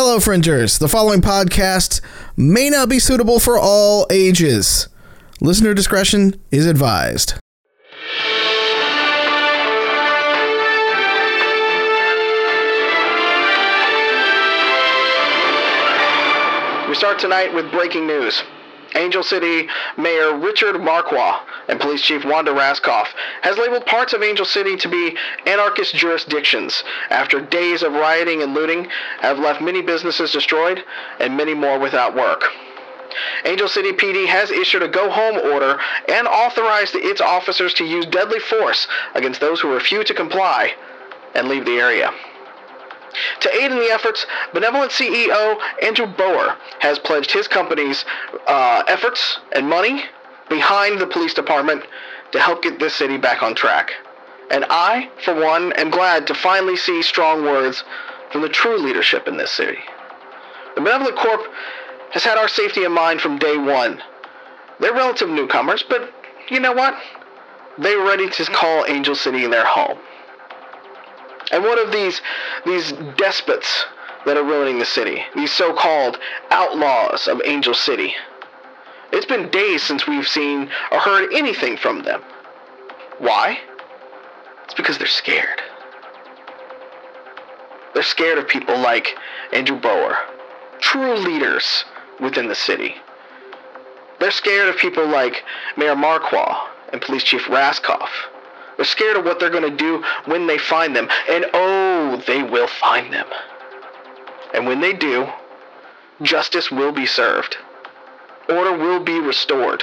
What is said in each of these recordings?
Hello, Fringers. The following podcast may not be suitable for all ages. Listener discretion is advised. We start tonight with breaking news. Angel City Mayor Richard Marquardt and Police Chief Wanda Raskoff has labeled parts of Angel City to be anarchist jurisdictions after days of rioting and looting have left many businesses destroyed and many more without work. Angel City PD has issued a go home order and authorized its officers to use deadly force against those who refuse to comply and leave the area. To aid in the efforts, benevolent CEO Andrew Boer has pledged his company's uh, efforts and money behind the police department to help get this city back on track. And I, for one, am glad to finally see strong words from the true leadership in this city. The Benevolent Corp has had our safety in mind from day one. They're relative newcomers, but you know what? They're ready to call Angel City their home. And what of these these despots that are ruining the city? These so-called outlaws of Angel City. It's been days since we've seen or heard anything from them. Why? It's because they're scared. They're scared of people like Andrew Boer, true leaders within the city. They're scared of people like Mayor Marquardt and Police Chief Raskoff. They're scared of what they're going to do when they find them. And oh, they will find them. And when they do, justice will be served. Order will be restored.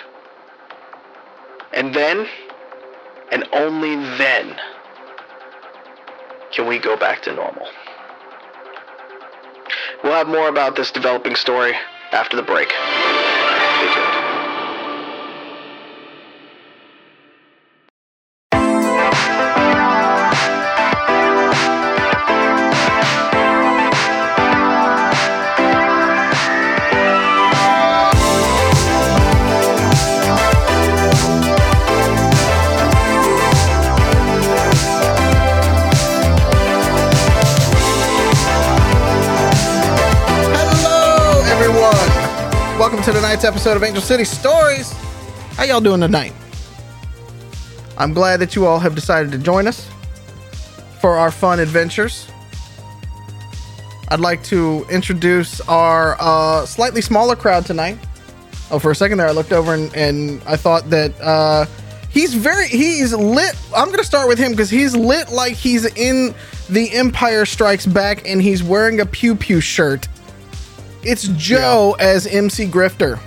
And then, and only then, can we go back to normal. We'll have more about this developing story after the break. Stay tuned. To tonight's episode of Angel City Stories. How y'all doing tonight? I'm glad that you all have decided to join us for our fun adventures. I'd like to introduce our uh, slightly smaller crowd tonight. Oh, for a second there, I looked over and, and I thought that uh, he's very he's lit. I'm gonna start with him because he's lit like he's in the Empire Strikes Back and he's wearing a pew pew shirt. It's Joe as MC Grifter.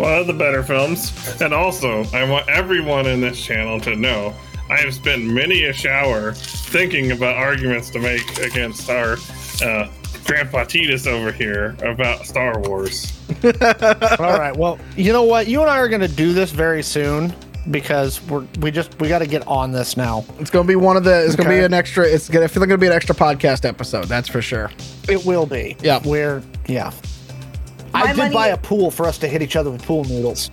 One of the better films. And also, I want everyone in this channel to know I have spent many a shower thinking about arguments to make against our uh, Grandpa Titus over here about Star Wars. All right. Well, you know what? You and I are going to do this very soon because we're we just we got to get on this now. It's gonna be one of the. It's gonna be an extra. It's gonna I feel like gonna be an extra podcast episode. That's for sure. It will be. Yeah. We're yeah. My I did money- buy a pool for us to hit each other with pool noodles.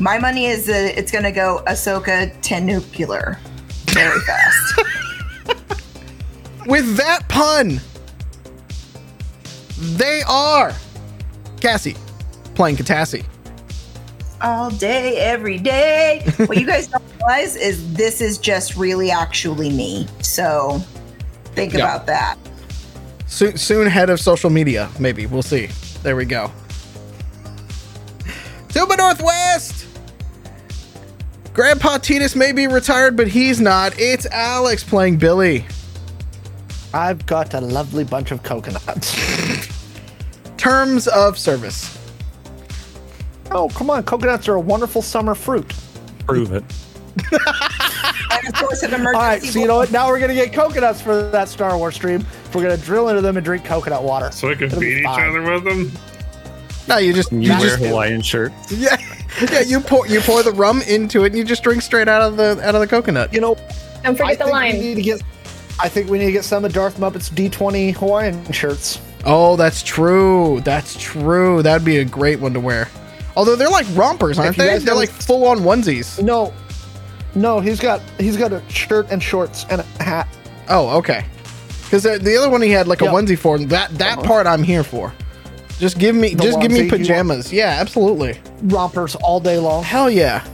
My money is that it's going to go Ahsoka to nuclear very fast. With that pun, they are Cassie playing Katassi. All day, every day. What you guys don't realize is this is just really actually me. So think Yeah. about that. Soon, soon head of social media. Maybe we'll see. There we go. Silver Northwest. Grandpa Titus may be retired, but he's not. It's Alex playing Billy. I've got a lovely bunch of coconuts. Terms of service. Oh, come on. Coconuts are a wonderful summer fruit. Prove it. And of course, an emergency. All right. So you know what? Now we're going to get coconuts for that Star Wars stream. We're going to drill into them and drink coconut water. So we can It'll be beat each other with them? No, you just You, you wear just Hawaiian shirt. yeah yeah you pour you pour the rum into it and you just drink straight out of the out of the coconut. You know, Don't I forget the think we lime. need to get. I think we need to get some of Darth Muppet's D20 Hawaiian shirts. Oh, that's true. That's true. That'd be a great one to wear. Although they're like rompers, aren't they? They're like full on onesies. No, no, he's got he's got a shirt and shorts and a hat. Oh, okay. Because the, the other one he had like a onesie for. That that part I'm here for. Just give me The just give me pajamas. Yeah, absolutely. Rompers all day long. Hell yeah.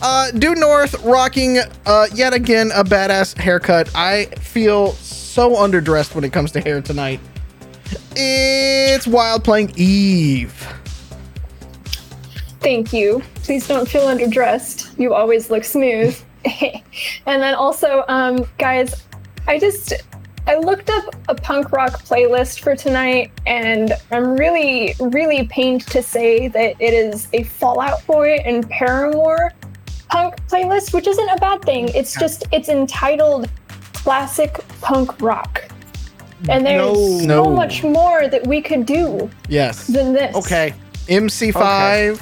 Uh, Due North rocking uh, yet again a badass haircut. I feel so underdressed when it comes to hair tonight. It's Wild playing Eve. Thank you. Please don't feel underdressed. You always look smooth. and then also, um, guys, I just I looked up a punk rock playlist for tonight, and I'm really, really pained to say that it is a Fall Out Boy and Paramore punk playlist, which isn't a bad thing. It's just it's entitled Classic Punk Rock. And there's No. so No. much more that we could do Yes. than this. Okay. MC5.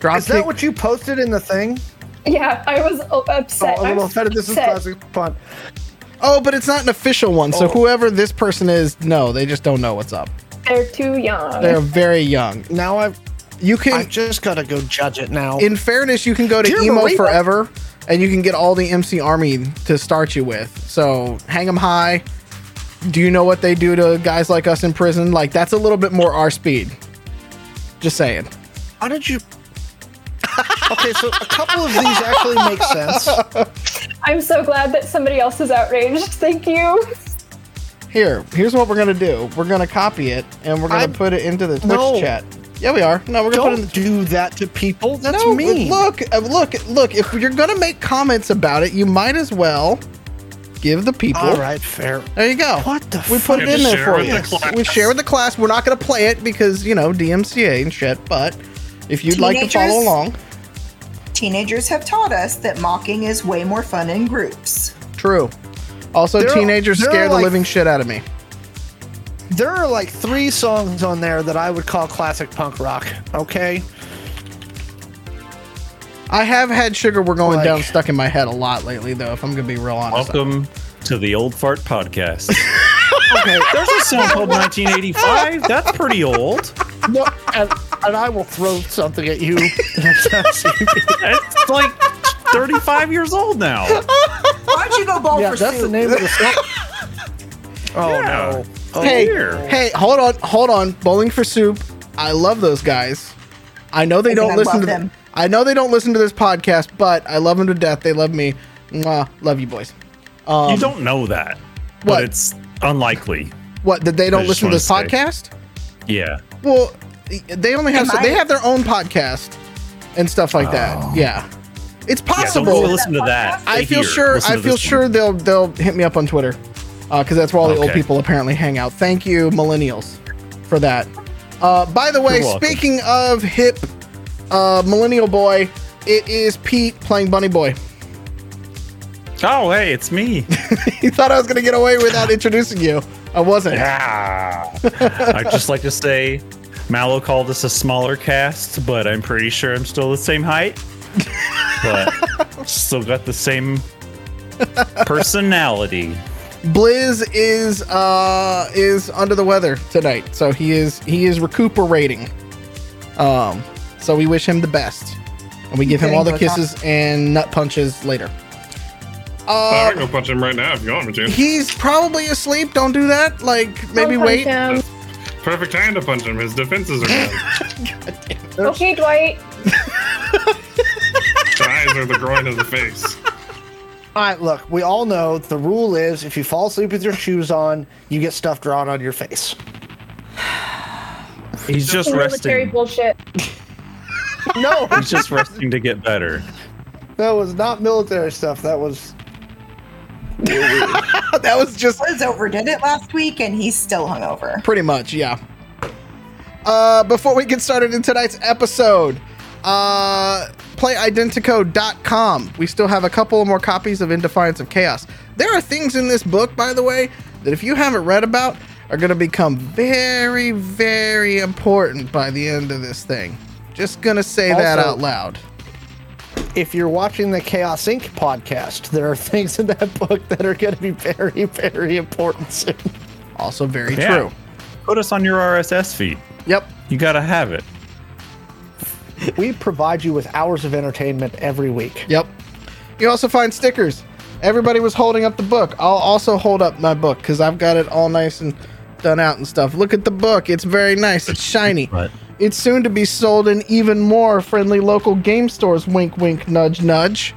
Dropkick. Is that what you posted in the thing? Yeah, I was uh, Oh, upset. a I little was offended. This is classic fun. Oh, but it's not an official one. So Oh. whoever this person is, no, they just don't know what's up. They're too young. They're very young. Now I've You I can, just gotta go judge it now. in fairness, you can go to Dear Emo Marina. Forever, and you can get all the MC Army to start you with. So hang them high. Do you know what they do to guys like us in prison? Like that's a little bit more our speed. Just saying. How did you? okay, so a couple of these actually make sense. I'm so glad that somebody else is outraged. Thank you. Here, here's what we're gonna do. We're gonna copy it and we're gonna I'm- put it into the Twitch No. chat. Yeah, we are. No, we're gonna put it in Don't the do that to people. That's no, mean. Look, uh, look, look. If you're gonna make comments about it, you might as well give the people. All right, fair. There you go. What the We put it in there for you. the. We share with the class. We're not gonna play it because you know DMCA and shit. But if you'd like to follow along, Teenagers have taught us that mocking is way more fun in groups. true. Also, There are- teenagers there are scare the like- living shit out of me. There are like three songs on there that I would call classic punk rock. Okay. I have had sugar. We're going Like- down stuck in my head a lot lately, though. If I'm gonna be real honest. Welcome to the Old Fart Podcast. Okay. There's a song called 1985. That's pretty old. no, and, and I will throw something at you. It's like 35 years old now. Why don't you go ball yeah, for that's the soup? name of the song. Oh Yeah. no. Oh, hey, dear. hey, hold on, hold on. Bowling for soup. I love those guys. I know they I don't listen love to them. I know they don't listen to this podcast, but I love them to death. They love me. Mwah. Love you, boys. you don't know that, but what? it's unlikely. What? That they don't listen to this wanna say- podcast? Yeah. Well, they only have Am they have their own podcast and stuff like that. Yeah, it's Oh. Yeah, don't possible. listen to that. I feel here. sure. Listen I feel sure one. they'll they'll hit me up on Twitter because that's where all the old people apparently hang out. Thank you, millennials, for that. Uh, by the way, speaking of hip uh, millennial boy, it is Pete playing Bunny Boy. Oh, hey, it's me. he thought I was gonna get away without introducing you. I wasn't. Ah. I'd just like to say, Mallow called us a smaller cast, but I'm pretty sure I'm still the same height. But still got the same personality. Blizz is uh is under the weather tonight, so he is he is recuperating. Um, so we wish him the best, and we give him all the Botox. kisses and nut punches later. I Uh, can go punch him right now if you want me to. he's probably asleep. Don't do that. Like maybe punch wait. him. Perfect time to punch him. His defenses are down. Okay, Dwight. the eyes are the groin of the face. All right, look, we all know the rule is if you fall asleep with your shoes on, you get stuff drawn on your face. He's just Military resting. bullshit. No, He's just resting to get better. that was not military stuff. That was that was just Blizz overdid it last week, and he's still hungover. pretty much, yeah. Uh, before we get started in tonight's episode, uh, playidentico.com. We still have a couple more copies of In Defiance of Chaos. There are things in this book, by the way, that if you haven't read about, are going to become very, very important by the end of this thing. Just gonna say that out loud. if you're watching the Chaos Inc. podcast, there are things in that book that are going to be very, very important soon. Also, very Yeah. true. Put us on your RSS feed. Yep. You gotta have it. We provide you with hours of entertainment every week. Yep. You also find stickers Everybody was holding up the book. I'll also hold up my book because I've got it all nice and done out and stuff. Look at the book. It's very nice. It's shiny. But It's soon to be sold in even more friendly local game stores. Wink, wink, nudge, nudge.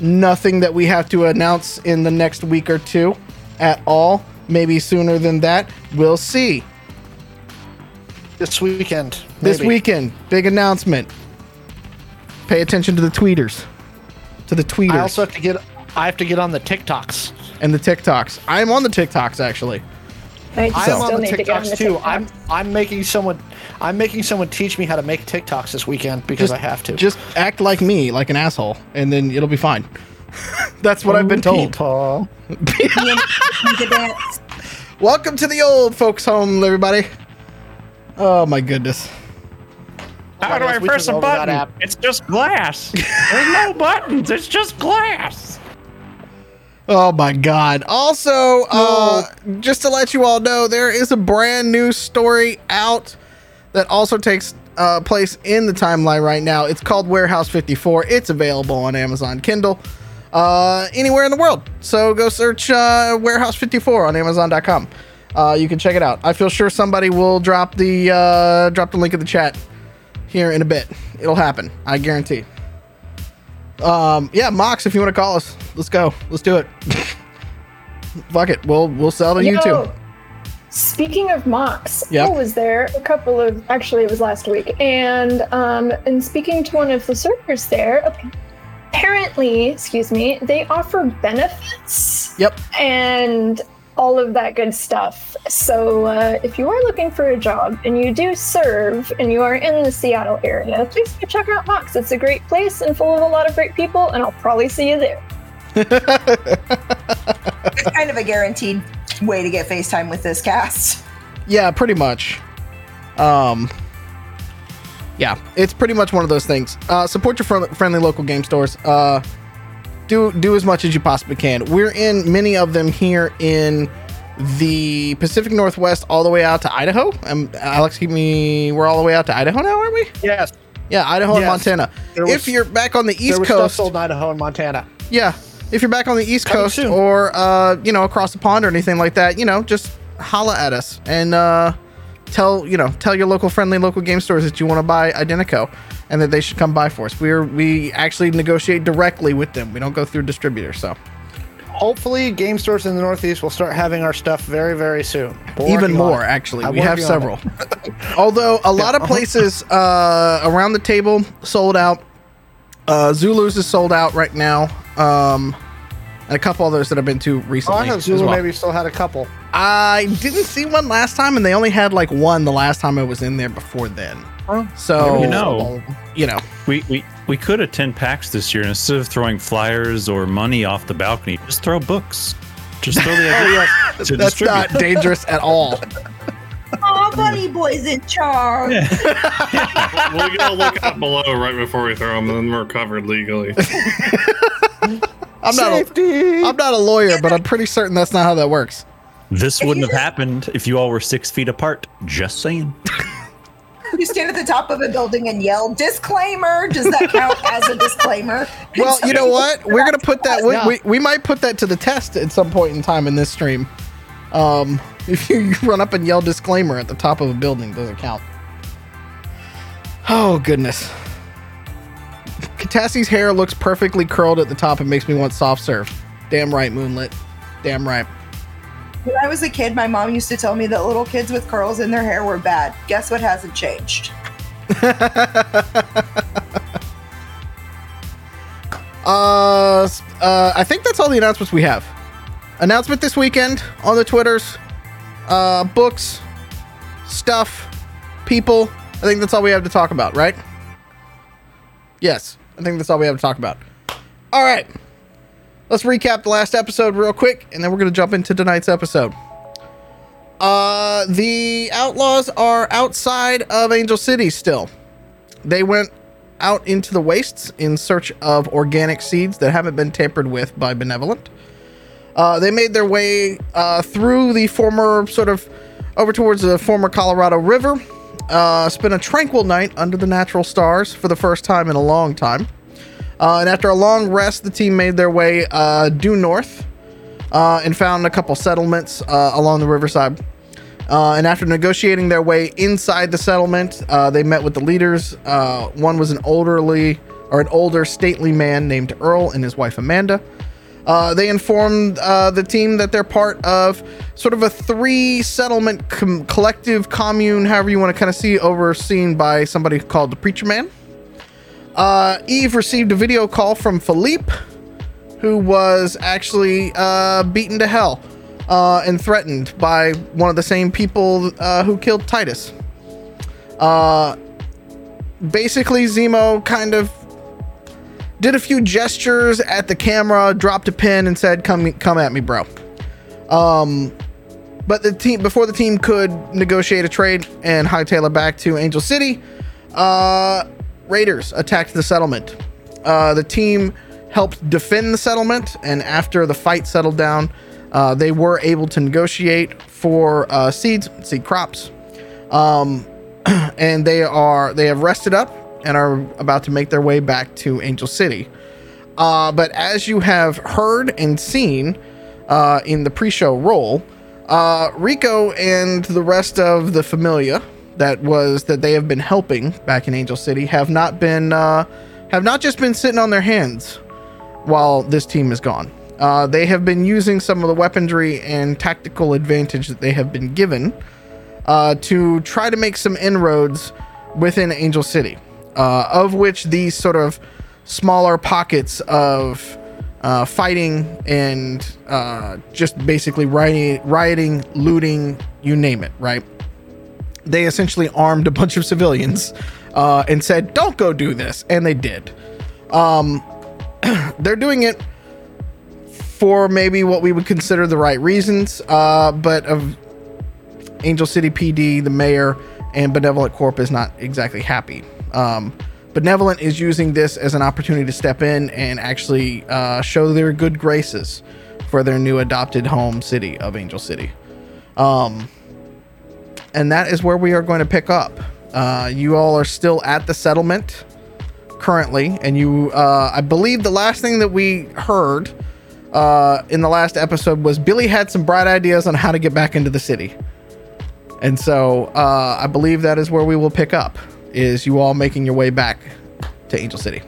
Nothing that we have to announce in the next week or two at all. Maybe sooner than that. We'll see. This weekend. This weekend, big announcement. Pay attention to the tweeters, to the tweeters, I also have to get. I have to get on the TikToks. and the TikToks. I'm on the TikToks actually. I I still am on the need to on TikToks the too. TikTok. I'm I'm making someone I'm making someone teach me how to make TikToks this weekend because Just- I have to. Just act like me, like an asshole, and then it'll be fine. That's what I've been told. People. Welcome to the old folks' home, everybody. Oh my goodness. how do I press a button? It's just glass. There's no buttons. It's just glass. Oh my god. Also, uh, just to let you all know, there is a brand new story out that also takes uh, place in the timeline right now. It's called Warehouse 54. It's available on Amazon Kindle, uh, anywhere in the world. So go search uh, Warehouse 54 on Amazon.com. Uh, you can check it out. I feel sure somebody will drop the uh, drop the link in the chat here in a bit. It'll happen. I guarantee. Um, yeah, Mox, if you want to call us, let's go. Let's do it. Fuck it. We'll we'll sell to you Yo, too. Speaking of mocks, Yep. I was there a couple of actually it was last week, and um, and speaking to one of the servers there, apparently, excuse me, they offer benefits Yep. and all of that good stuff. So uh, if you are looking for a job and you do serve and you are in the Seattle area, please go check out Mox. It's a great place and full of a lot of great people, and I'll probably see you there. It's kind of a guaranteed way to get FaceTime with this cast. Yeah, pretty much. Um, yeah, it's pretty much one of those things. Uh, support your fri- friendly local game stores. Uh, do do as much as you possibly can. We're in many of them here in the Pacific Northwest, all the way out to Idaho. Um, Alex, keep me. We're all the way out to Idaho now, aren't we? Yes. Yeah, Idaho and Montana. There if was- you're back on the East Coast, sold Idaho and Montana. yeah, if you're back on the East Coming Coast soon. or uh, you know across the pond or anything like that, you know, just holla at us and uh, tell you know tell your local friendly local game stores that you want to buy Identico and that they should come buy for us. We're we actually negotiate directly with them. We don't go through distributors. So Hopefully, game stores in the Northeast will start having our stuff very, very soon. We're even more actually, I'm we have several. Although a lot of places uh, around the table sold out. Uh, Zulu's is sold out right now. Um, and a couple others that I've been to recently. Oh. I know as Zulu well. maybe still had a couple. I didn't see one last time, and they only had like one the last time I was in there before then. Huh? So You know. you know, We we we could attend PAX this year and instead of throwing flyers or money off the balcony. Just throw books. Just throw the idea to that's distribute. not dangerous at all. Oh, Bunny Boy's in charge. We'll get a look up below right before we throw them, and then we're covered legally. I'm not. A, Safety. I'm not a lawyer, but I'm pretty certain that's not how that works. This wouldn't have happened if you all were six feet apart. Just saying. You stand at the top of a building and yell, disclaimer. Does that count as a disclaimer? Well, you know what? We're gonna put that. We, we, we might put that to the test at some point in time in this stream. Um, if you run up and yell disclaimer at the top of a building, does it count? Oh goodness. Katassi's hair looks perfectly curled at the top and makes me want soft serve. Damn right, Moonlit. Damn right. When I was a kid, my mom used to tell me that little kids with curls in their hair were bad. Guess what hasn't changed? Uh, uh, I think that's all the announcements we have. Announcement this weekend on the Twitters, uh, books, stuff, people. I think that's all we have to talk about, right? Yes, I think that's all we have to talk about. All right, let's recap the last episode real quick, and then we're gonna jump into tonight's episode. Uh, the outlaws are outside of Angel City still. They went out into the wastes in search of organic seeds that haven't been tampered with by benevolent. Uh, they made their way uh, through the former sort of over towards the former Colorado River. Uh, spent a tranquil night under the natural stars for the first time in a long time. Uh, and after a long rest, the team made their way uh, due north uh, and found a couple settlements uh, along the riverside. And after negotiating their way inside the settlement, they met with the leaders. One was an elderly or an older stately man named Earl and his wife Amanda. Uh, they informed uh, the team that they're part of sort of a three settlement com- collective commune, however you want to kind of see, overseen by somebody called the Preacher Man. Uh, Eve received a video call from Philippe, who was actually uh, beaten to hell uh, and threatened by one of the same people uh, who killed Titus. Basically, Zemo kind of did a few gestures at the camera, dropped a pin, and said, "Come, come at me, bro." Um, but the team before the team could negotiate a trade and hightail it back to Angel City, uh, raiders attacked the settlement. Uh, the team helped defend the settlement, and after the fight settled down, uh, they were able to negotiate for uh, seeds, seed crops, um, and they are they have rested up and are about to make their way back to Angel City. Uh, but as you have heard and seen uh, in the pre-show roll, uh, Rico and the rest of the familia that was that they have been helping back in Angel City have not been uh, have not just been sitting on their hands while this team is gone. Uh, they have been using some of the weaponry and tactical advantage that they have been given uh, to try to make some inroads within Angel City, uh, of which these sort of smaller pockets of uh, fighting and uh, just basically rioting, rioting, looting, you name it, right? They essentially armed a bunch of civilians uh, and said, "Don't go do this," and they did. Um, they're doing it for maybe what we would consider the right reasons, uh, but of Angel City PD, the mayor, and Benevolent Corp is not exactly happy. Um, Benevolent is using this as an opportunity to step in and actually uh, show their good graces for their new adopted home city of Angel City. Um, and that is where we are going to pick up. Uh, you all are still at the settlement currently, and you, uh, I believe, the last thing that we heard uh, in the last episode was Billy had some bright ideas on how to get back into the city. And so uh, I believe that is where we will pick up. Is you all making your way back to Angel City?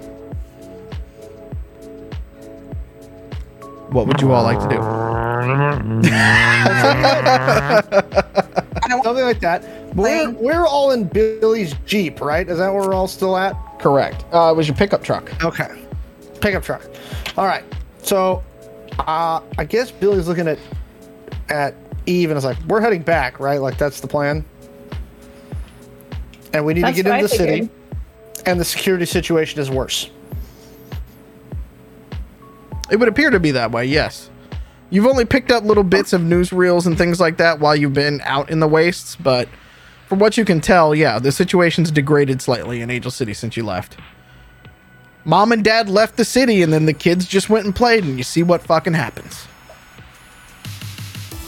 What would you all like to do? Something like that. We're, we're all in Billy's Jeep, right? Is that where we're all still at? Correct. Uh, it was your pickup truck. Okay. Pickup truck. All right. So, uh, I guess Billy's looking at at Eve and it's like, we're heading back, right? Like that's the plan. And we need That's to get what into I the city. And the security situation is worse. It would appear to be that way, yes. You've only picked up little bits of newsreels and things like that while you've been out in the wastes, but from what you can tell, yeah, the situation's degraded slightly in Angel City since you left. Mom and dad left the city and then the kids just went and played, and you see what fucking happens.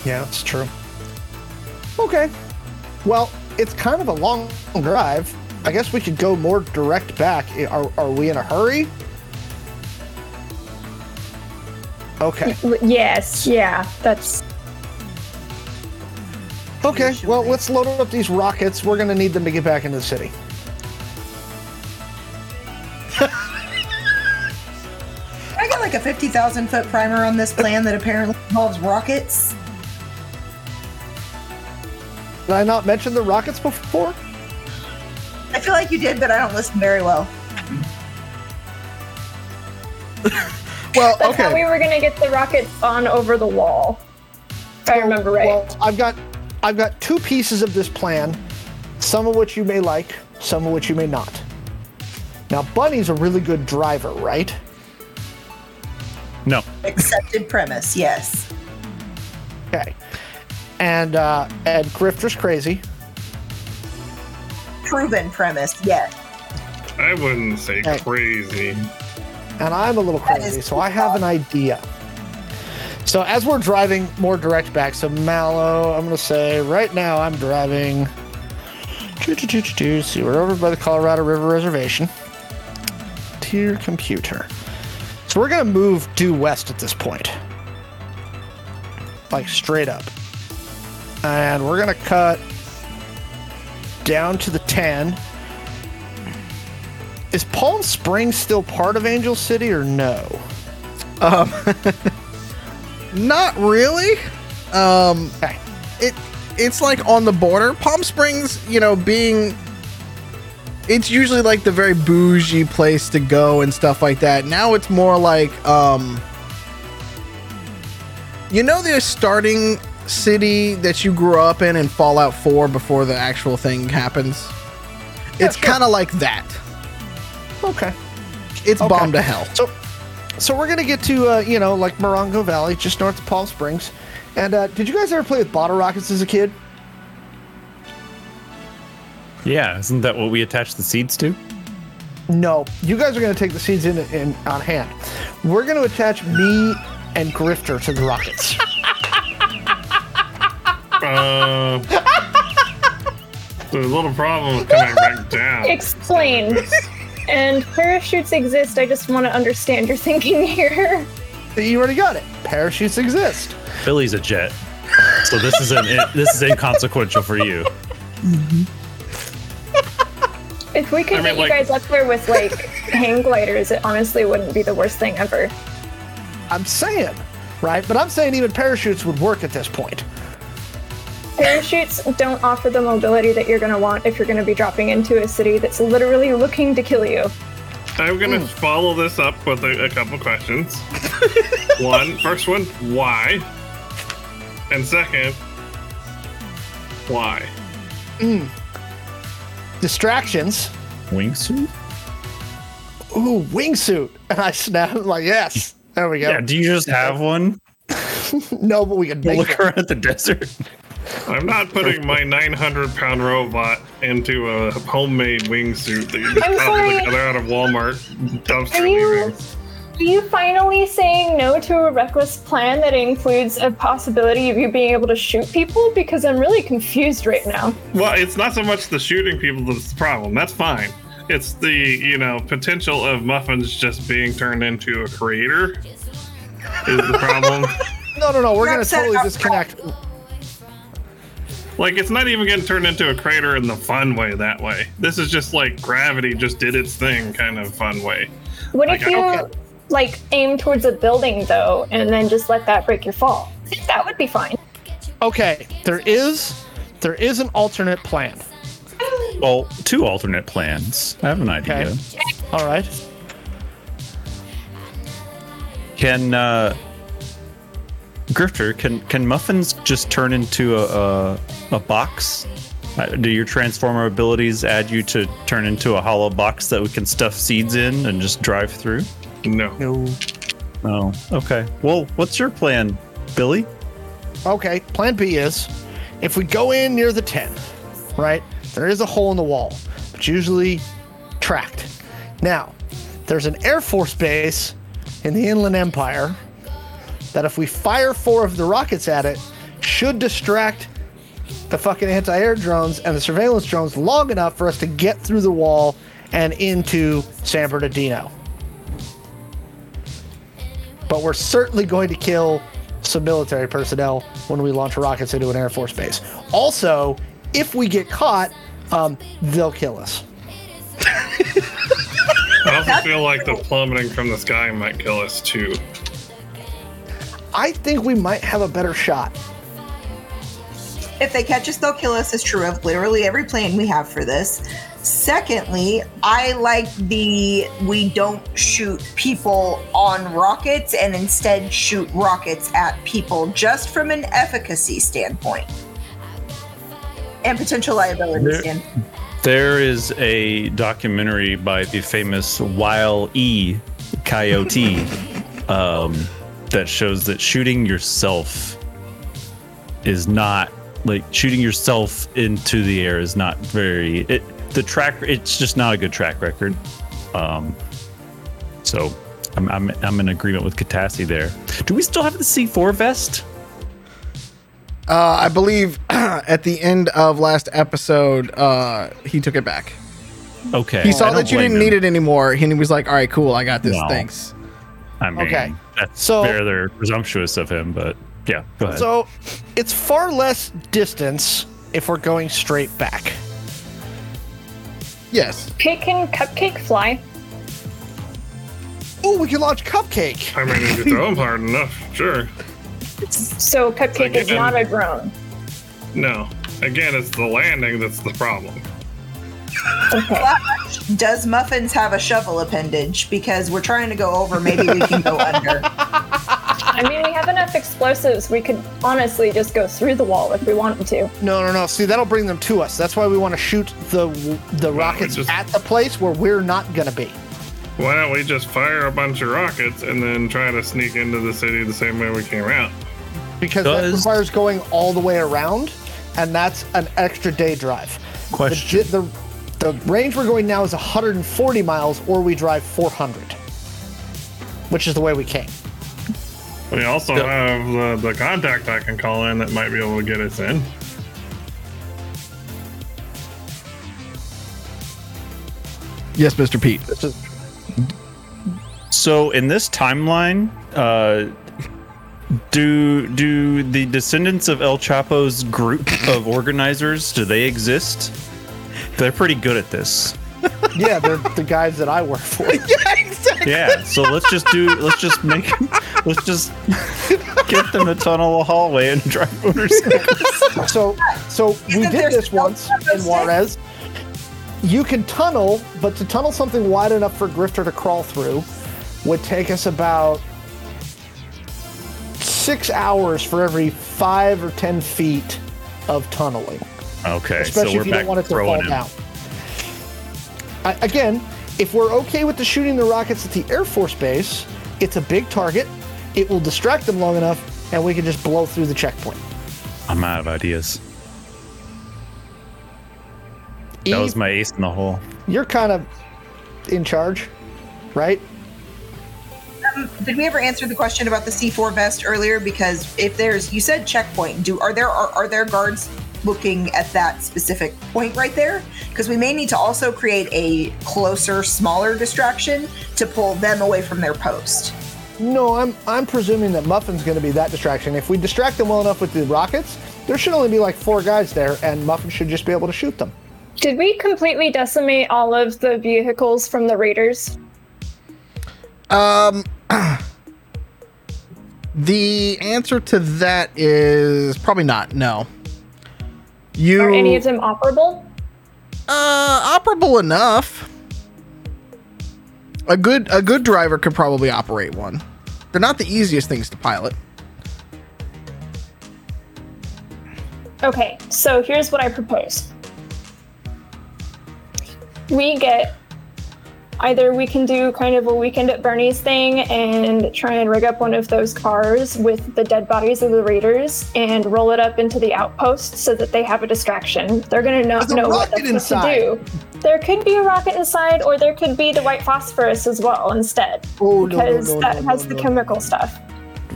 Yeah, that's true. Okay. Well, it's kind of a long drive. I guess we could go more direct back. Are, are we in a hurry? Okay. Yes, yeah, that's Okay. Well, let's load up these rockets. We're going to need them to get back into the city. I got like a 50,000 foot primer on this plan that apparently involves rockets. Did I not mention the rockets before? I feel like you did, but I don't listen very well. Well, that's how we were gonna get the rockets on over the wall. If I remember right. Well, I've got I've got two pieces of this plan, some of which you may like, some of which you may not. Now, Bunny's a really good driver, right? No. Accepted premise, yes. Okay. And uh, and Grifter's crazy. Proven premise, yes. I wouldn't say Hey. crazy. and I'm a little crazy, so I have an idea. So as we're driving more direct back, so Mallow, I'm gonna say right now I'm driving. Choo choo choo choo choo. See, we're over by the Colorado River Reservation. here, computer. So we're gonna move due west at this point, like straight up, and we're gonna cut down to the ten. Is Palm Springs still part of Angel City or no? Um, Not really. Um, Okay. it it's like on the border. Palm Springs, you know, being it's usually like the very bougie place to go and stuff like that. Now it's more like um you know they're starting city that you grew up in in Fallout 4 before the actual thing happens. It's sure. kind of like that. Okay. It's Okay. bomb to hell. So, so we're gonna get to uh, you know like Morongo Valley, just north of Palm Springs. And uh, did you guys ever play with bottle rockets as a kid? Yeah, isn't that what we attach the seeds to? No, you guys are going to take the seeds in, in on hand. We're going to attach me and Grifter to the rockets. Uh, there's a little problem with coming back down. Explain. and parachutes exist. I just want to understand your thinking here. you already got it. Parachutes exist. Billy's a jet, so this is an this is inconsequential for you. If we could I mean, get you guys up there with like hang gliders, it honestly wouldn't be the worst thing ever. I'm saying, right? But I'm saying even parachutes would work at this point. Parachutes don't offer the mobility that you're going to want if you're going to be dropping into a city that's literally looking to kill you. I'm gonna Hmm. follow this up with a, a couple questions. one, first one, why? And second, why? Distractions. Wingsuit? Ooh, wingsuit. And I snap. I'm like, yes. There we go. Yeah. Do you just have one? No, but we could make Look it. around the desert. I'm not putting my 900 pound robot into a homemade wingsuit that you just I'm cobbled sorry. together out of Walmart dumpster Are you- Are you finally saying no to a reckless plan that includes a possibility of you being able to shoot people? Because I'm really confused right now. Well, it's not so much the shooting people that's the problem. That's fine. It's the, you know, potential of muffins just being turned into a creator is the problem. No, no, no. We're going to totally about disconnect. Like, it's not even getting turned into a crater in the fun way that way. This is just like gravity just did its thing kind of fun way. What if you okay. like aim towards a building though, and then just let that break your fall? That would be fine. Okay, there is there is an alternate plan. Well, two alternate plans. I have an idea. Okay. All right. Can uh, Grifter can can muffins just turn into a a, a box? Uh, Do your transformer abilities add you to turn into a hollow box that we can stuff seeds in and just drive through? No. No. Oh, okay. Well, what's your plan, Billy? Okay, plan B is if we go in near the 10, right? There is a hole in the wall, but usually tracked. Now, there's an Air Force base in the Inland Empire that if we fire four of the rockets at it, should distract the fucking anti air drones and the surveillance drones long enough for us to get through the wall and into San Bernardino. But we're certainly going to kill some military personnel when we launch rockets into an Air Force base. Also, if we get caught, um, they'll kill us. I also feel like the plummeting from the sky might kill us too. I think we might have a better shot. If they catch us, they'll kill us is true of literally every plan we have for this. Secondly, I like the we don't shoot people on rockets and instead shoot rockets at people just from an efficacy standpoint and potential liability There- standpoint. There is a documentary by the famous Wile E. Coyote um, that shows that shooting yourself is not like shooting yourself into the air is not very it the track it's just not a good track record um so i'm i'm, I'm in agreement with Katassi there do we still have the c4 vest Uh, I believe at the end of last episode, uh, he took it back. okay. He saw that you didn't him. need it anymore, and he was like, "All right, cool, I got this. No. Thanks." I mean, Okay. that's So- rather presumptuous of him, but yeah, go ahead. So it's far less distance if we're going straight back. Yes. Cake and cupcake fly. Oh, we can launch Cupcake. I mean, if you throw them hard enough, sure. So cupcake is not a drone. No. Again, it's the landing that's the problem. Does Muffins have a shovel appendage? Because we're trying to go over. Maybe we can go under. I mean, we have enough explosives. We could honestly just go through the wall if we wanted to. No, no, no. See, that'll bring them to us. That's why we want to shoot the the rockets just- at the place where we're not gonna be. Why don't we just fire a bunch of rockets and then try to sneak into the city the same way we came out? Because that requires going all the way around, and that's an extra day drive. Question. The, the, the range we're going now is 140 miles, or we drive 400, which is the way we came. We also Yeah. have the, the contact I can call in that might be able to get us in. Yes, Mr. Pete. Which is, So in this timeline, uh, do do the descendants of El Chapo's group of organizers do they exist? They're pretty good at this. yeah, they're the guys that I work for. Yeah. exactly. Yeah, So let's just do. Let's just make. Let's just get them to tunnel a hallway and drive motorcycles. So, so we Isn't did this once in Juarez. You can tunnel, but to tunnel something wide enough for Grifter to crawl through would take us about six hours for every five or ten feet of tunneling, Okay. especially so if you don't want it to fall throwing him. down. I, again, if we're okay with the shooting the rockets at the Air Force Base, it's a big target. It will distract them long enough, and we can just blow through the checkpoint. I'm out of ideas. That was my ace in the hole. you're kind of in charge, right? Um, did we ever answer the question about the C4 vest earlier? Because if there's, you said checkpoint. Do are there are, are there guards looking at that specific point right there? Because we may need to also create a closer, smaller distraction to pull them away from their post. No, I'm I'm presuming that Muffin's going to be that distraction. If we distract them well enough with the rockets, there should only be like four guys there, and Muffin should just be able to shoot them. Did we completely decimate all of the vehicles from the raiders? Um, the answer to that is probably not. No. You Are any of them operable? uh operable enough. A good a good driver could probably operate one. They're not the easiest things to pilot. Okay, so here's what I propose. We get either we can do kind of a weekend at Bernie's thing and try and rig up one of those cars with the dead bodies of the raiders and roll it up into the outpost so that they have a distraction. They're gonna not know what rocket they're supposed inside. to do. There could be a rocket inside, or there could be the white phosphorus as well instead, Oh, no, no, because no, that no, has no, the no. chemical stuff.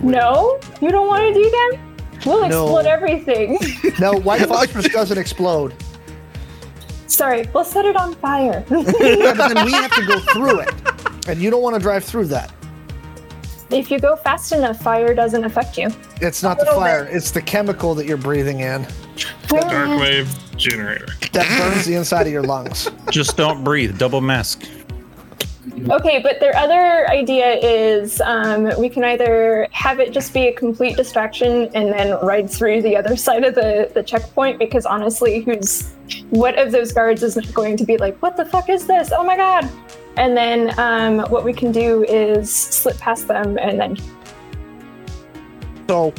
No, you don't want to do that. We'll No. explode everything. No, white phosphorus doesn't explode. Sorry, we'll set it on fire. Yeah, but then we have to go through it, and you don't want to drive through that. if you go fast enough, fire doesn't affect you. It's not the fire; bit. it's the chemical that you're breathing in Dark wave generator. that burns the inside of your lungs. Just don't breathe. Double mask. Okay, but their other idea is um, we can either have it just be a complete distraction and then ride through the other side of the, the checkpoint because honestly, who's what of those guards is going to be like, what the fuck is this? Oh my god! And then um, what we can do is slip past them and then So,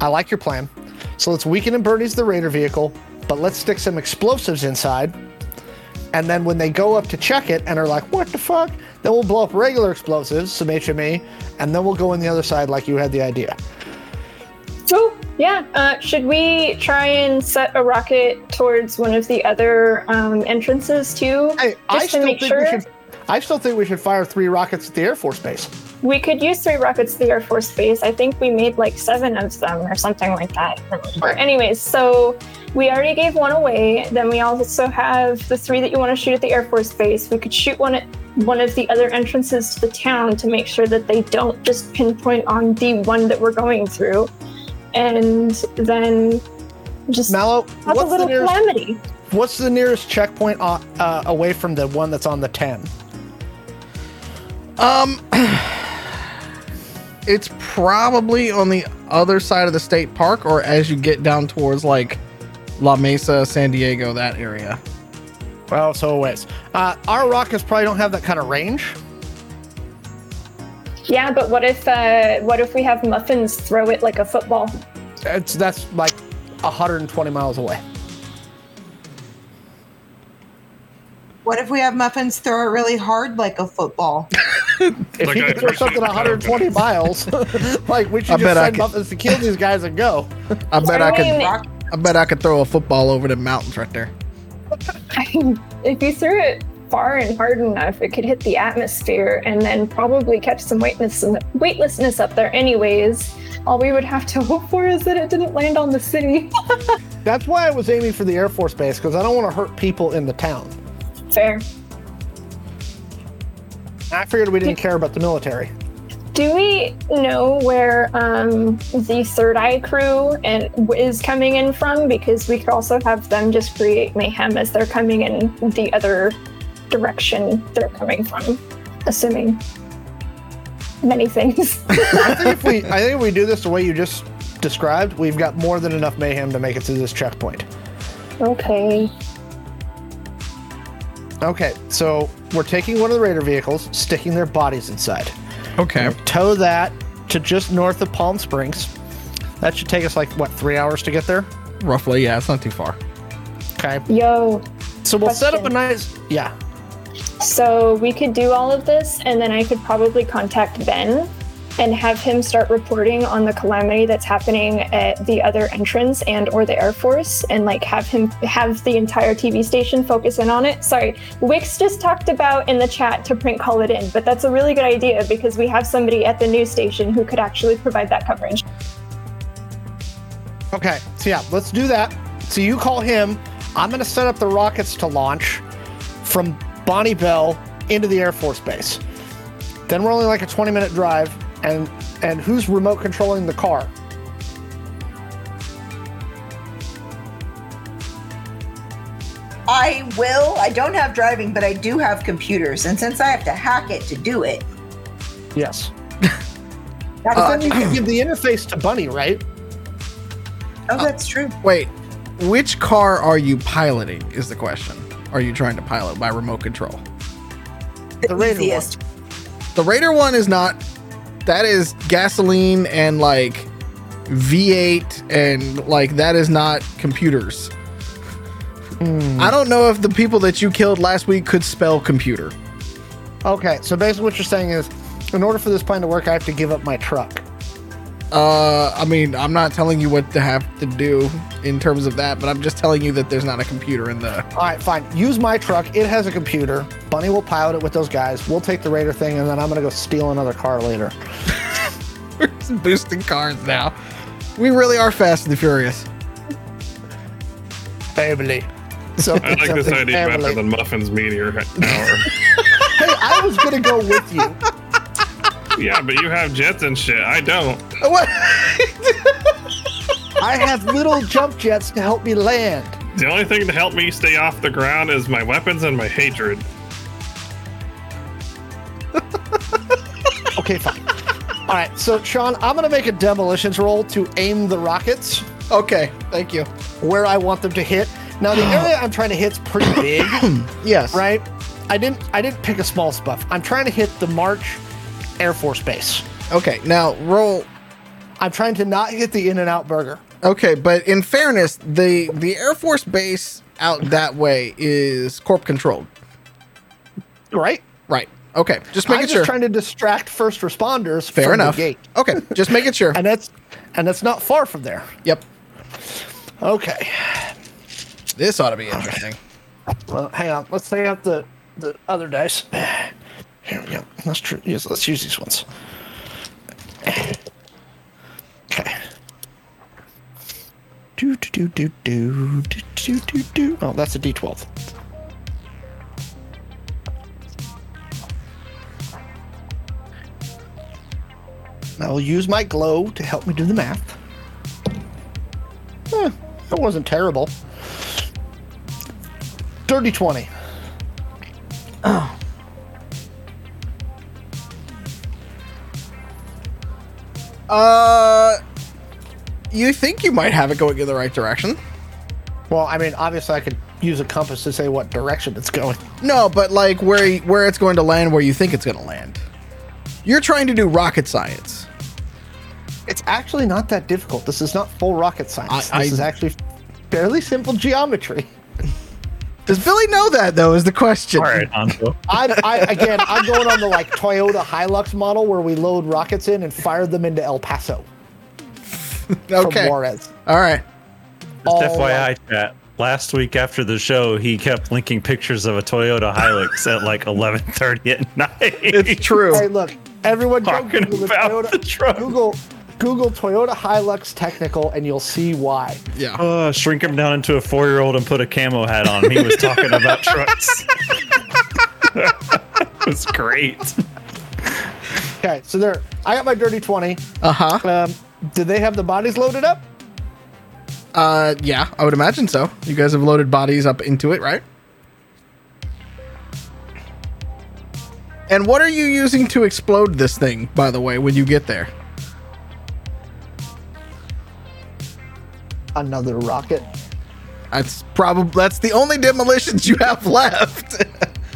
I like your plan. So let's weaken and Bernie's the Raider vehicle, but let's stick some explosives inside. And then when they go up to check it and are like, what the fuck? Then we'll blow up regular explosives, some HME, and then we'll go in the other side like you had the idea. So yeah, uh, should we try and set a rocket towards one of the other um, entrances too, I just to still make think sure? we should I still think we should fire three rockets at the Air Force Base. we could use three rockets to the Air Force Base. I think we made like seven of them or something like that. I. Anyways, so we already gave one away. Then we also have the three that you want to shoot at the Air Force Base. We could shoot one at one of the other entrances to the town to make sure that they don't just pinpoint on the one that we're going through. And then just Mallow, have a what's the little nearest calamity. what's the nearest checkpoint uh, away from the one that's on the 10? Um, it's probably on the other side of the state park, or as you get down towards like La Mesa, San Diego, that area. Well, so a ways. Uh, our rockets probably don't have that kind of range. Yeah, but what if uh, what if we have muffins throw it like a football? It's that's like 120 miles away. What if we have muffins throw it really hard like a football? If Like you I can throw something 120 miles, like we I should just send muffins to kill these guys and go. I bet I, I could. mean- Rock- I bet I could throw a football over the mountains right there. if you threw it far and hard enough, it could hit the atmosphere and then probably catch some weightless weightlessness up there. Anyways, all we would have to hope for is that it didn't land on the city. That's why I was aiming for the Air Force Base because I don't want to hurt people in the town. Fair. I figured we didn't care about the military. Do we know where um, the Third Eye crew and is coming in from? Because we could also have them just create mayhem as they're coming in the other direction they're coming from, assuming many things. I think if we, I think if we do this the way you just described, we've got more than enough mayhem to make it to this checkpoint. okay. Okay, so we're taking one of the Raider vehicles, sticking their bodies inside. Okay. Tow that to just north of Palm Springs. That should take us like what three hours to get there. Roughly, yeah, it's not too far. Okay, Yo, so we'll set up a nice yeah. So we could do all of this, and then I could probably contact Ben and have him start reporting on the calamity that's happening at the other entrance and or the Air Force, and like have him have the entire TV station focus in on it. Sorry, Wix just talked about in the chat to print call it in, but that's a really good idea because we have somebody at the news station who could actually provide that coverage. Okay, so yeah, let's do that. So you call him. I'm gonna set up the rockets to launch from Bonnie Bell into the Air Force Base. Then we're only like a 20 minute drive, and and who's remote controlling the car? I will. I don't have driving, but I do have computers. And since I have to hack it to do it, Yes. that's But then you can give the interface to Bunny, right? oh, uh, that's true. Wait, which car are you piloting? Is the question. Are you trying to pilot by remote control? The Raider one. The Raider one is not. That is gasoline and like V8 and like that is not computers. Hmm. I don't know if the people that you killed last week could spell computer. Okay, so basically what you're saying is, in order for this plan to work, I have to give up my truck. Uh, I mean, I'm not telling you what to have to do in terms of that, but I'm just telling you that there's not a computer in the. All right, fine. Use my truck. It has a computer. Bunny will pilot it with those guys. We'll take the Raider thing, and then I'm gonna go steal another car later. We're just boosting cars now. We really are Fast and the Furious. Family. So I like this something idea better than Muffin's Meteor Hour. Hey, I was gonna go with you. Yeah, but you have jets and shit. I don't. What? I have little jump jets to help me land. The only thing to help me stay off the ground is my weapons and my hatred. Okay, fine. All right, so Sean, I'm gonna make a demolitions roll to aim the rockets okay, thank you. where I want them to hit. Now, the area I'm trying to hit's pretty big. Yes. right? I didn't I didn't pick a small stuff. I'm trying to hit the March Air Force Base. Okay, now roll. I'm trying to not hit the In and Out Burger. Okay, but in fairness, the the Air Force base out that way is corp controlled. Right? Right. Okay, just making sure. I'm just sure. trying to distract first responders Fair from enough. the gate. Okay, just making sure. And that's and that's not far from there. Yep. Okay. This ought to be interesting. Well, hang on. Let's take out the the other dice. Here, we go. that's true. Yes, let's use these ones. Okay. Do do do do do do do do. Oh, that's a D12. I'll use my glow to help me do the math. Eh, that wasn't terrible. Dirty 20. Oh. Uh, you think you might have it going in the right direction? Well, I mean, obviously, I could use a compass to say what direction it's going. No, but like where where it's going to land, where you think it's going to land. You're trying to do rocket science. It's actually not that difficult. This is not full rocket science. I- this I- is actually fairly simple geometry. Does Billy know that though? Is the question. All right, Hanzo. I, I again, I'm going on the like Toyota Hilux model where we load rockets in and fire them into El Paso from Okay. Juarez. All right. All FYI, like- chat. Last week after the show, he kept linking pictures of a Toyota Hilux at like 11:30 at night. It's true. Hey, look, everyone, go Talking Google, about Toyota, the truck. Google Google Toyota Hilux Technical, and you'll see why. Yeah. Uh, shrink him down into a four-year-old and put a camo hat on. He was talking about trucks. it was great. Okay, so there, I got my dirty twenty. Uh huh. Um, did they have the bodies loaded up? Uh, yeah, I would imagine so. You guys have loaded bodies up into it, right? And what are you using to explode this thing, by the way, when you get there? Another rocket. That's probably that's the only demolitions you have left.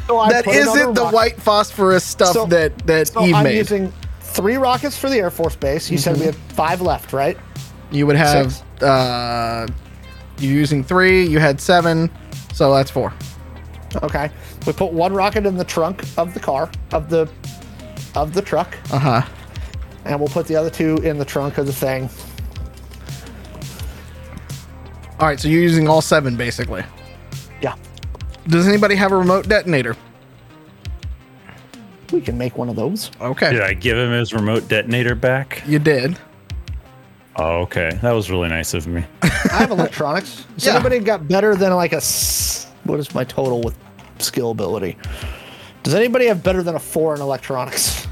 So that isn't the rocket- white phosphorus stuff So- that that So Eve I'm made. using three rockets for the Air Force Base. You said we have five left, right? you would have Six. uh, you're using three. You had seven, so that's four. Okay. We put one rocket in the trunk of the car of the of the truck, Uh huh. and we'll put the other two in the trunk of the thing. All right, so you're using all seven basically. Yeah, Does anybody have a remote detonator? we can make one of those. Okay, Did I give him his remote detonator back? you did. Oh, okay. That was really nice of me. I have electronics. Has Yeah. anybody got better than like a what is my total with skill ability? Does anybody have better than a four in electronics?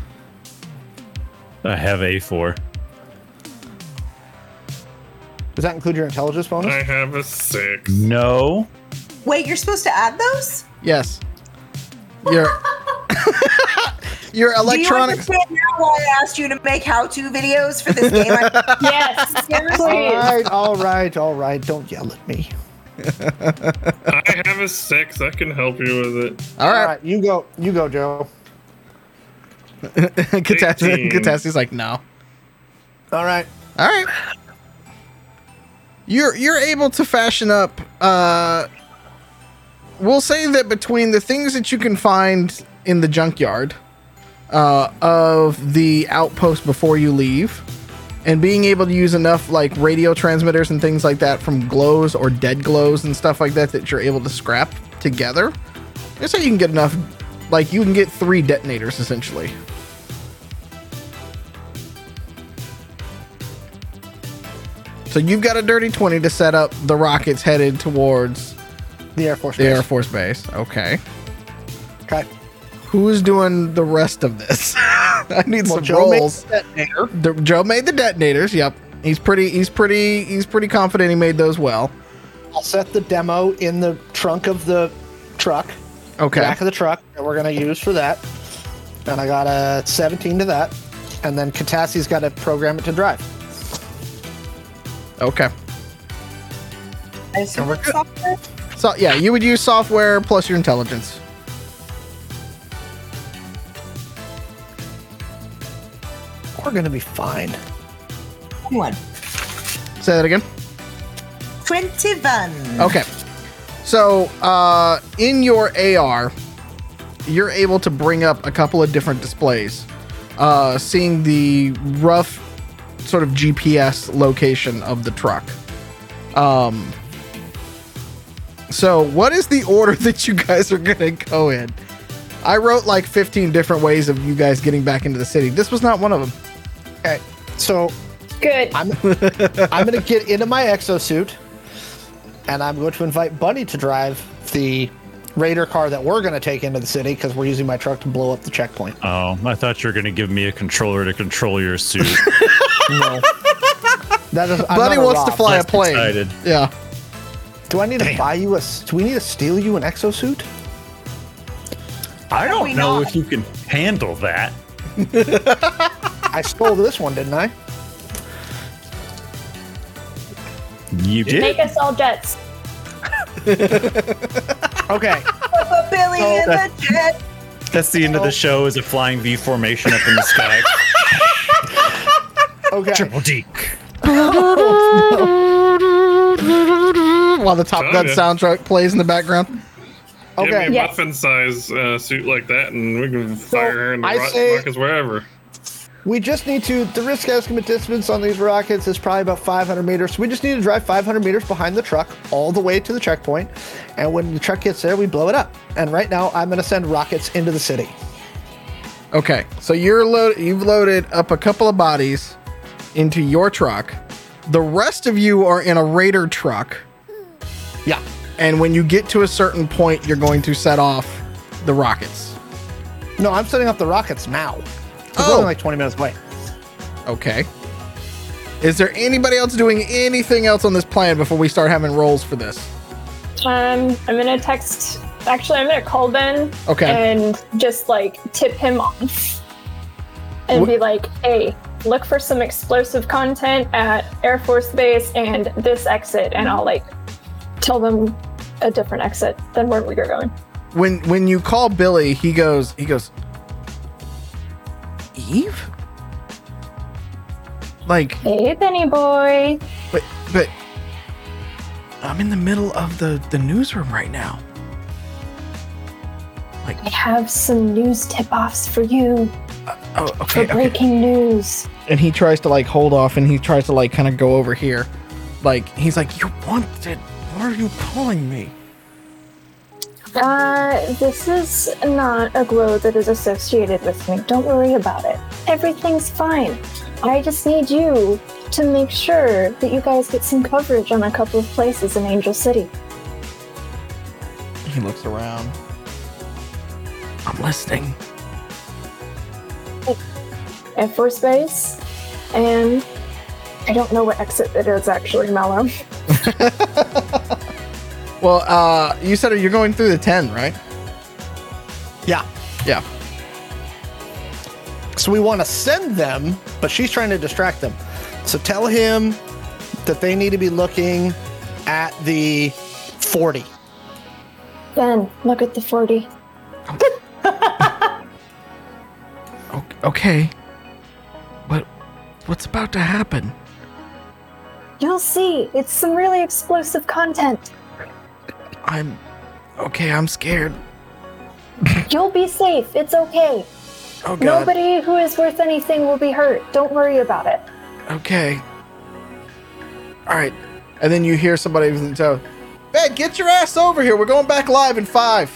I have A4. Does that include your intelligence bonus? I have a six. No. Wait, you're supposed to add those? Yes. Your your Do you understand now why I asked you to make how-to videos for this game? I- Yes, All please. right, all right, all right. Don't yell at me. I have a six. I can help you with it. All All right, right, you go. You go, Joe. Katassi- 18. Katassi's like no. All right. All right. You're you're able to fashion up. Uh, we'll say that between the things that you can find in the junkyard, uh, of the outpost before you leave, and being able to use enough like radio transmitters and things like that from glows or dead glows and stuff like that that you're able to scrap together. I say you can get enough. Like you can get three detonators essentially. So you've got a dirty 20 to set up the rockets headed towards The Air Force. the Air Base. Force Base. Okay. Okay. Who's doing the rest of this? I need Well, some Joe made rolls. the detonator. The- Joe made the detonators. Yep. He's pretty he's pretty he's pretty confident he made those well. I'll set the demo in the trunk of the truck, Okay. back of the truck that we're gonna use for that. And I got a 17 to that, and then Katassi's got to program it to drive. Okay. I assume it's software? So yeah, you would use software plus your intelligence. We're gonna be fine. One. Say that again. 21. Okay. So, uh, in your AR, you're able to bring up a couple of different displays, uh, seeing the rough sort of GPS location of the truck. Um, so, what is the order that you guys are going to go in? I wrote like 15 different ways of you guys getting back into the city. This was not one of them. Okay. So Good. I'm I'm gonna get into my exosuit. and I'm going to invite Bunny to drive the Raider car that we're going to take into the city because we're using my truck to blow up the checkpoint. Oh, I thought you were going to give me a controller to control your suit. No. That is, I'm Buddy not a wants to Rob. fly a That's plane. excited. Yeah. Do I need to buy you a? s- Do we need to steal you an exosuit? I don't know not? if you can handle that. I stole this one, didn't I? You did? Make us all jets. Okay. Put Billy Oh, in the jet. That's the end of the show is a flying V formation up in the sky. Okay. Triple D. While the Top Gun yeah. soundtrack plays in the background. Give Okay. me a Yes. muffin size uh, suit like that, and we can fire her and I rock say- rockets wherever. We just need to. The risk estimate distance on these rockets is probably about 500 meters. So we just need to drive 500 meters behind the truck all the way to the checkpoint. And when the truck gets there, we blow it up. And right now, I'm going to send rockets into the city. Okay, so you're load. You've loaded up a couple of bodies into your truck. The rest of you are in a Raider truck, Yeah. and when you get to a certain point, you're going to set off the rockets. No, I'm setting up the rockets now. We're Oh. only like 20 minutes away. Okay. Is there anybody else doing anything else on this plan before we start having rolls for this? Um, I'm gonna text. Actually, I'm gonna call Ben. Okay. And just like tip him off, and Wh- be like, "Hey, look for some explosive content at Air Force Base and this exit," and I'll like tell them a different exit than where we are going. When when you call Billy, he goes he goes Eve? Like Hey, Benny boy. but but I'm in the middle of the the newsroom right now. Like I have some news tip-offs for you oh for okay, okay. breaking news. and he tries to like hold off and he tries to like kind of go over here. Like he's like, You're wanted. Why are you calling me? Uh, this is not a glow that is associated with me. Don't worry about it. Everything's fine. I just need you to make sure that you guys get some coverage on a couple of places in Angel City. He looks around. I'm listening. Air Force Base, and I don't know what exit it is actually, Mellow. Well, uh you said you're going through the ten, right? Yeah. Yeah. So we want to send them, but she's trying to distract them. So tell him that they need to be looking at the 40. Ben, look at the 40. O- Okay. What's about to happen? You'll see. It's some really explosive content. I'm okay. I'm scared. You'll be safe. It's okay. Oh god. Nobody who is worth anything will be hurt. Don't worry about it. Okay. All right. And then you hear somebody in the tow. Ben, get your ass over here. We're going back live in five.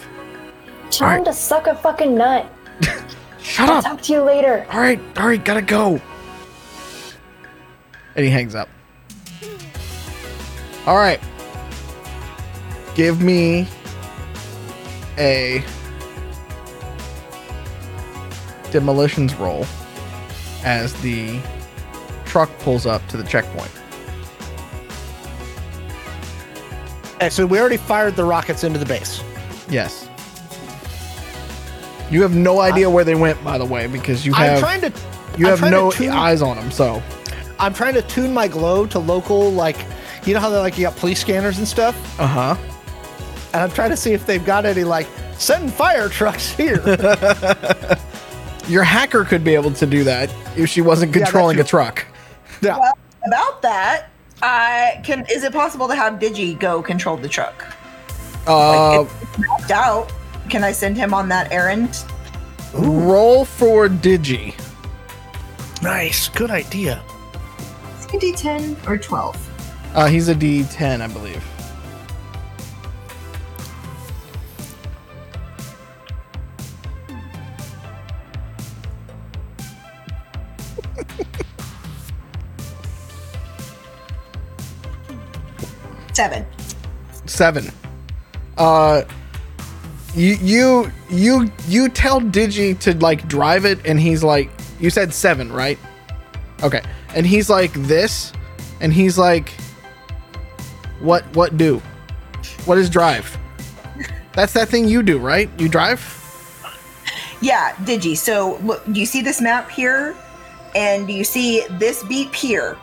Tell him right. to suck a fucking nut. Shut up. I'll up. talk to you later. All right. All right. Gotta go. And he hangs up. All right. Give me a demolitions roll as the truck pulls up to the checkpoint. So we already fired the rockets into the base. Yes. You have no idea where they went, by the way, because you I'm have trying to. you I'm have no to eyes on them. So I'm trying to tune my glow to local, like, you know how they like you got police scanners and stuff, uh huh. and I'm trying to see if they've got any like send fire trucks here. Your hacker could be able to do that if she wasn't Yeah, controlling a truck. yeah. Well, about that, I can. Is it possible to have Digi go control the truck? Uh, Doubt. Can I send him on that errand? roll for Digi. Nice, good idea. He D10 or 12? Uh, he's a D10, I believe. Seven. seven. Uh, you you you you tell Digi to like drive it, and he's like, you said seven, right? Okay, and he's like this, and he's like, what what do? What is drive? That's that thing you do, right? You drive? Yeah, Digi. So look, do you see this map here? And do you see this beep here?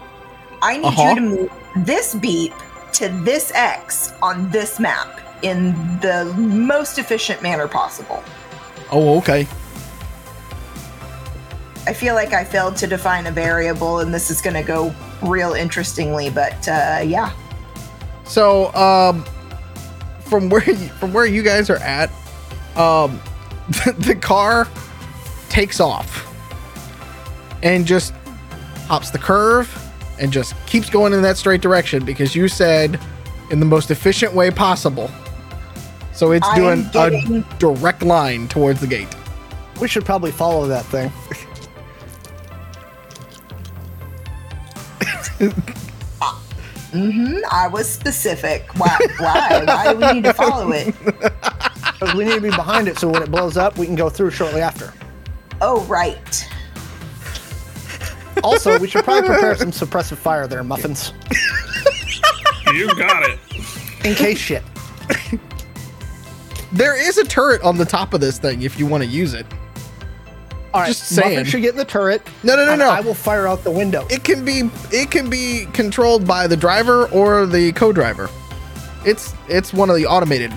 I need Uh-huh. you to move this beep to this X on this map in the most efficient manner possible. Oh, okay. I feel like I failed to define a variable, and this is going to go real interestingly, but uh, yeah. So, um, from where you, from where you guys are at, um, the, car takes off and just hops the curve and just keeps going in that straight direction because you said in the most efficient way possible. So it's doing getting- a direct line towards the gate. We should probably follow that thing. hmm I was specific. Why? Why? Why do we need to follow it? Because we need to be behind it so when it blows up, we can go through shortly after. Oh, right. Also, we should probably prepare some suppressive fire there, muffins. You got it. In case shit. There is a turret on the top of this thing if you want to use it. All right, Just saying. Muffin should get in the turret. No, no, no, and no. I will fire out the window. It can be it can be controlled by the driver or the co-driver. It's it's one of the automated.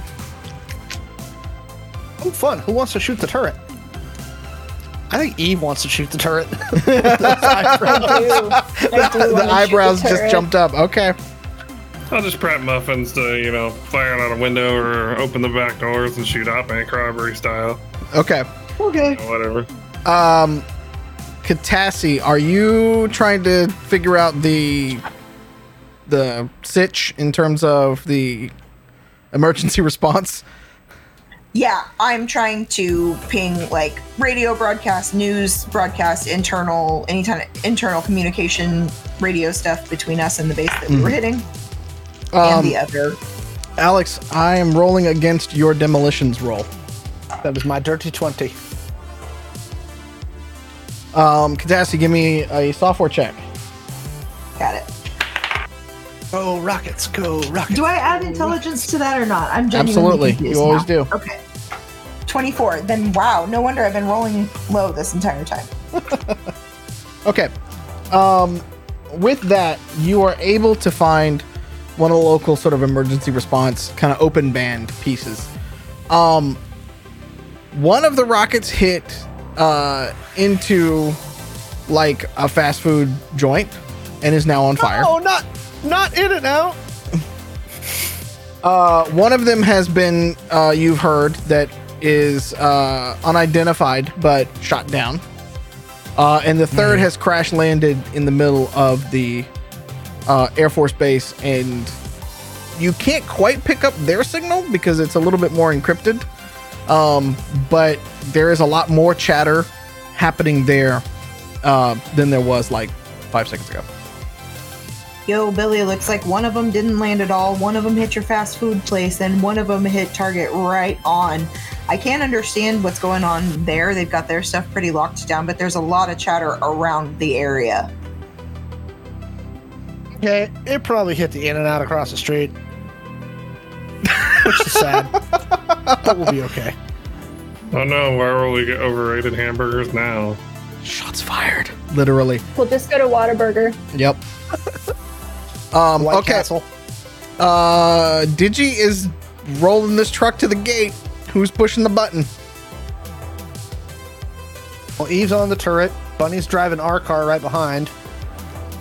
Oh, fun. Who wants to shoot the turret? I think Eve wants to shoot the turret. I do. I do the wanna shoot eyebrows just jumped up. Okay. I'll just prep muffins to, you know, fire out a window or open the back doors and shoot out bank robbery style. Okay. okay. Whatever. Um Katassi, are you trying to figure out the the sitch in terms of the emergency response? Yeah, I'm trying to ping like radio broadcast, news broadcast, internal, any kind of internal communication radio stuff between us and the base that we were hitting, and Um, the other. Alex, I am rolling against your demolitions roll. That is my dirty 20. Um, Katassi, give me a software check. Got it. Go rockets, go rockets. Do I add intelligence to that or not? I'm genuinely Absolutely. confused You always now. do. Okay. 24. Then wow, no wonder I've been rolling low this entire time. Okay. Um, with that, you are able to find one of the local sort of emergency response kind of open band pieces. Um, one of the rockets hit uh, into like a fast food joint and is now on fire. Oh, not not in it now. Uh, one of them has been, uh, you've heard, that is uh, unidentified but shot down. Uh, and the third has crash landed in the middle of the uh, Air Force Base, and you can't quite pick up their signal because it's a little bit more encrypted. Um, but there is a lot more chatter happening there uh, than there was like five seconds ago. Yo, Billy, looks like one of them didn't land at all. One of them hit your fast food place, and one of them hit target right on. I can't understand what's going on there. They've got their stuff pretty locked down, but there's a lot of chatter around the area. Okay, it probably hit the in and out across the street. Which is sad. but we'll be okay. Oh no, where will we get overrated hamburgers now? Shots fired. Literally. We'll just go to Whataburger. Yep. um, White okay. Castle. Uh, Digi is rolling this truck to the gate. Who's pushing the button? Well, Eve's on the turret. Bunny's driving our car right behind.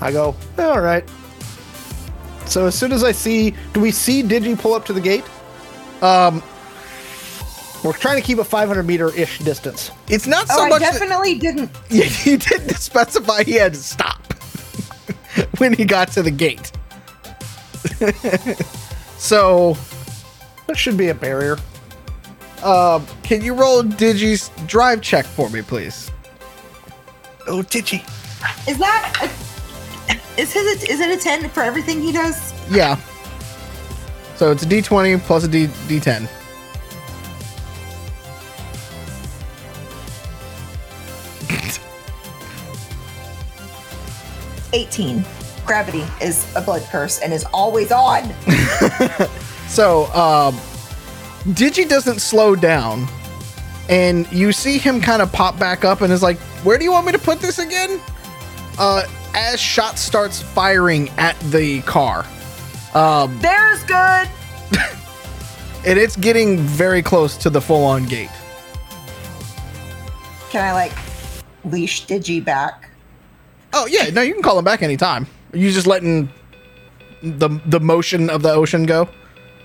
I go, "Eh, all right. So as soon as I see, do we see Digi pull up to the gate? Um, We're trying to keep a 500 meter ish distance. it's not Oh, so I much. that- definitely didn't. Yeah, he didn't specify he had to stop when he got to the gate. so, That should be a barrier. uh, can you roll Digi's drive check for me, please? Oh, Digi. Is that? A, is his? Is it a ten for everything he does? Yeah. So it's a D20 plus a D D10. Eighteen. Gravity is a blood curse and is always on. So, um, Digi doesn't slow down, and you see him kind of pop back up and is like, "Where do you want me to put this again?" Uh, as shot starts firing at the car, Um, There's good. and it's getting very close to the full-on gate. Can I like leash Digi back? Oh yeah, no, you can call him back anytime. Are you just letting the the motion of the ocean go?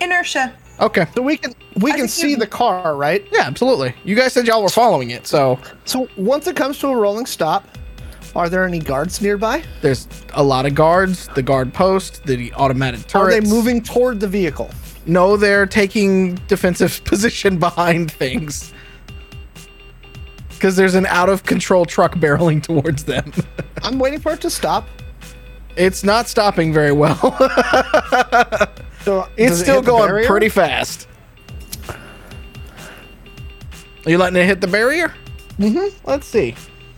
Inertia. Okay. So we can we I can see you- the car, right? Yeah, absolutely. You guys said y'all were following it, so So once it comes to a rolling stop, are there any guards nearby? there's a lot of guards, the guard post, the automatic Are they moving toward the vehicle? No, they're taking defensive position behind things. Because there's an out of control truck barreling towards them. I'm waiting for it to stop. it's not stopping very well. So it's does it still going pretty fast. Are you letting it hit the barrier? Mm-hmm. Let's see.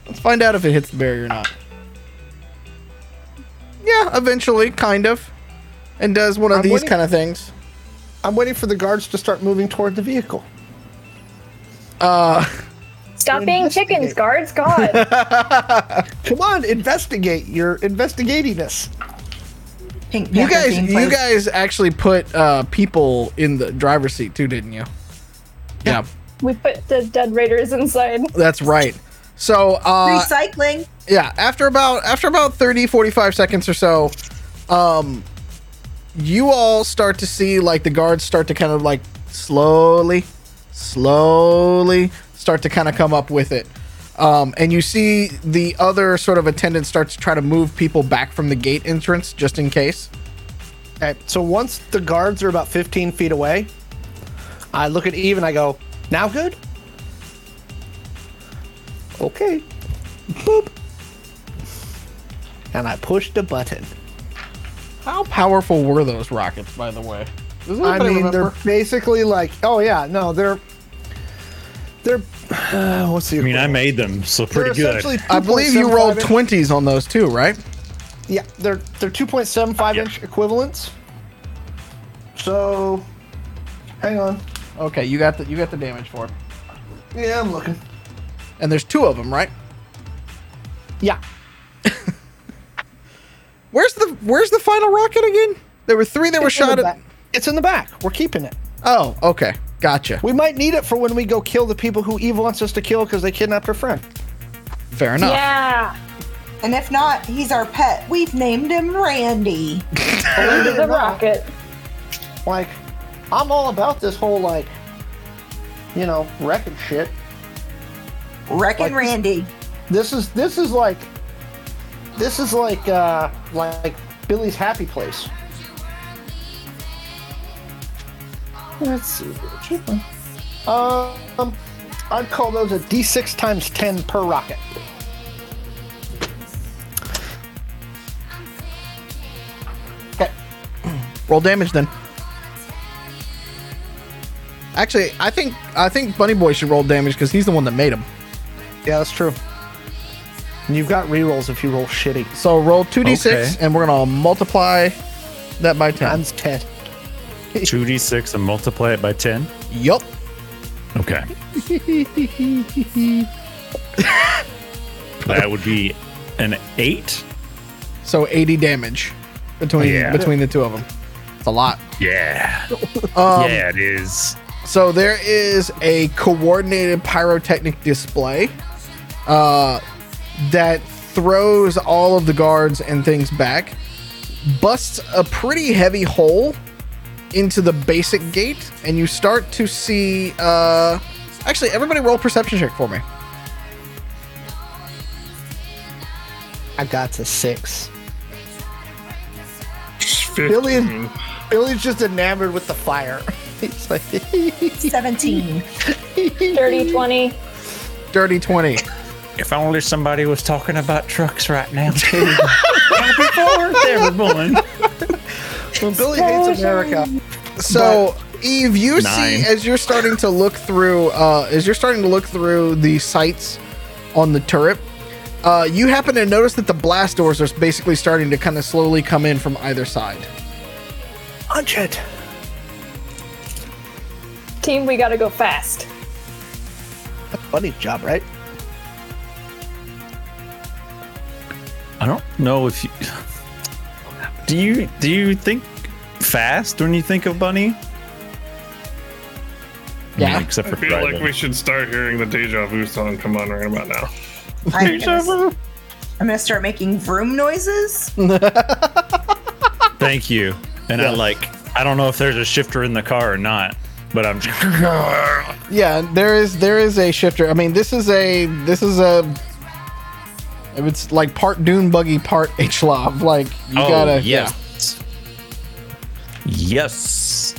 Let's find out if it hits the barrier or not. Yeah, eventually, kind of. And does one of I'm these waiting- kind of things. I'm waiting for the guards to start moving toward the vehicle. Uh, Stop being chickens, guards. God. Come on, investigate. You're investigating this. Pink You Panther guys, theme you plays. guys actually put uh, people in the driver's seat too, didn't you? Yeah, we put the dead raiders inside. that's right. So, uh, recycling. yeah, after about after about 30, 45 seconds or so, um, you all start to see like the guards start to kind of like slowly, slowly start to kind of come up with it. Um, and you see the other sort of attendant start to try to move people back from the gate entrance just in case. Okay, so once the guards are about 15 feet away, I look at Eve and I go, "Now good." Okay. Boop. And I pushed a button. How powerful were those rockets, by the way? I mean, remember? they're basically like, oh yeah, no, they're they're uh, what's the? I mean, I made them, so pretty good. I believe you rolled twenties on those too, right? Yeah, they're they're 2.75 Yeah. inch equivalents. So, hang on. Okay, you got the you got the damage for it. Yeah, I'm looking. And there's two of them, right? Yeah, Where's the Where's the final rocket again? There were three that were It's in shot at. It's in the back. We're keeping it. Oh, okay, gotcha. We might need it for when we go kill the people who Eve wants us to kill because they kidnapped her friend. Fair enough. Yeah. And if not, he's our pet. We've named him Randy. Believe The rocket. Like, I'm all about this whole like, you know, wrecking shit. Wrecking Like- Randy. This is this is like, this is like uh like Billy's happy place. Let's see. here. Um, I'd call those a D6 times 10 per rocket. Okay. Roll damage then. Actually, I think I think Bunny Boy should roll damage because he's the one that made him. Yeah, that's true. And you've got rerolls if you roll shitty. So roll two d six, Okay. and we're gonna multiply that by ten. Times 10. 2d6 and multiply it by 10. yup. Okay. that would be an 8. So eighty damage between Yeah. between the two of them. It's a lot. Yeah. Um, yeah, it is. So there is a coordinated pyrotechnic display uh, that throws all of the guards and things back, busts a pretty heavy hole into the basic gate, and you start to see. Uh, actually, everybody roll perception check for me. I got to six. 15. Billy- Billy's just enamored with the fire. He's like, 17. Dirty 20. Dirty 20. If only somebody was talking about trucks right now, too. Happy Fourth, everyone. when Billy hates America, So Eve, you Nine. see as you're starting to look through, uh, as you're starting to look through the sights on the turret, uh, you happen to notice that the blast doors are basically starting to kind of slowly come in from either side. Punch it. Team, we gotta go fast. Bunny's job, right? I don't know if you do you do you think fast when you think of bunny? Yeah. except for I feel driving. like we should start hearing the deja vu song come on right about now. I'm gonna, I'm gonna start making vroom noises. Thank you. And I Yeah. like I don't know if there's a shifter in the car or not, but I'm Yeah, there is there is a shifter. I mean, this is a this is a it's like part dune buggy, part H-Lob. Like you oh, gotta yes. Yes.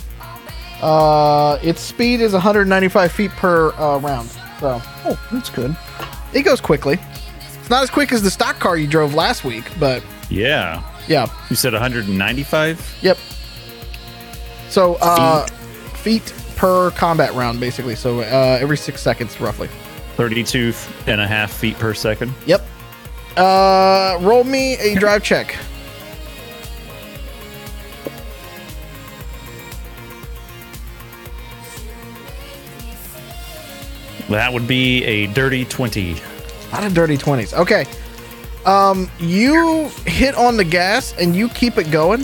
Uh, its speed is 195 feet per uh, round, so Oh, that's good. it goes quickly. It's not as quick as the stock car you drove last week, but Yeah. yeah, You said 195? yep. So uh, feet per combat round, basically. So uh, every six seconds, roughly. 32 and a half feet per second. Yep. Uh, roll me a drive check. That would be a dirty 20. Not a dirty 20s. Okay. Um, you hit on the gas and you keep it going.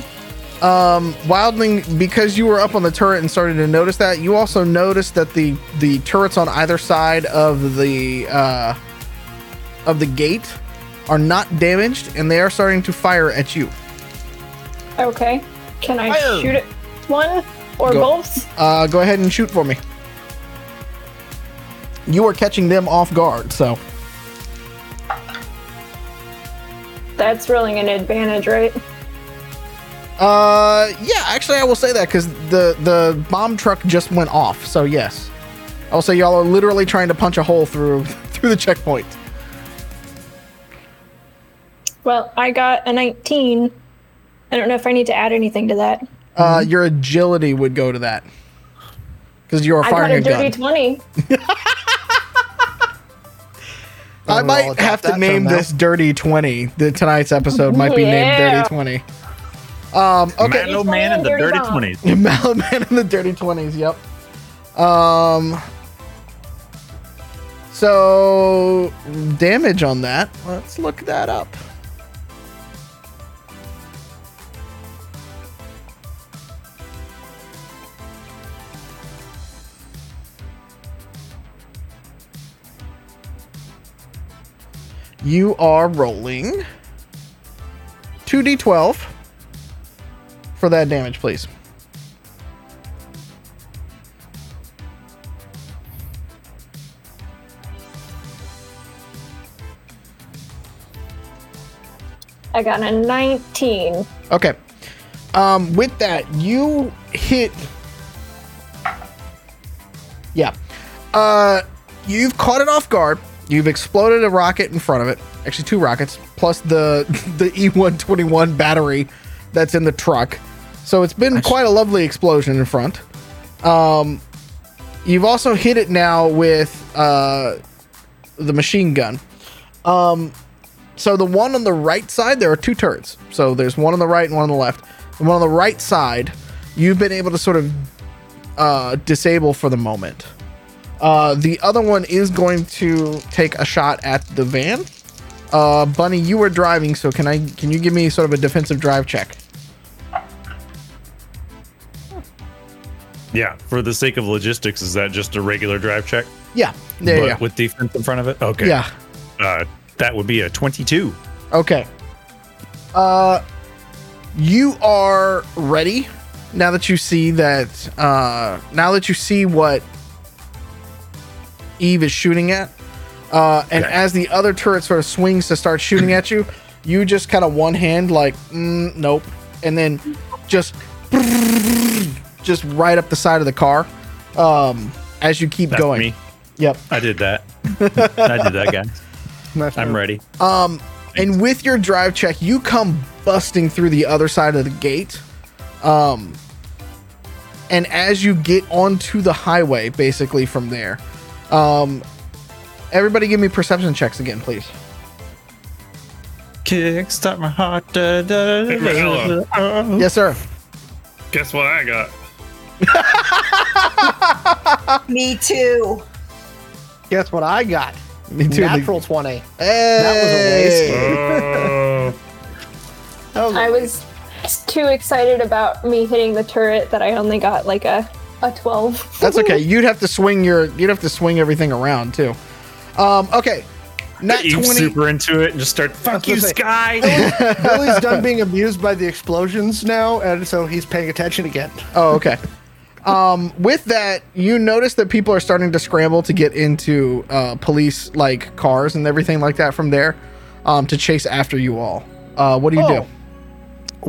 Um, Wildling, because you were up on the turret and started to notice that, you also noticed that the the turrets on either side of the uh, of the gate are not damaged and they are starting to fire at you. Okay. Can I Fire. shoot it one or Go. both? Uh, go ahead and shoot for me. You are catching them off guard, so That's rolling an advantage, right? Uh, yeah, actually, I will say that because the the bomb truck just went off. So yes, I'll say y'all are literally trying to punch a hole through through the checkpoint. Well, I got a 19. I don't know if I need to add anything to that. Uh, your agility would go to that because you're firing I got a a dirty gun. 20. I might have to name from now. this Dirty Twenty. The tonight's episode might be named Dirty Twenty. Um, okay, Man, oh man, in the Dirty dirty bomb. 20s. Malaman in the Dirty Twenties. Yep. Um. So damage on that. Let's look that up. You are rolling 2d12 for that damage, please. I got a 19. Okay. Um, with that, you hit. Yeah. Uh, you've caught it off guard. You've exploded a rocket in front of it. Actually, two rockets plus the the E121 battery that's in the truck. So it's been quite a lovely explosion in front. Um, you've also hit it now with uh, the machine gun. Um, so the one on the right side, there are two turrets. So there's one on the right and one on the left. The one on the right side, you've been able to sort of uh, disable for the moment. Uh, the other one is going to take a shot at the van. Uh, Bunny, you were driving, so can I? Can you give me sort of a defensive drive check? Yeah, for the sake of logistics, is that just a regular drive check? Yeah, there but you go. with defense in front of it? Okay. Yeah. Uh, that would be a 22. Okay. Uh, you are ready now that you see that. Uh, now that you see what Eve is shooting at, uh, and Okay. as the other turret sort of swings to start shooting at you, you just kind of one hand like, mm, nope, and then just just right up the side of the car. Um, as you keep That's going. me. Yep. I did that. I did that, guys. Nice I'm ready. And with your drive check, you come busting through the other side of the gate. Um, and as you get onto the highway, basically from there, um, everybody give me perception checks again, please. Kickstart my heart. Da, da, da, Hey, Mahalo. da, da. Yes, sir. Guess what I got? Me too. Guess what I got? Me too. Natural 20. Hey. That was a waste. Oh, That was a I was too excited about me hitting the turret that I only got like a a 12. That's okay. You'd have to swing your. You'd have to swing everything around too. Um. Okay. Not You twenty. super into it and just start. Fuck was you, gonna say- Sky. Billy's done being abused by the explosions now, and so he's paying attention again. Oh, okay. Um, with that, you notice that people are starting to scramble to get into uh, police like cars and everything like that from there, um, to chase after you all. Uh, what do you Oh. do?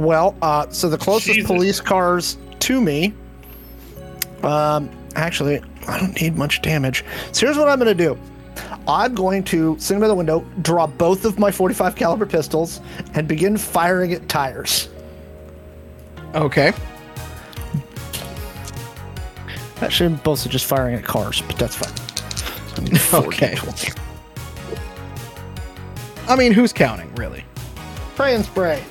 Well, uh, so the closest Jesus. police cars to me. Um, actually, I don't need much damage. So here's what I'm going to do. I'm going to sit by the window, draw both of my 45 caliber pistols, and begin firing at tires. Okay. Actually, I'm mostly just firing at cars, but that's fine. So I need 40 Okay. I mean, who's counting really? Spray and spray.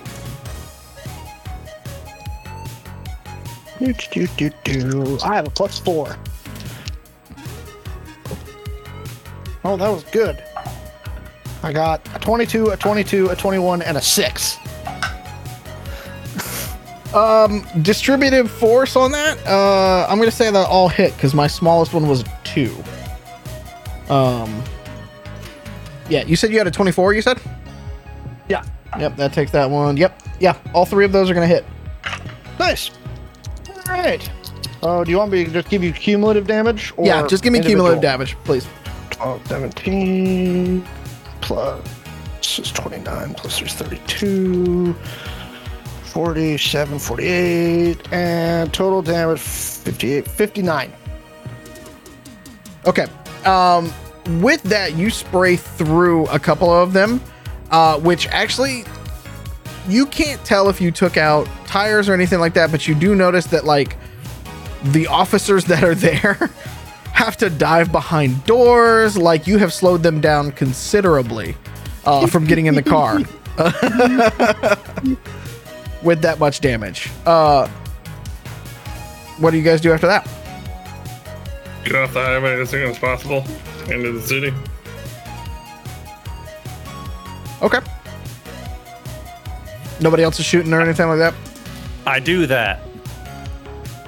Do, do, do, do. I have a plus four. Oh, that was good. I got a 22, a 22, a 21, and a 6. um, Distributive force on that? Uh, I'm gonna say that all hit because my smallest one was two. Um. Yeah, you said you had a 24. You said. Yeah. Yep, that takes that one. Yep, yeah, all three of those are gonna hit. Nice. All right. Oh, do you want me to just give you cumulative damage? Or yeah, just give me cumulative damage, please. 12, 17 plus this is 29 plus there's 32 47 48 and total damage 58 59 Okay. Um, with that, you spray through a couple of them, uh, which actually you can't tell if you took out tires or anything like that, but you do notice that like the officers that are there have to dive behind doors. Like you have slowed them down considerably uh, from getting in the car with that much damage. Uh, what do you guys do after that? get off the highway as soon as possible into the city. Okay. Nobody else is shooting or anything like that. I do that.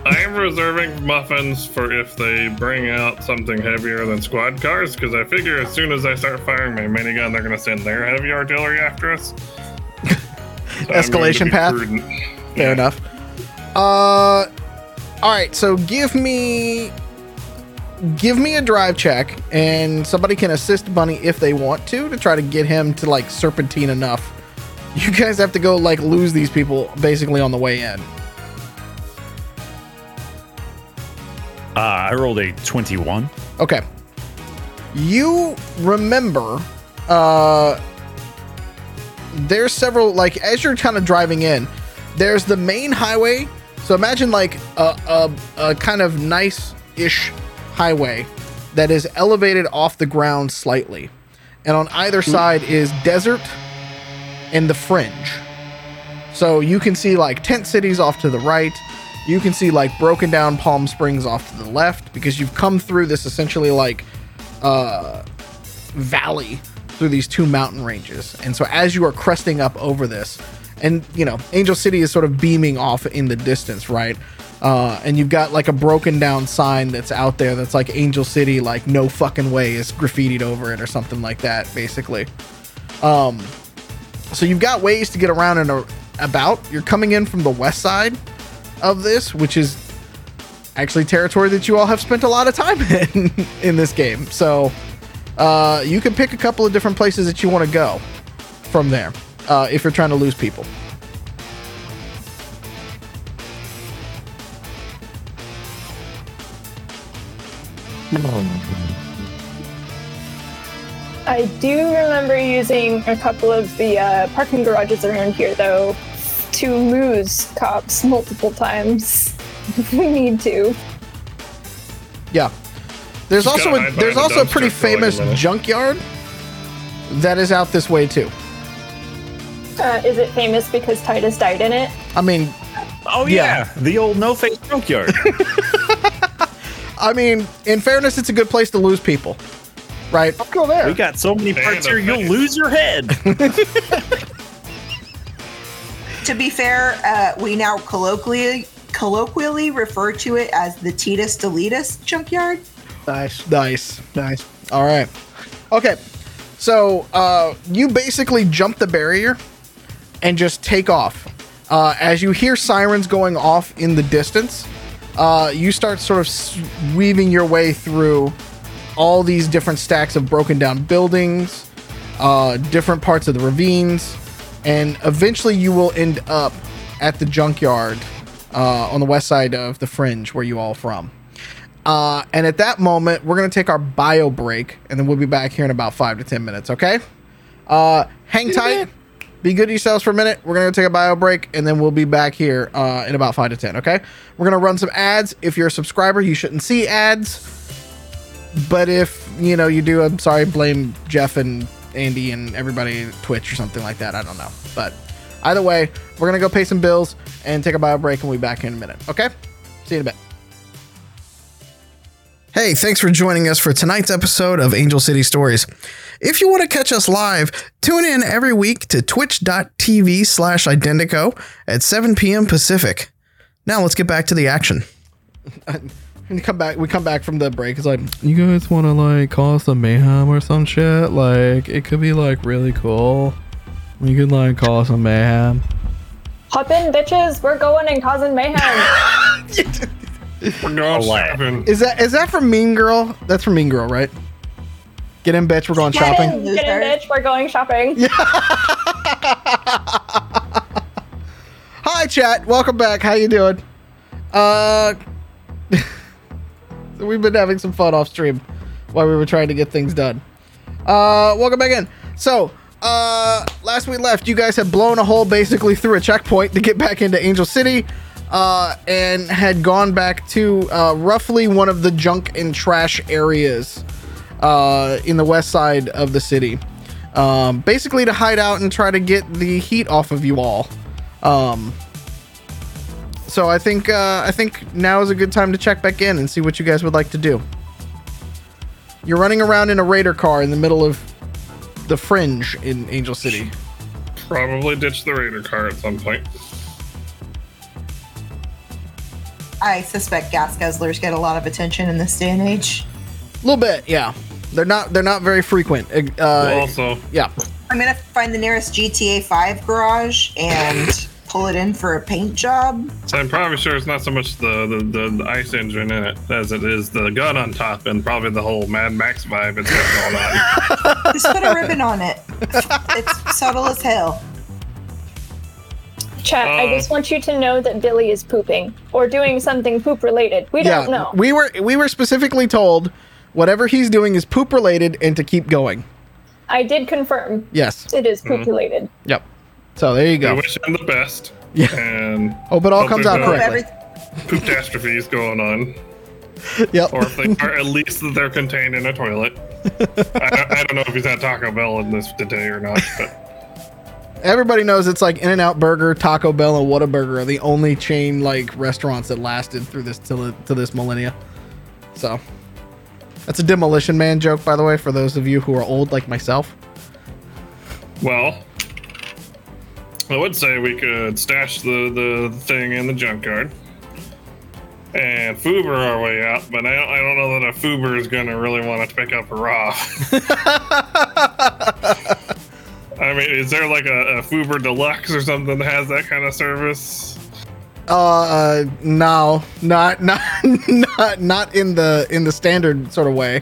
I am reserving muffins for if they bring out something heavier than squad cars, because I figure as soon as I start firing my minigun, they're going to send their heavy artillery after us. So I'm going to Escalation path? prudent. Fair Yeah. enough. Uh, all right. So give me, give me a drive check, and somebody can assist Bunny if they want to to try to get him to like serpentine enough. You guys have to go like lose these people basically on the way in. Uh, I rolled a 21. Okay. You remember uh there's several like as you're kind of driving in, there's the main highway. So imagine like a a, a kind of nice-ish highway that is elevated off the ground slightly. And on either side is desert and the fringe. So you can see like tent cities off to the right. You can see like broken down Palm Springs off to the left because you've come through this essentially like uh, valley through these two mountain ranges. And so as you are cresting up over this, and you know, Angel City is sort of beaming off in the distance, right? Uh, and you've got like a broken down sign that's out there that's like Angel City, like no fucking way is graffitied over it or something like that, basically. Um, so you've got ways to get around and about. You're coming in from the west side of this, which is actually territory that you all have spent a lot of time in in this game. So uh, you can pick a couple of different places that you want to go from there uh, if you're trying to lose people. I do remember using a couple of the uh, parking garages around here, though, to lose cops multiple times. we need to. Yeah. There's Just also a, there's also a pretty dumpster for like a famous junkyard that is out this way too. Uh, is it famous because Titus died in it? I mean, Oh Yeah. yeah, the old no face junkyard. I mean, in fairness, it's a good place to lose people, right? I'll Go there. we got so many And parts a here, you'll face. lose your head. To be fair, uh, we now colloquially colloquially refer to it as the Titus Deletus junkyard. nice, Nice. nice. All right. Okay. So uh, you basically jump the barrier and just take off. Uh, as you hear sirens going off in the distance, uh, you start sort of weaving your way through all these different stacks of broken down buildings, uh, different parts of the ravines, and eventually you will end up at the junkyard uh, on the west side of the fringe where you all from. Uh, and at that moment, we're gonna take our bio break, and then we'll be back here in about five to ten minutes. Okay? Uh, hang tight. Be good to yourselves for a minute. We're gonna take a bio break, and then we'll be back here uh, in about five to ten. Okay? We're gonna run some ads. If you're a subscriber, you shouldn't see ads. But if you know you do, I'm sorry. Blame Jeff and Andy and everybody at Twitch or something like that. I don't know. But either way, we're gonna go pay some bills and take a bio break, and we'll be back in a minute. Okay? See you in a bit. Hey, thanks for joining us for tonight's episode of Angel City Stories. If you want to catch us live, tune in every week to twitch.tv slash identico at 7 p.m. Pacific. Now let's get back to the action. And come back. We come back from the break. It's like, You guys want to like cause some mayhem or some shit? Like it could be like really cool. We could like cause some mayhem. Hop in, bitches. We're going and causing mayhem. We're going shopping. is that is that from Mean Girl? That's from Mean Girl, right? Get in, bitch. We're going Get shopping. in. Get in, bitch. We're going shopping. Hi, chat. Welcome back. How you doing? Uh, so we've been having some fun off stream while we were trying to get things done. Uh, welcome back in. So, uh, last we left, you guys had blown a hole basically through a checkpoint to get back into Angel City, uh, and had gone back to uh, roughly one of the junk and trash areas uh, in the west side of the city. Um, basically to hide out and try to get the heat off of you all. Um, so I think uh, I think now is a good time to check back in and see what you guys would like to do. You're running around in a raider car in the middle of the fringe in Angel City. Probably ditch the raider car at some point. I suspect gas guzzlers get a lot of attention in this day and age. A little bit, yeah. They're not they're not very frequent. Uh, Well, also, yeah. I'm gonna find the nearest GTA 5 garage and pull it in for a paint job. so I'm probably sure it's not so much the, the, the, the ice engine in it as it is the gun on top and probably the whole Mad Max vibe it's got going on. Just put a ribbon on it. It's subtle as hell. Chat, I Uh. just want you to know that Billy is pooping or doing something poop related. We Yeah. don't know. We were we were specifically told whatever he's doing is poop related and to keep going. I did confirm Yes. it is poop related. Yep. So there you go. I wish him the best. Yeah. And Hope it all comes out no- correctly. Every, catastrophes going on. Yep. Or if they are, at least that they're contained in a toilet. I, don't- I don't know if he's had Taco Bell in this today or not, but Everybody knows it's like In and Out Burger, Taco Bell, and Whataburger are the only chain like restaurants that lasted through this till to this millennia. So that's a demolition man joke, by the way, for those of you who are old like myself. well, I would say we could stash the, the thing in the junkyard and Fuber our way out, but I don't, I don't know that a Fuber is going to really want to pick up a raw. I mean, is there like a, a Fuber Deluxe or something that has that kind of service? Uh, no, not not not not in the in the standard sort of way.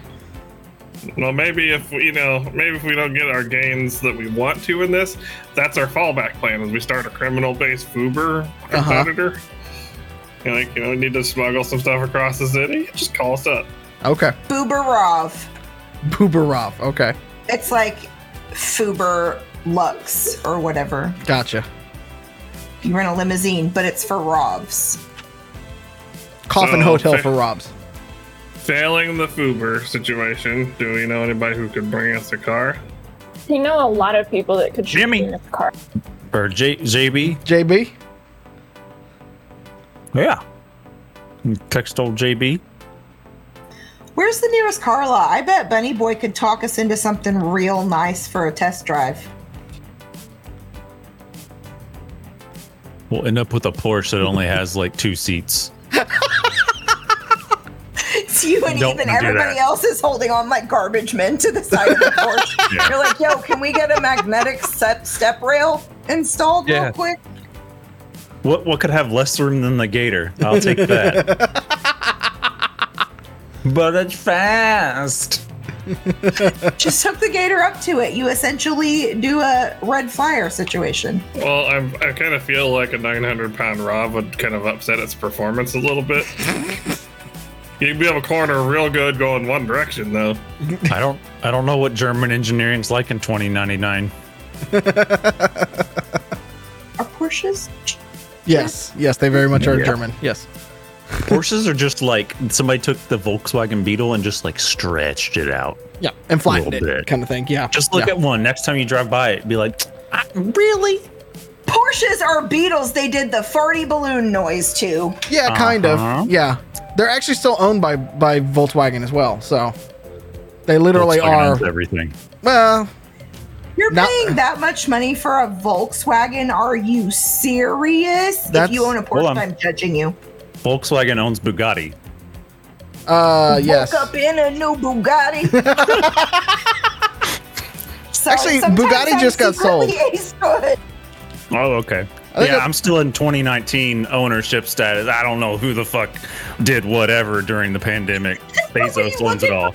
Well, maybe if we, you know, maybe if we don't get our gains that we want to in this, that's our fallback plan. Is we start a criminal-based Fuber uh-huh. competitor. You know, like, you know, we need to smuggle some stuff across the city. Just call us up. Okay, Buberov. Booberov. Okay, It's like Fuber Lux or whatever. gotcha. You rent a limousine, but it's for Rovs. coffin So, hotel fa- for Robs. Failing the Fuber situation, do we know anybody who could bring us a car? You know a lot of people that could shoot Jimmy. in a car. Or J- JB? JB. Yeah. Text old JB. Where's the nearest car lot? I bet Bunny Boy could talk us into something real nice for a test drive. We'll end up with a Porsche that only has like two seats. It's you and Don't even everybody that. else is holding on like garbage men to the side of the porch. Yeah. You're like, yo, can we get a magnetic step step rail installed Yeah. real quick? What what could have less room than the Gator? I'll take that. but it's fast. Just hook the gator up to it. You essentially do a red fire situation. Well, I'm, I kind of feel like a 900 pound Rob would kind of upset its performance a little bit. You'd be able to corner real good going one direction, though. I don't I don't know what German engineering's like in 2099. Are Porsches? Yes, yes, they very much are Yeah. German. Yes. Porsches are just like somebody took the Volkswagen Beetle and just like stretched it out. Yeah, and flattened it, bit. kind of thing. Yeah. Just look yeah. at one. Next time you drive by it, be like, "Ah, really? Porsches are Beetles. They did the farty balloon noise too. Yeah, kind Uh-huh. of. Yeah, they're actually still owned by by Volkswagen as well. So they literally Volkswagen are. owns everything. Well, You're Not- paying that much money for a Volkswagen? Are you serious? If you own a Porsche, on. I'm judging you. Volkswagen owns Bugatti. uh, yes. Woke up in a new Bugatti. Sorry, Actually, sometimes Bugatti I'm just got sold. Oh, okay. I think Yeah, I'm still in 2019 ownership status. I don't know who the fuck did whatever during the pandemic. Bezos owns it all.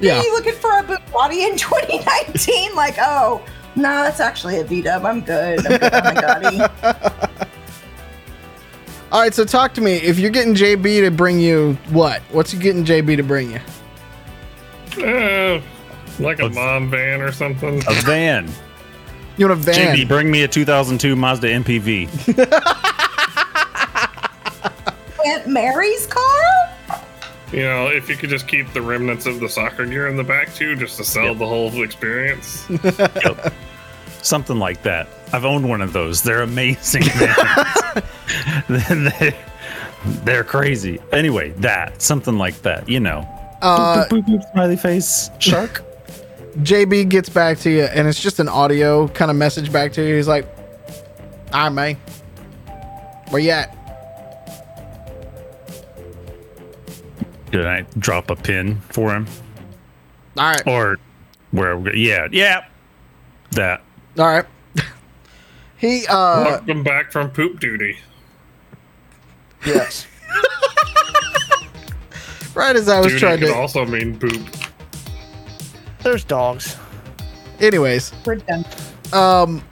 Yeah. Are you looking for a Bugatti in 2019? like, oh, no, that's actually a V-Dub. I'm good. I'm good on Bugatti. All right, so talk to me. If you're getting JB to bring you what? What's he getting JB to bring you? Uh, like a Let's- mom van or something. A van. You want a van? JB, bring me a 2002 Mazda MPV. Aunt Mary's car? You know, if you could just keep the remnants of the soccer gear in the back too, just to sell Yep. the whole experience. Yep. Something like that. I've owned one of those. They're amazing. they're, they're crazy. Anyway, that. Something like that. You know. Uh, Boop, boop, boop, smiley face. Shark. JB gets back to you, and it's just an audio kind of message back to you. He's like, "All right, man, where you at?" Did I drop a pin for him? All right, Or where? Yeah. Yeah. That. all right. he uh, Welcome back from poop duty. Yes. right as I was Duty trying could to. also mean poop. There's dogs. Anyways, We're done. um,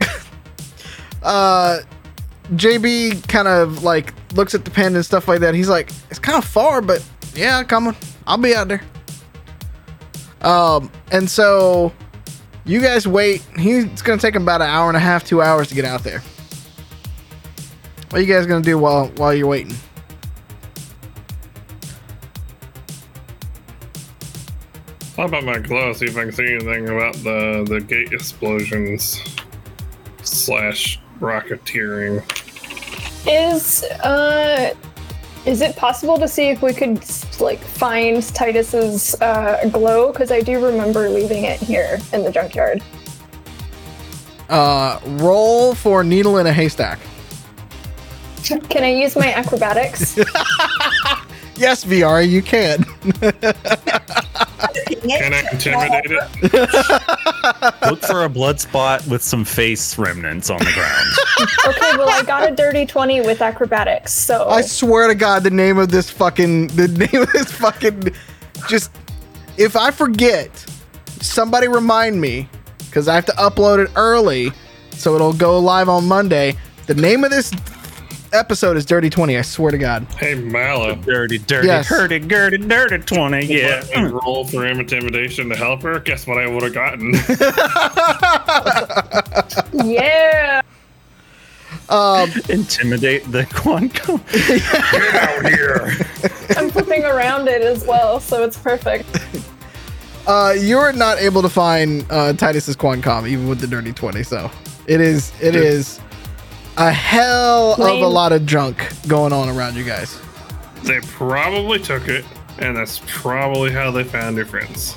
uh, JB kind of like looks at the pen and stuff like that. He's like, "It's kind of far, but yeah, coming. I'll be out there." Um, and so you guys wait. He's gonna take him about an hour and a half, two hours to get out there. What are you guys gonna do while while you're waiting? How about my glow? See if I can see anything about the the gate explosions slash rocketeering. Is uh, is it possible to see if we could like find Titus's uh, glow? Because I do remember leaving it here in the junkyard. Uh, roll for needle in a haystack. Can I use my acrobatics? Yes, VR, you can. Can I intimidate it? Look for a blood spot with some face remnants on the ground. okay, well I got a dirty twenty with acrobatics, so I swear to God, the name of this fucking, the name of this fucking, just, if I forget, somebody remind me, because I have to upload it early, so it'll go live on Monday. The name of this episode is Dirty 20, I swear to God. Hey Mala, dirty, dirty, Yes. dirty, dirty, dirty 20. Yeah. let roll for intimidation to help her. Guess what I would have gotten? yeah. Intimidate the Quancom. Get out here. I'm flipping around it as well, so it's perfect. Uh, you're not able to find uh, Titus's Quancom even with the dirty twenty. So it is it is a hell of a lot of junk going on around you guys. They probably took it, and that's probably how they found your friends.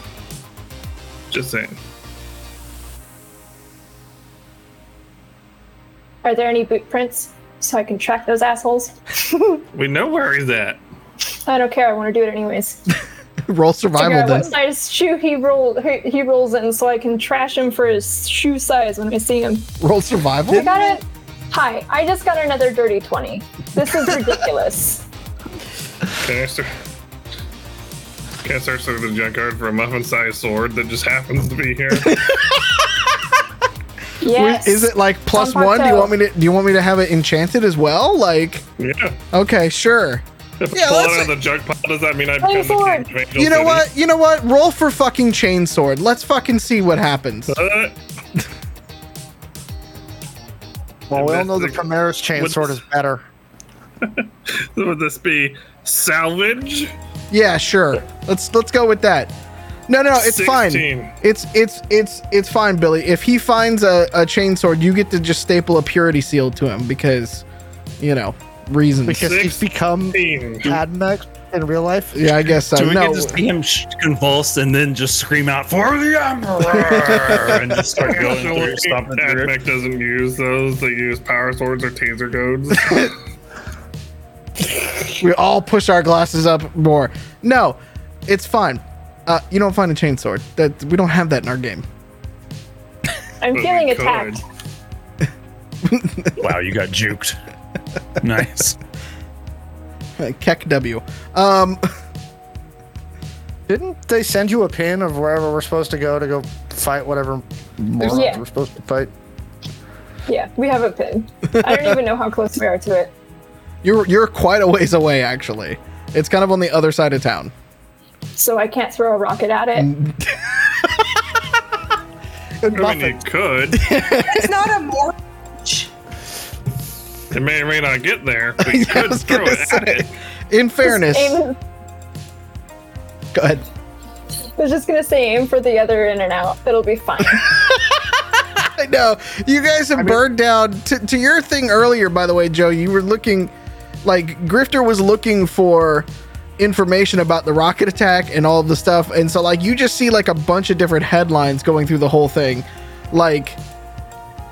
Just saying. Are there any boot prints so I can track those assholes? We know where he's at. I don't care. I want to do it anyways. Roll survival out then. what size shoe he rolled he, he rolls in, so I can trash him for his shoe size when I see him. Roll survival. I got it. Hi, I just got another dirty twenty. This is ridiculous. Can I start? Can I start searching the junkyard for a muffin-sized sword that just happens to be here? Yes. Is it like plus Tom one? Do you want me to? Do you want me to have it enchanted as well? Like, yeah. okay, sure. If Yeah, pull let's- out of the junk pile, does that mean I Play become the king of Angel You know City? what? You know what? Roll for fucking chain sword. Let's fucking see what happens. Uh, Well, we all know the Investigate. Primaris chain sword is better. would this be salvage? Yeah, sure. Let's let's go with that. No, no, it's 16. fine. It's it's it's it's fine, Billy. If he finds a, a chainsword, you get to just staple a purity seal to him because, you know, reasons. Because he's become Fifteen. Admech in real life. yeah, I guess so. Do we no, get to see him sh- convulse and then just scream out for the emperor and just start going through, stomping through it? Admech doesn't use those. They use power swords or taser goads. we all push our glasses up more. No, it's fine. Uh, you don't find a chainsword. That we don't have that in our game. I'm But feeling attacked. Wow, you got juked. nice. Keck W. Um, Didn't they send you a pin of wherever we're supposed to go to go fight whatever morons Yeah. we're supposed to fight? Yeah, we have a pin. I don't even know how close we are to it. you're you're quite a ways away actually. It's kind of on the other side of town. So I can't throw a rocket at it. I mean, you could. It's not a mortgage. It may or may not get there, but you I could throw gonna it at it. In fairness, Aim, go ahead. I was just gonna say aim for the other in and out. It'll be fine. I know you guys have burned down to, to your thing earlier. By the way, Joe, you were looking like Grifter was looking for information about the rocket attack and all of the stuff, and so like you just see like a bunch of different headlines going through the whole thing, like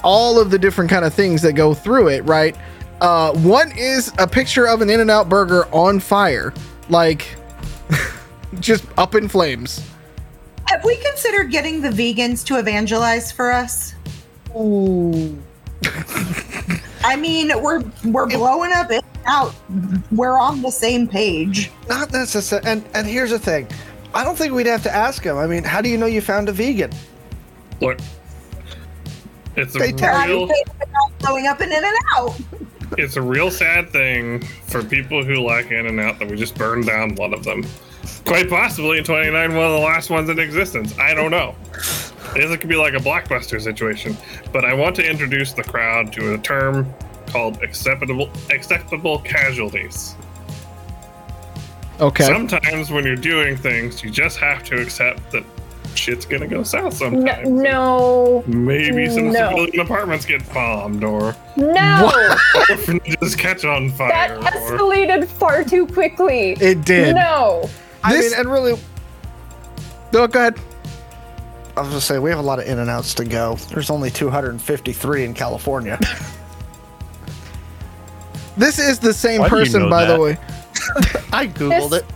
all of the different kind of things that go through it. Right? Uh, one is a picture of an In-N-Out burger on fire, like just up in flames. Have we considered getting the vegans to evangelize for us? Ooh. I mean, we're we're blowing up it out. We're on the same page. Not necessarily. And and here's the thing, I don't think we'd have to ask him. I mean, how do you know you found a vegan? Look, it's a They tell How do you real, say we're not blowing up and in and out? it's a real sad thing for people who like In and Out that we just burned down one of them. Quite possibly in 29, one of the last ones in existence. I don't know. It could be like a blockbuster situation. But I want to introduce the crowd to a term called acceptable acceptable casualties. Okay. Sometimes when you're doing things, you just have to accept that shit's gonna go south No, no, Maybe some No. civilian apartments get bombed or no! orphanages catch on That fire. or... escalated far too quickly. It did. No. I This- mean, and really, No, go ahead. I was gonna say we have a lot of in and outs to go. There's only 253 in California. This is the same Why do you person, know by the way. I googled This- it.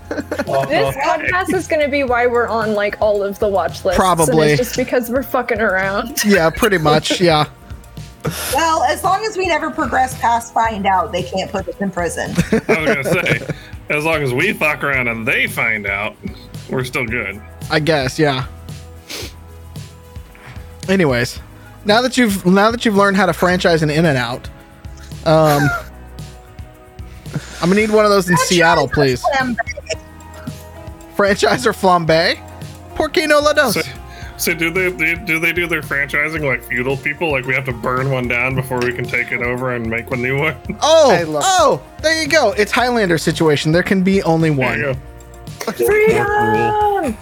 This podcast is going to be why we're on like all of the watch lists. Probably. And it's just because we're fucking around. Yeah, pretty much. Yeah. Well, as long as we never progress past find out, they can't put us in prison. I was gonna say, as long as we fuck around and they find out, we're still good. I guess. Yeah. Anyways, now that you've now that you've learned how to franchise an In and Out, um, I'm gonna need one of those in Seattle, please. Franchise or flambe? Por qué no la dos? So, So do they, they do they do their franchising like feudal people? Like we have to burn one down before we can take it over and make a new one. Oh, I love- oh, there you go. It's Highlander situation. There can be only There one. you go. Freedom!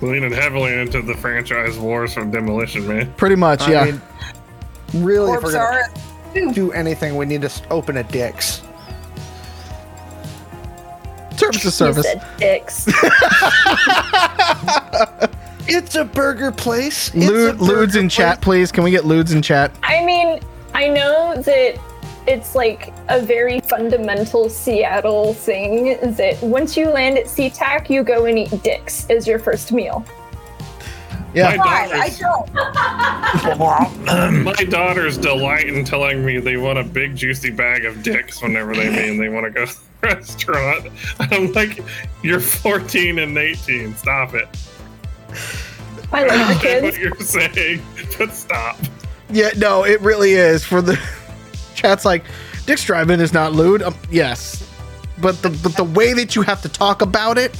Leaning heavily into the franchise wars from Demolition Man. Pretty much, I yeah. mean, really, if Corpse we're are gonna do anything, we need to open a Dick's. service is You service. said dicks. It's a burger place. It's Lu- a Ludes burger in chat, please. Can we get Ludes in chat? I mean, I know that it's like a very fundamental Seattle thing that once you land at SeaTac, you go and eat dicks as your first meal. Yeah. My daughters, my daughters delight in telling me they want a big juicy bag of dicks whenever they mean they want to go to the restaurant. I'm like, you're 14 and 18. Stop it. I love the kids. what you're saying, but stop. Yeah, no, it really is. For the chat's like, Dick's Drive-In is not lewd. Um, yes, but the but the way that you have to talk about it,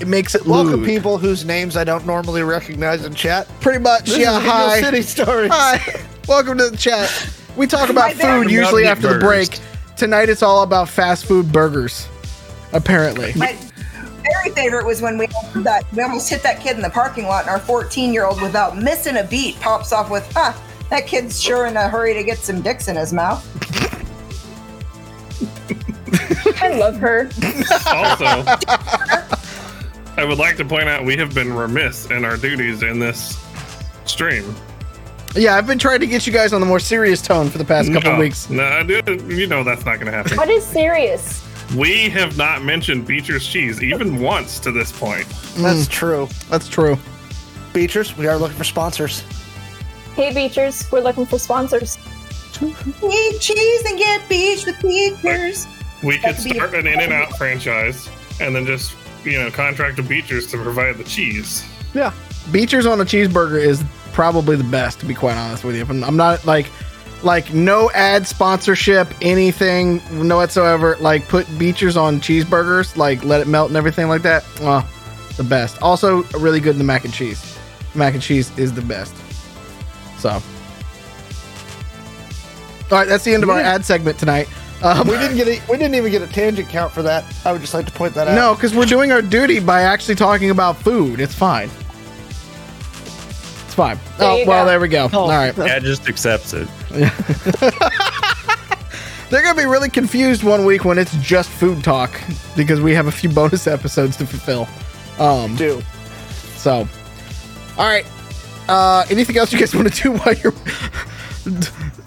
it makes it Welcome, lewd. people whose names I don't normally recognize in chat. Pretty much, This yeah. is Hi, City Stories. hi. Welcome to the chat. We talk about My bad. food usually Meat after the break. Tonight it's all about fast food burgers. Apparently, My very favorite was when we that we almost hit that kid in the parking lot, and our 14 year old, without missing a beat, pops off with, "Huh, that kid's sure in a hurry to get some dicks in his mouth." I love her. Also, I would like to point out we have been remiss in our duties in this stream. yeah. I've been trying to get you guys on the more serious tone for the past couple no, weeks. No, dude, you know that's not going to happen. What is serious? We have not mentioned Beecher's cheese even once to this point. That's true. That's true. Beechers, we are looking for sponsors. Hey, Beechers, we're looking for sponsors. Eat cheese and get beach with beachers. We could That'd start an In-N-Out franchise and then just, you know, contract to Beecher's to provide the cheese. Yeah. Beecher's on a cheeseburger is probably the best, to be quite honest with you. I'm, I'm not like, like no ad sponsorship, anything, no whatsoever. Like put Beecher's on cheeseburgers, like let it melt and everything like that. Oh, the best. Also, really good in the mac and cheese. Mac and cheese is the best. So, all right, that's the end of our ad segment tonight. Um, We didn't get a, we didn't even get a tangent count for that. I would just like to point that out. no, because we're doing our duty by actually talking about food. It's fine. It's fine. There oh well, go. there we go. All right. Yeah, just accepts it. They're gonna be really confused one week when it's just food talk because we have a few bonus episodes to fulfill. Um, do. so, all right. Uh, anything else you guys want to do while you're?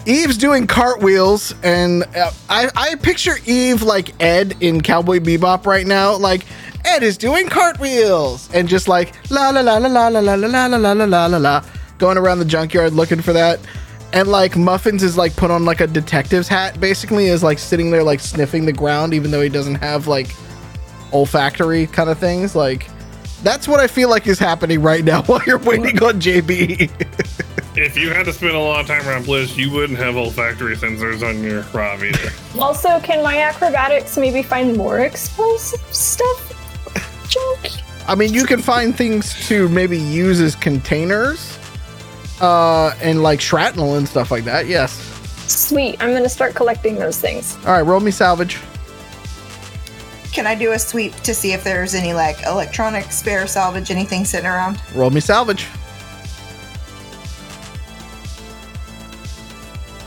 Eve's doing cartwheels, and uh, I I picture Eve like Ed in Cowboy Bebop right now, like. Ed is doing cartwheels and just like la la la la la la la la la la la la la la going around the junkyard looking for that. And like Muffins is like put on like a detective's hat basically is like sitting there like sniffing the ground even though he doesn't have like olfactory kind of things. Like that's what I feel like is happening right now while you're waiting on JB. If you had to spend a lot of time around Blizz, you wouldn't have olfactory sensors on your Rob either. Also, can my acrobatics maybe find more explosive stuff? Joke. I mean, you can find things to maybe use as containers, uh, and like shrapnel and stuff like that. Yes. Sweet. I'm gonna start collecting those things. All right, roll me salvage. Can I do a sweep to see if there's any like electronic spare salvage, anything sitting around? Roll me salvage.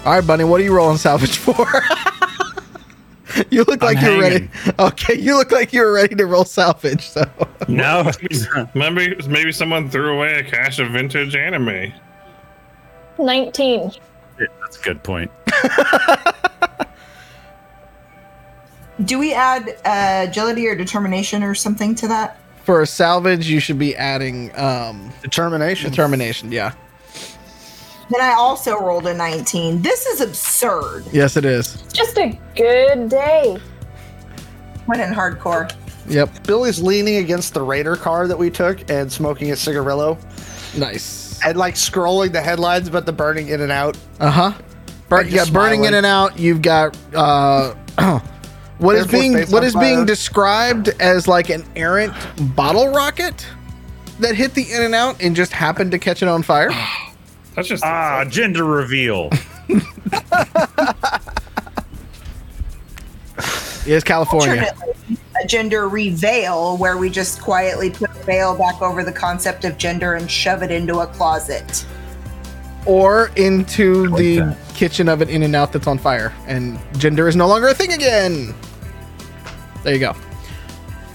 All right, Bunny, what are you rolling salvage for? you look like you're ready. Okay, you look like you're ready to roll salvage. So, No, Maybe maybe someone threw away a cache of vintage anime. 19. that's a good point. Do we add uh, agility or determination or something to that? for a salvage, you should be adding um, Determination. determination. Yeah. Then I also rolled a 19. This is absurd. Yes, it is. Just a good day. Went in hardcore. Yep. Billy's leaning against the Raider car that we took and smoking a cigarillo Nice. and like scrolling the headlines, about the burning in and out. Uh huh. Bur- And you got burning in and out. You've got uh, what Air is Force being Base what on is being described as like an errant bottle rocket. that hit the in and out and just happened to catch it on fire? That's just Ah, gender reveal. Is California. Alternately, a gender reveal where we just quietly put a veil back over the concept of gender and shove it into a closet. Or into the that. kitchen of an in and out that's on fire. And gender is no longer a thing again. There you go.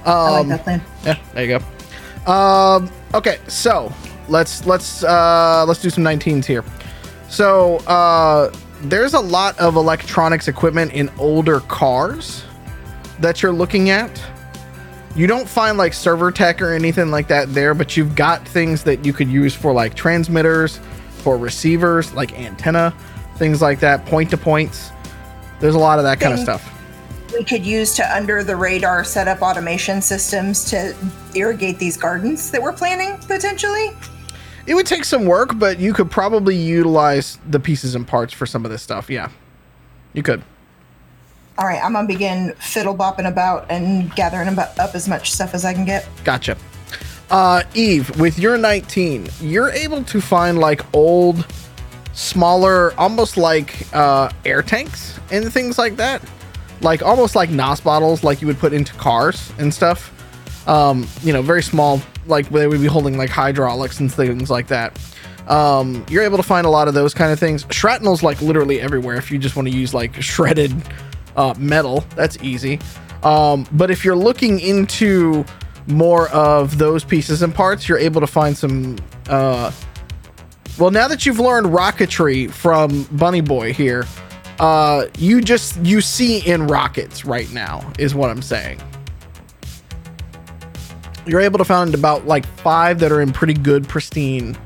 I like Um, that plan. Yeah, there you go. Um, okay, so let's let's uh, let's do some 19s here. So uh, there's a lot of electronics equipment in older cars that you're looking at. You don't find like server tech or anything like that there, but you've got things that you could use for like transmitters, for receivers, like antenna, things like that, point to points. There's a lot of that kind of stuff. We could use to under the radar set up automation systems to irrigate these gardens that we're planning potentially. It would take some work, but you could probably utilize the pieces and parts for some of this stuff. Yeah, you could. All right, I'm gonna begin fiddle bopping about and gathering about, up as much stuff as I can get. Gotcha. Uh, Eve, with your 19, you're able to find like old, smaller, almost like uh, air tanks and things like that. Like almost like NOS bottles, like you would put into cars and stuff. Um, you know, very small, like they would be holding like hydraulics and things like that. Um, you're able to find a lot of those kind of things. Shrapnel's like literally everywhere if you just want to use like shredded uh, metal. That's easy. Um, but if you're looking into more of those pieces and parts, you're able to find some. Uh, well, now that you've learned rocketry from Bunny Boy here, uh, you just you see in rockets right now is what I'm saying. You're able to find about like five that are in pretty good pristine,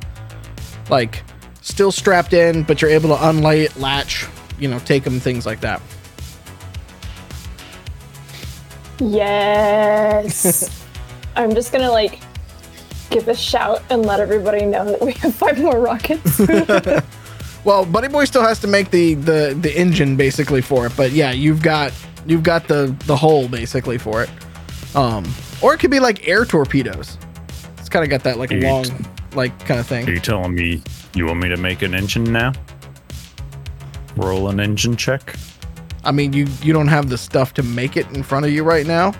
like still strapped in, but you're able to unlay it, latch, you know, take them, things like that. Yes. I'm just gonna like give a shout and let everybody know that we have five more rockets. Well, Buddy Boy still has to make the the the engine basically for it, but yeah, you've got you've got the the hole basically for it. Um, or it could be like air torpedoes. It's kind of got that like Dude. long like kind of thing. Are you telling me you want me to make an engine now? Roll an engine check? I mean, you you don't have the stuff to make it in front of you right now.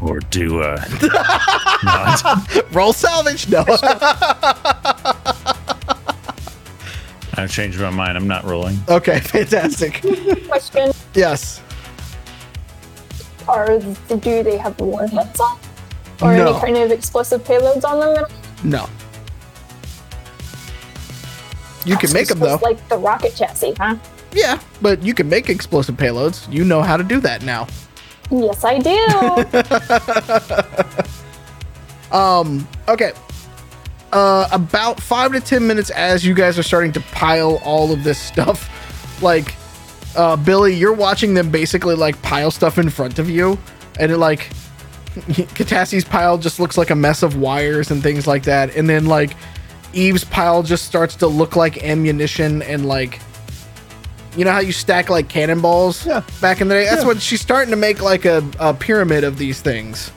Or do uh not? Roll salvage, no. I've changed my mind. I'm not rolling. okay, fantastic. Question: Yes. Are do they have warheads on, or No. any kind of explosive payloads on them? No. You can make them though. Like the rocket chassis, huh? Yeah, but you can make explosive payloads. You know how to do that now. Yes, I do. Um, okay. Uh, about five to ten minutes as you guys are starting to pile all of this stuff, like, uh, Billy, you're watching them basically like pile stuff in front of you, and it like, Katassi's pile just looks like a mess of wires and things like that, and then like, Eve's pile just starts to look like ammunition and like, you know how you stack like cannonballs Yeah. back in the day? That's Yeah. what she's starting to make like a, a pyramid of these things,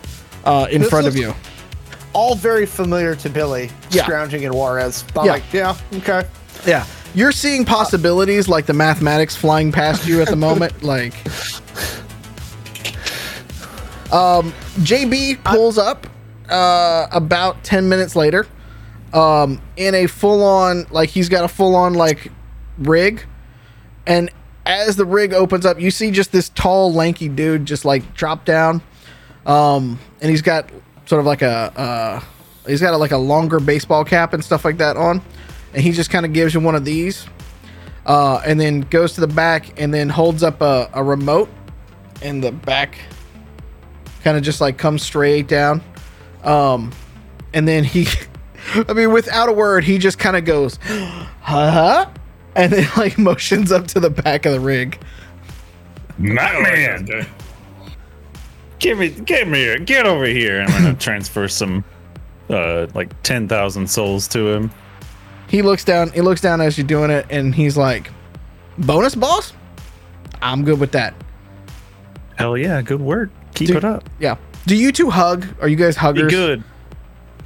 uh, in This front of you. All very familiar to Billy, Yeah. scrounging in Juarez. I'm Yeah. like, yeah, okay. Yeah. You're seeing possibilities like the mathematics flying past you at the moment. Like, um, JB pulls up uh, about 10 minutes later um, in a full on, like, he's got a full on, like, rig. And as the rig opens up, you see just this tall, lanky dude just, like, drop down. Um, and he's got sort of like a, uh, he's got a, like a longer baseball cap and stuff like that on. And he just kind of gives you one of these. Uh, and then goes to the back and then holds up a, a remote. And the back kind of just like comes straight down. Um, and then he, I mean, without a word, he just kind of goes, huh? And then like motions up to the back of the rig. Not man. Okay. Give me, give me, here. get over here. I'm gonna transfer some, uh, like ten thousand souls to him. He looks down. He looks down as you're doing it, and he's like, "Bonus, boss. I'm good with that." Hell yeah, good work. Keep Dude. it up. Yeah. Do you two hug? Are you guys Be huggers? good.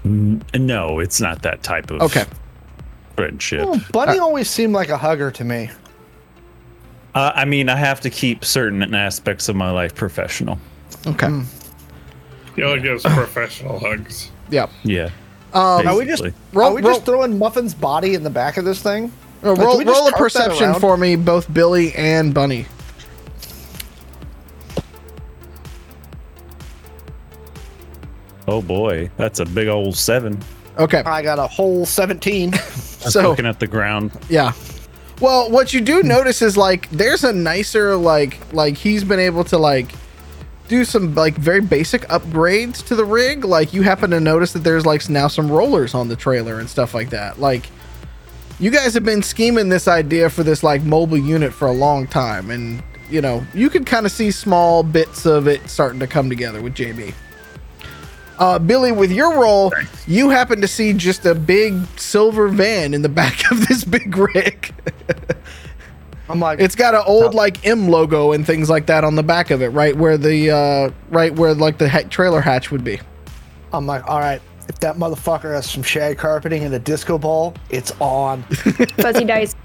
No, it's not that type of Okay. friendship. Oh, Bunny always seemed like a hugger to me. Uh, I mean, I have to keep certain aspects of my life professional. Okay. He only gives professional hugs. Yeah. Yeah. Um, Are we just. Roll- are we roll- just throwing Muffin's body in the back of this thing? uh, Like, roll roll a perception for me, both Billy and Bunny. Oh boy, that's a big old seven. Okay. I got a whole 17. So Looking at the ground. Yeah. Well, what you do notice is like there's a nicer like like he's been able to like do some like very basic upgrades to the rig. Like you happen to notice that there's like now some rollers on the trailer and stuff like that. Like you guys have been scheming this idea for this like mobile unit for a long time and you know, you can kind of see small bits of it starting to come together with JB. Uh, Billy, with your role, you happen to see just a big silver van in the back of this big rig. I'm like, it's got an old like M logo and things like that on the back of it, right where the uh, right where like the ha- trailer hatch would be. I'm like, all right. If that motherfucker has some shag carpeting and a disco ball, it's on. Fuzzy dice.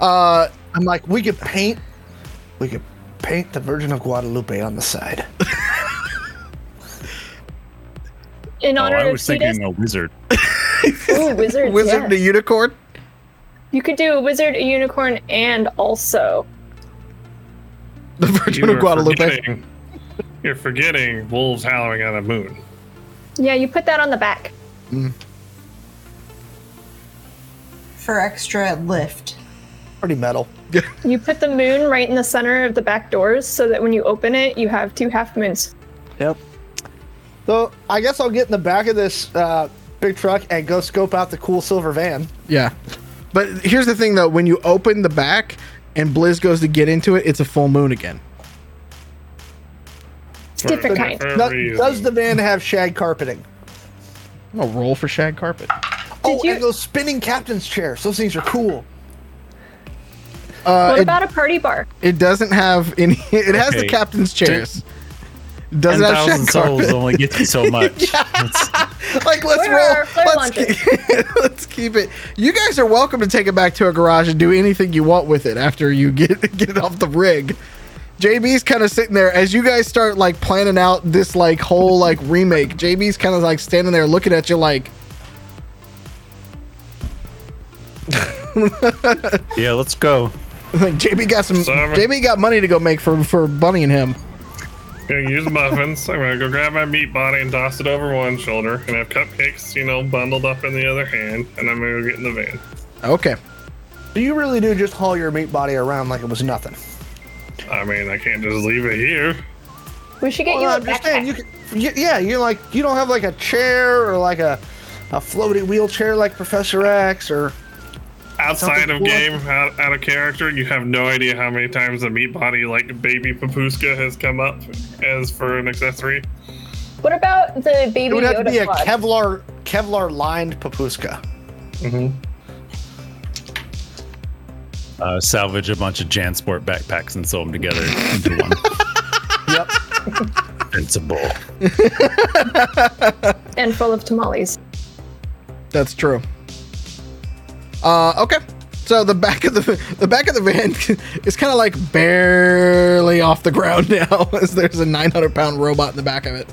Uh, I'm like, we could paint, we could paint the Virgin of Guadalupe on the side. In honor Oh, honor I of was Cetus. thinking a wizard. Ooh, wizards. Wizard yeah. the unicorn. You could do a wizard, a unicorn, and also The Virgin You of are Guadalupe. forgetting- You're forgetting wolves howling on a moon. yeah, you put that on the back. for extra lift. Pretty metal. You put the moon right in the center of the back doors so that when you open it, you have two half moons. Yep. So I guess I'll get in the back of this uh, big truck and go scope out the cool silver van. Yeah. But here's the thing though, when you open the back and Blizz goes to get into it, it's a full moon again. It's different kind. For Does, does the van have shag carpeting? I'm gonna roll for shag carpet. oh, you- and those spinning captain's chairs. Those things are cool. Uh, What it, about a party bar? it doesn't have any. It has the captain's chairs. Ten Doesn't have thousand shag souls carpet. only get you so much. That's- like let's Where roll. are flare Let's launchers? keep, let's keep it. You guys are welcome to take it back to a garage and do anything you want with it after you get get it off the rig. JB's kind of sitting there as you guys start like planning out this like whole like remake. JB's kind of like standing there looking at you like, yeah, let's go. like JB got some. Sorry. JB got money to go make for for Bunny and him. Gonna use muffins. I'm gonna go grab my meat body and toss it over one shoulder, and have cupcakes, you know, bundled up in the other hand, and I'm gonna go get in the van. Okay. So you really do just haul your meat body around like it was nothing. I mean, I can't just leave it here. We should get Well, you a I'm just saying, backpack. you can, yeah, you're like you don't have like a chair or like a a floaty wheelchair like Professor X or Outside Something of cool. game, out, out of character, you have no idea how many times the meat body, like baby Papuska, has come up as for an accessory. What about the baby it would have to Yoda be a? Kevlar Kevlar lined papuska. Uh, salvage a bunch of JanSport backpacks and sew them together into one. Yep. Principle. and full of tamales. That's true. Uh, okay. So the back of the the back of the van is kind of like barely off the ground now, as there's a 900 pound robot in the back of it.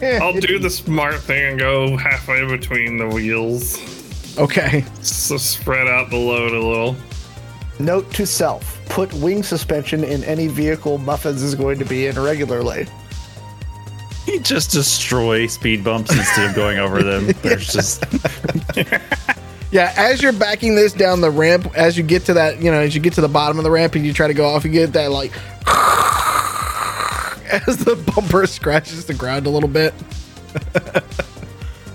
Eh, I'll it- do the smart thing and go halfway between the wheels, Okay. so spread out the load a little. Note to self: Put wing suspension in any vehicle Muffins is going to be in regularly. You just destroy speed bumps instead of going over them. There's just Yeah, as you're backing this down the ramp, as you get to that, you know, as you get to the bottom of the ramp and you try to go off, you get that like as the bumper scratches the ground a little bit.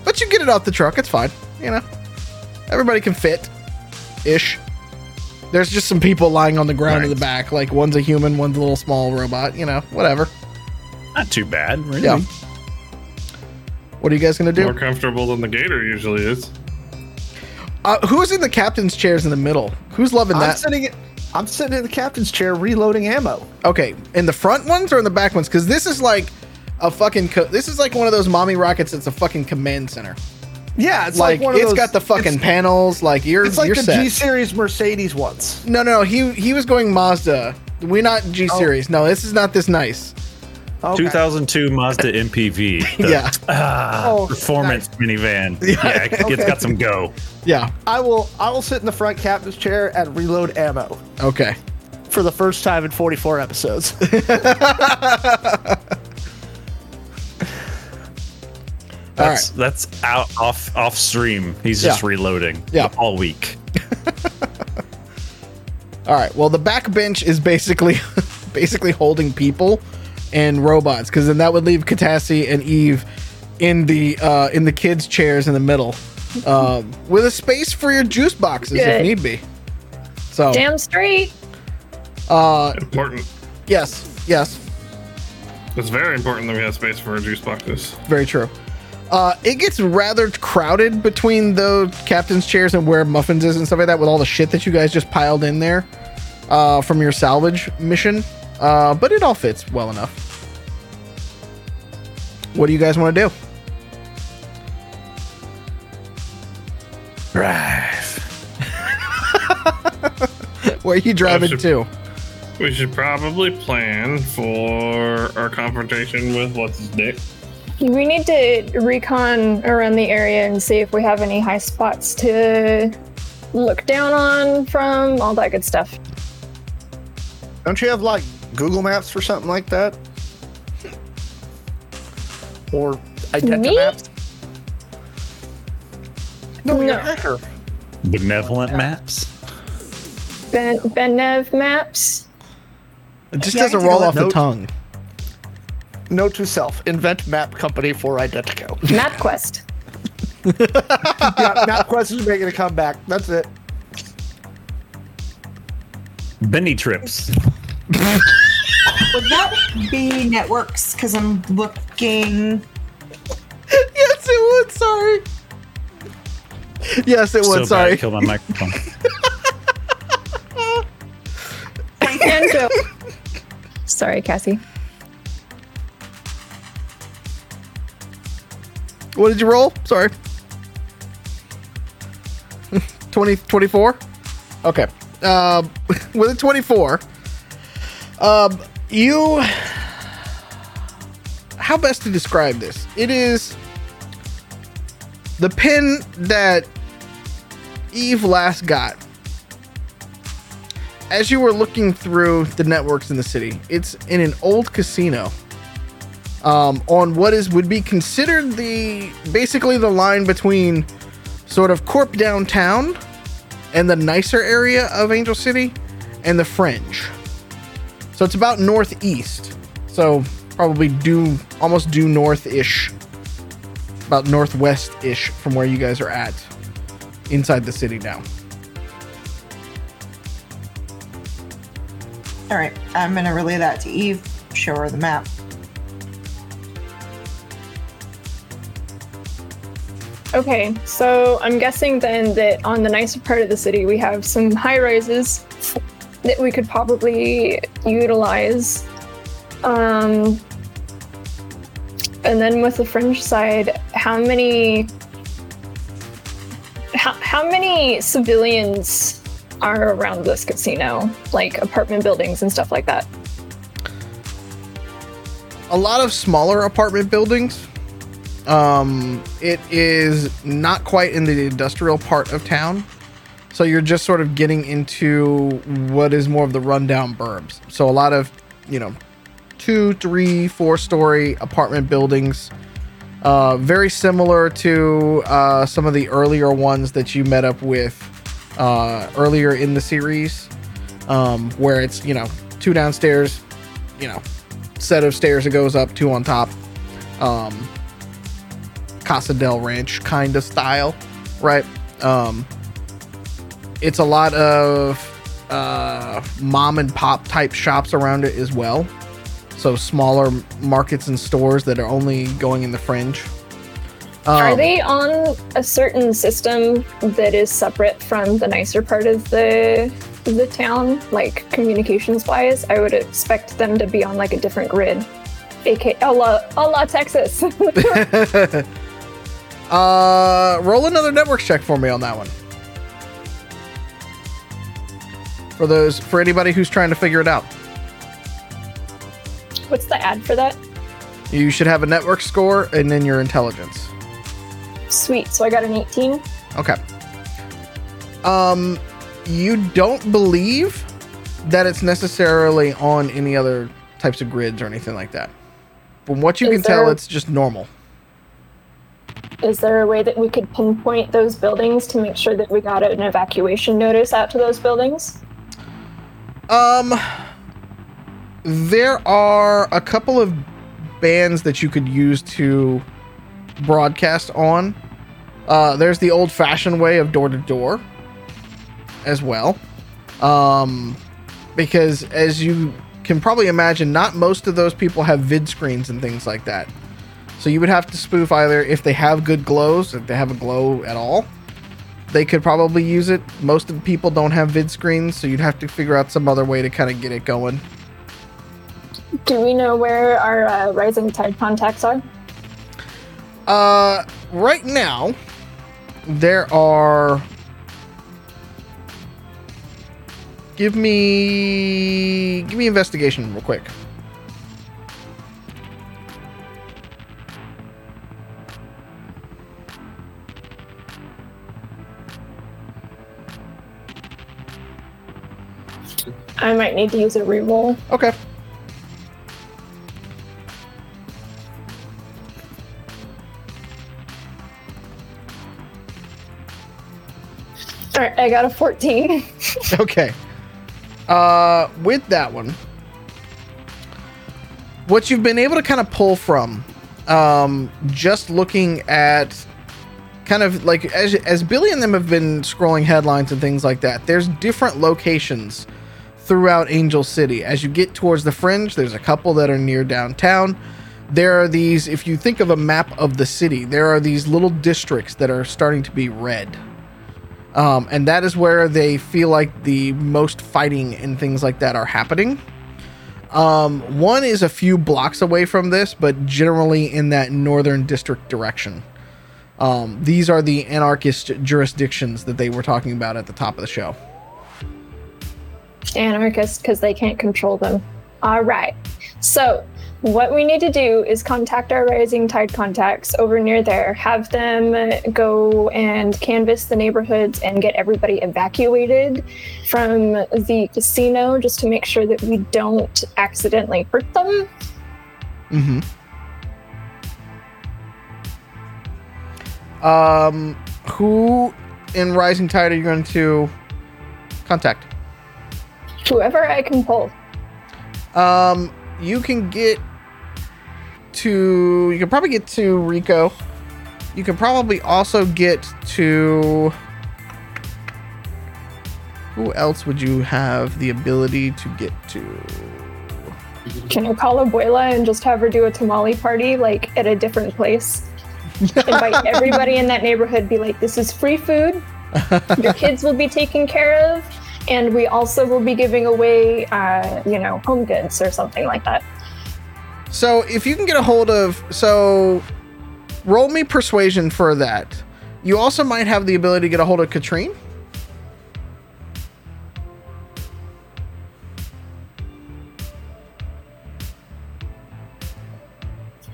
but you get it off the truck, it's fine. You know, everybody can fit ish. There's just some people lying on the ground in the back. Like one's a human, one's a little small robot. You know, whatever. Not too bad, really. Yeah. What are you guys gonna do? More comfortable than the Gator usually is. Uh, who's in the captain's chairs in the middle? Who's loving I'm that? sitting. I'm sitting in the captain's chair reloading ammo. Okay, in the front ones or in the back ones? Because this is like a fucking. Co- this is like one of those mommy rockets. It's a fucking command center. Yeah, it's like, like, one of it's those, got the fucking It's, panels. Like you're it's like you're the set. G series Mercedes ones. no, no, he he was going Mazda. We're not G Oh. series. No, this is not this nice. Okay. 2002 Mazda MPV. the, Yeah. ah, Oh, performance minivan. Yeah, it, Okay. has got some go. Yeah. I will. I will sit in the front captain's chair and reload ammo Okay. for the first time in 44 episodes. That's that's out off off stream. He's just reloading. Yeah. all week. All right. Well, the back bench is basically basically holding people and robots because then that would leave Katassi and Eve in the uh, in the kids' chairs in the middle um, with a space for your juice boxes if need be. So Damn straight. uh, Important. yes, yes, It's very important that we have space for our juice boxes. very true. Uh, it gets rather crowded between the captain's chairs and where muffins is and stuff like that with all the shit that you guys just piled in there uh, from your salvage mission. Uh, but it all fits well enough. What do you guys want to do? Drive. Where are you driving should- to? We should probably plan for our confrontation with what's his dick. We need to recon around the area and see if we have any high spots to look down on from, all that good stuff. Don't you have like Google Maps or something like that? Or Identa Me? Maps? No, you're a No. hacker. Benevolent maps. Ben Benev maps. It just Yeah, I doesn't can take roll a off the note. tongue. Note to self: invent map company for Identico. MapQuest. yeah, MapQuest is making a comeback. That's it. Benny trips. Would that be networks? Because I'm looking. yes, it would. Sorry. Yes, it so would. bad, Sorry. I killed my microphone. And Joe. Sorry, Cassie. What did you roll? Sorry. 20, 24? Okay. Um, with a 24, um, you. How best to describe this? It is the pin that Eve last got. As you were looking through the networks in the city, it's in an old casino um, on what is would be considered the basically the line between sort of Corp downtown and the nicer area of Angel City and the Fringe. So it's about northeast. So probably due almost due north-ish. About northwest-ish from where you guys are at inside the city now. All right, I'm gonna relay that to Eve. Show her the map. Okay, so I'm guessing then that on the nicer part of the city, we have some high rises that we could probably utilize. Um, and then with the fringe side, how many how, how many civilians are around this casino, like apartment buildings and stuff like that? a lot of smaller apartment buildings. Um, it is not quite in the industrial part of town. So you're just sort of getting into what is more of the rundown burbs. So a lot of, you know, two, three, four story apartment buildings. Uh, very similar to uh, some of the earlier ones that you met up with uh, earlier in the series, um, where it's, you know, two downstairs, you know, set of stairs that goes up, two on top. Um, Casa del Ranch kind of style, right? Um, it's a lot of uh, mom and pop type shops around it as well. So smaller markets and stores that are only going in the fringe. Are Um, they on a certain system that is separate from the nicer part of the the town, like communications wise? I would expect them to be on like a different grid aka a la, a la Texas. Uh, roll another networks check for me on that one. For those, for anybody who's trying to figure it out, What's the ad for that? you should have a network score and then your intelligence. Sweet. So I got an 18. Okay. Um, you don't believe that it's necessarily on any other types of grids or anything like that. From what you Is can tell, it's just normal. Is there a way that we could pinpoint those buildings to make sure that we got an evacuation notice out to those buildings? Um, there are a couple of bands that you could use to broadcast on. Uh, there's the old-fashioned way of door to door, as well. Um, because as you can probably imagine, not most of those people have vid screens and things like that. So you would have to spoof either if they have good glows, if they have a glow at all, they could probably use it. Most of the people don't have vid screens, so you'd have to figure out some other way to kind of get it going. Do we know where our uh, rising tide contacts are? Uh, right now, there are. Give me, give me investigation real quick. I might need to use a reroll. Okay. All right, I got a 14. Okay. Uh, with that one, what you've been able to kind of pull from, um, just looking at kind of like as as Billy and them have been scrolling headlines and things like that. There's different locations throughout Angel City. As you get towards the fringe, there's a couple that are near downtown. There are these, if you think of a map of the city, there are these little districts that are starting to be red. Um, and that is where they feel like the most fighting and things like that are happening. Um, one is a few blocks away from this, but generally in that northern district direction. Um, these are the anarchist jurisdictions that they were talking about at the top of the show. Anarchists, because they can't control them. All right. So, what we need to do is contact our rising tide contacts over near there, have them go and canvass the neighborhoods and get everybody evacuated from the casino just to make sure that we don't accidentally hurt them. Mm-hmm. Um, who in Rising Tide are you going to contact? Whoever I can pull. Um, you can get to. You can probably get to Rico. You can probably also get to. Who else would you have the ability to get to? Can I call Abuela and just have her do a tamale party, like at a different place? Invite everybody in that neighborhood, be like, this is free food. Your kids will be taken care of. And we also will be giving away, uh, you know, home goods or something like that. So if you can get a hold of so roll me persuasion for that. You also might have the ability to get a hold of Katrine.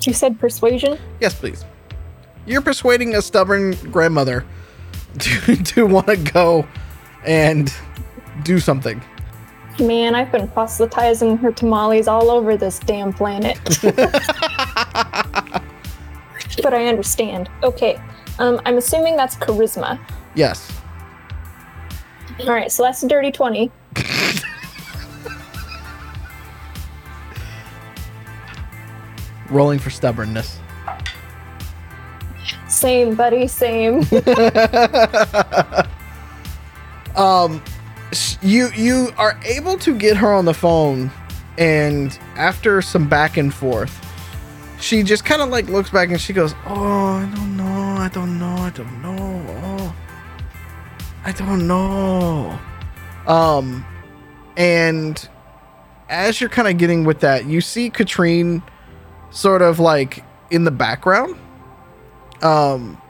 You said persuasion? Yes, please. You're persuading a stubborn grandmother to, to want to go and do something. Man, I've been proselytizing her tamales all over this damn planet. but I understand. Okay. Um, I'm assuming that's charisma. Yes. All right, so that's a dirty 20. Rolling for stubbornness. Same, buddy, same. um you you are able to get her on the phone and after some back and forth she just kind of like looks back and she goes oh i don't know i don't know i don't know oh, i don't know um and as you're kind of getting with that you see katrine sort of like in the background. Um,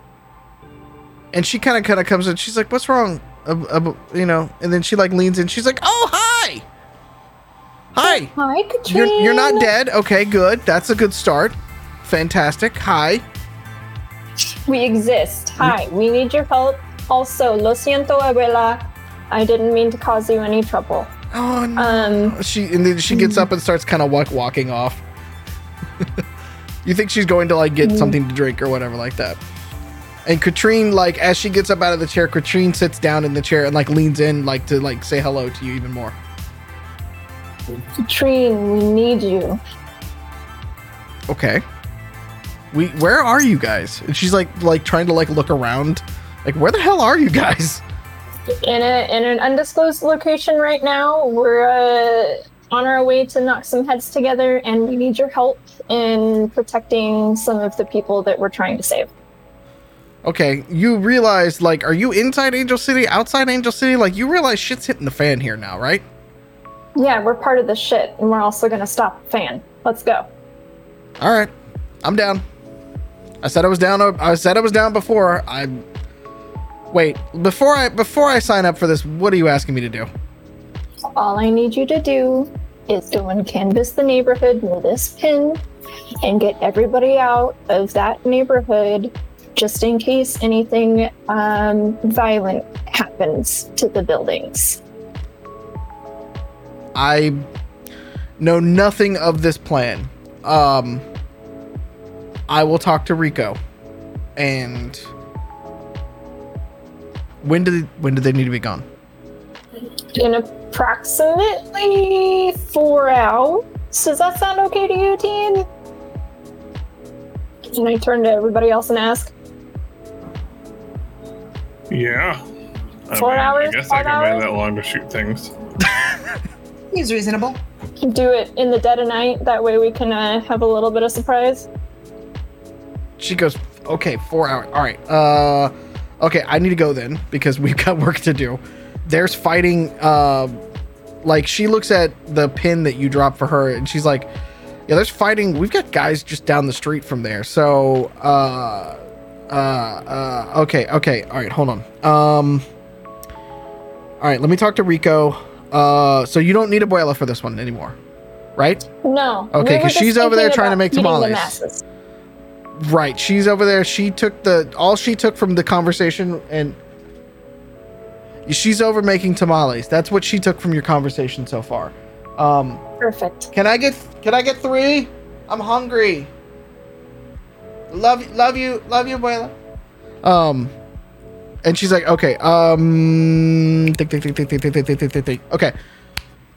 and she kind of kind of comes in. She's like, "What's wrong?" Uh, you know, and then she like leans in. She's like, "Oh, hi, hi. Hi, You're you're not dead. Okay, good. That's a good start. Fantastic. Hi. We exist. Hi, we need your help. Also, lo siento, abuela. I didn't mean to cause you any trouble. Oh no. Um, she and then she gets up and starts kind of walk, walking off. you think she's going to like get something to drink or whatever like that. And Katrine, like as she gets up out of the chair, Katrine sits down in the chair and like leans in, like to like say hello to you even more. Katrine, we need you. Okay. We where are you guys? And she's like like trying to like look around. Like where the hell are you guys? In a in an undisclosed location right now. We're uh, on our way to knock some heads together, and we need your help in protecting some of the people that we're trying to save. Okay, you realize like are you inside Angel City, outside Angel City? Like you realize shit's hitting the fan here now, right? Yeah, we're part of the shit, and we're also gonna stop Fan. Let's go. All right, I'm down. I said I was down. I said I was down before. I wait before I before I sign up for this. What are you asking me to do? All I need you to do is go and canvass the neighborhood with this pin and get everybody out of that neighborhood just in case anything um, violent happens to the buildings. I know nothing of this plan. Um, I will talk to Rico, and when do they, when do they need to be gone? In approximately four hours. Does that sound okay to you, team? And I turn to everybody else and ask, Yeah. I Four hours, I guess five I can hours? wait that long to shoot things. He's reasonable. do it in the dead of night. That way we can uh, have a little bit of surprise. She goes, okay, four hours. All right. Uh, okay, I need to go then because we've got work to do. There's fighting. Uh, like she looks at the pin that you dropped for her, and she's like, "Yeah, there's fighting. We've got guys just down the street from there. So, uh, uh, uh, okay, okay, all right, hold on. Um, all right, let me talk to Rico. Uh, so you don't need a Abuela for this one anymore, right? No. Okay, we were 'cause just she's over there trying to make tamales. Right. She's over there. She took the all she took from the conversation and she's over making tamales. That's what she took from your conversation so far. Um Perfect. can I get can I get 3? I'm hungry. Love love you. Love you, abuela. Um and she's like, "Okay, um think think think think think think think think think think. Okay.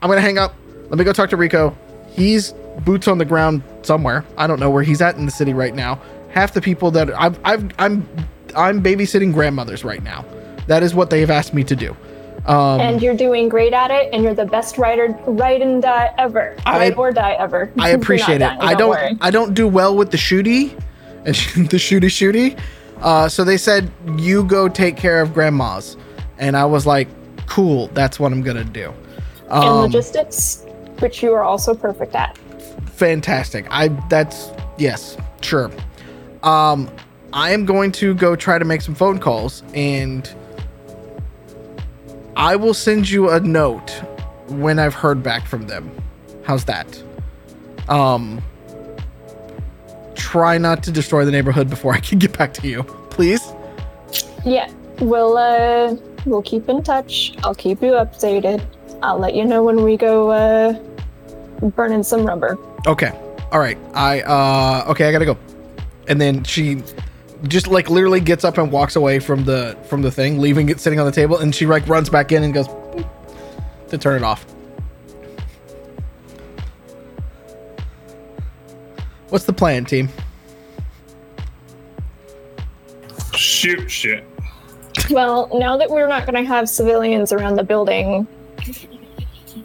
I'm to hang up. Let me go talk to Rico. He's boots on the ground somewhere. I don't know where he's at in the city right now. Half the people that I've, I've I'm I'm babysitting grandmothers right now. That is what they have asked me to do. Um, and you're doing great at it, and you're the best writer, write and die ever, I- write or die ever. I appreciate it. dying, I don't worry. I don't do well with the shooty and the shooty shooty. Uh, so they said you go take care of grandma's, and I was like, cool. That's what I'm gonna do. and Um, logistics, which you are also perfect at. fantastic. I that's yes, sure. Um I am going to go try to make some phone calls and I will send you a note when I've heard back from them. How's that? Um try not to destroy the neighborhood before I can get back to you. Please? Yeah, we'll uh, we'll keep in touch. I'll keep you updated. I'll let you know when we go uh, burning some rubber. Okay. All right. I uh okay, I got to go. And then she just like literally gets up and walks away from the from the thing, leaving it sitting on the table and she like runs back in and goes to turn it off. What's the plan, team? Shoot shit. Well, now that we're not going to have civilians around the building,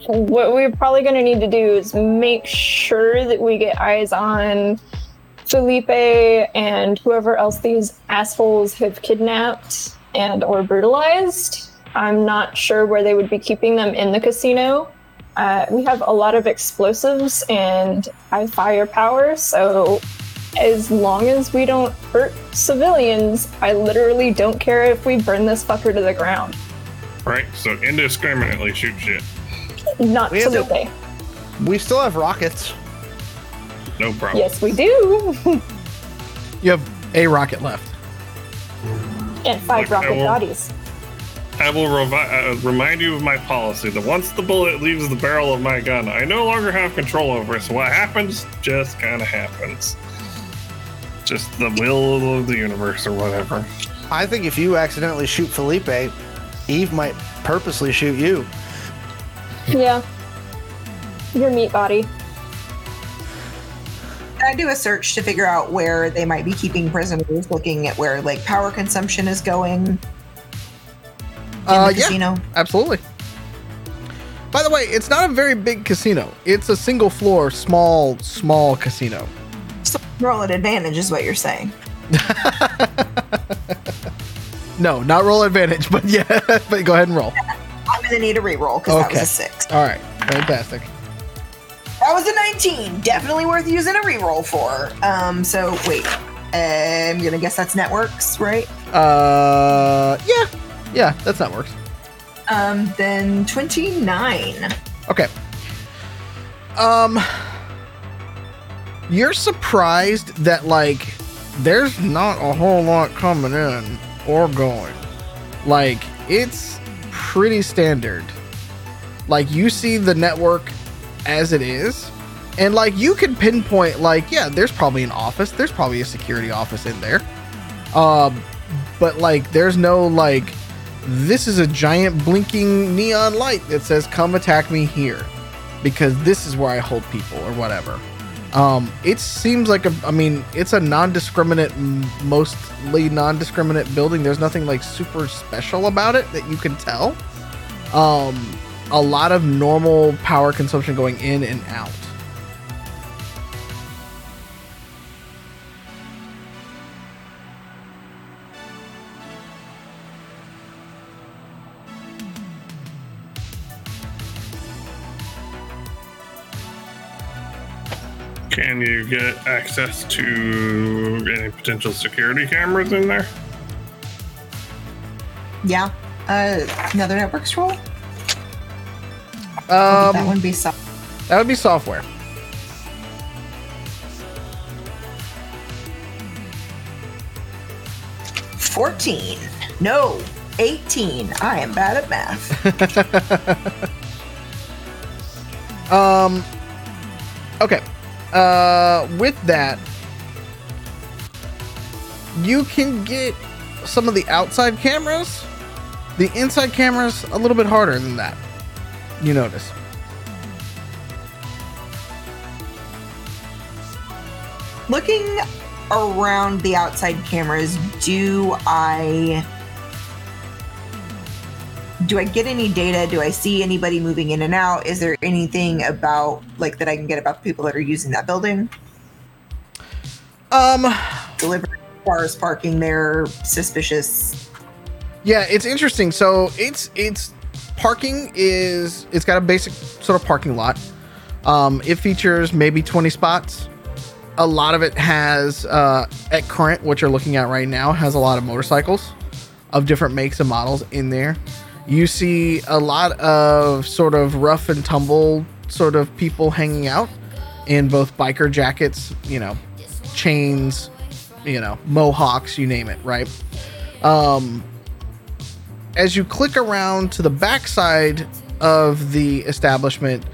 what we're probably going to need to do is make sure that we get eyes on Felipe and whoever else these assholes have kidnapped and or brutalized. I'm not sure where they would be keeping them in the casino. Uh, we have a lot of explosives and high firepower, so as long as we don't hurt civilians, I literally don't care if we burn this fucker to the ground. Right? So indiscriminately shoot shit. Not We have to- Salute. We still have rockets. No problem. Yes, we do. You have a rocket left. and five Look, I rocket will- bodies. I will revi- uh, remind you of my policy that once the bullet leaves the barrel of my gun, I no longer have control over it. So what happens just kind of happens. Just the will of the universe or whatever. I think if you accidentally shoot Felipe, Eve might purposely shoot you. Yeah. Your meat body. I do a search to figure out where they might be keeping prisoners, looking at where like power consumption is going in Uh, yeah, casino. absolutely. By the way, it's not a very big casino. It's a single floor, small, small casino. So roll at advantage is what you're saying. No, not roll advantage, but yeah, but go ahead and roll. I'm gonna need a reroll because that was a six. All right, fantastic. That was a 19. Definitely worth using a reroll for. Um, so wait. I'm gonna guess that's networks, right? Uh, yeah, yeah, that's not works. Um, then 29. Okay. Um, you're surprised that like there's not a whole lot coming in or going. Like it's pretty standard. Like you see the network as it is, and like you can pinpoint like yeah, there's probably an office, there's probably a security office in there. Um, but like there's no like this is a giant blinking neon light that says come attack me here because this is where I hold people or whatever. Um, it seems like a, I mean, it's a non-discriminate, mostly non-discriminate building. There's nothing like super special about it that you can tell. Um, a lot of normal power consumption going in and out. Can you get access to any potential security cameras in there? Yeah. Uh, another networks roll? that Um, be so- that would be software. Fourteen. No. 18. I am bad at math. Um. Okay. Uh, with that, you can get some of the outside cameras. The inside cameras a little bit harder than that. You notice. Looking around the outside cameras, do I do I get any data? Do I see anybody moving in and out? Is there anything about like that I can get about people that are using that building? Um. Delivery cars parking there, suspicious. Yeah, it's interesting. So it's it's parking is it's got a basic sort of parking lot. Um, it features maybe 20 spots. A lot of it has uh, at current, what you're looking at right now, has a lot of motorcycles of different makes and models in there. You see a lot of sort of rough and tumble sort of people hanging out in both biker jackets, you know, chains, you know, mohawks, you name it, right? Um, as you click around to the backside of the establishment,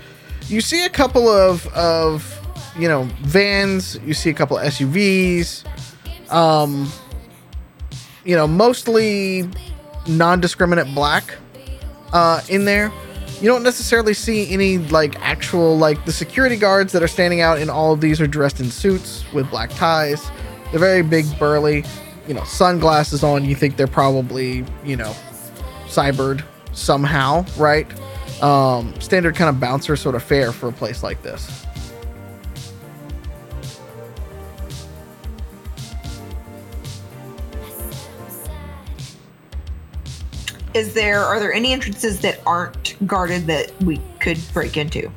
you see a couple of of you know vans. You see a couple of SUVs. Um, you know, mostly non-discriminate black uh, in there. You don't necessarily see any like actual like the security guards that are standing out in all of these are dressed in suits with black ties. They're very big, burly. You know, sunglasses on. You think they're probably you know cybered somehow, right? Um, standard kind of bouncer sort of fare for a place like this. Is there are there any entrances that aren't guarded that we could break into?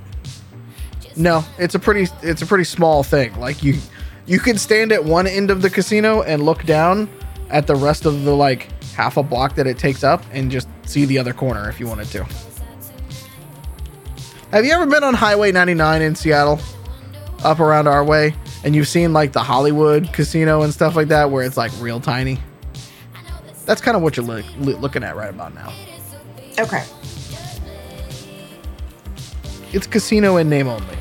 No, it's a pretty it's a pretty small thing. Like you you could stand at one end of the casino and look down at the rest of the like half a block that it takes up and just see the other corner if you wanted to. Have you ever been on Highway 99 in Seattle? Up around our way and you've seen like the Hollywood casino and stuff like that where it's like real tiny. That's kind of what you're look, looking at right about now. Okay. It's casino in name only.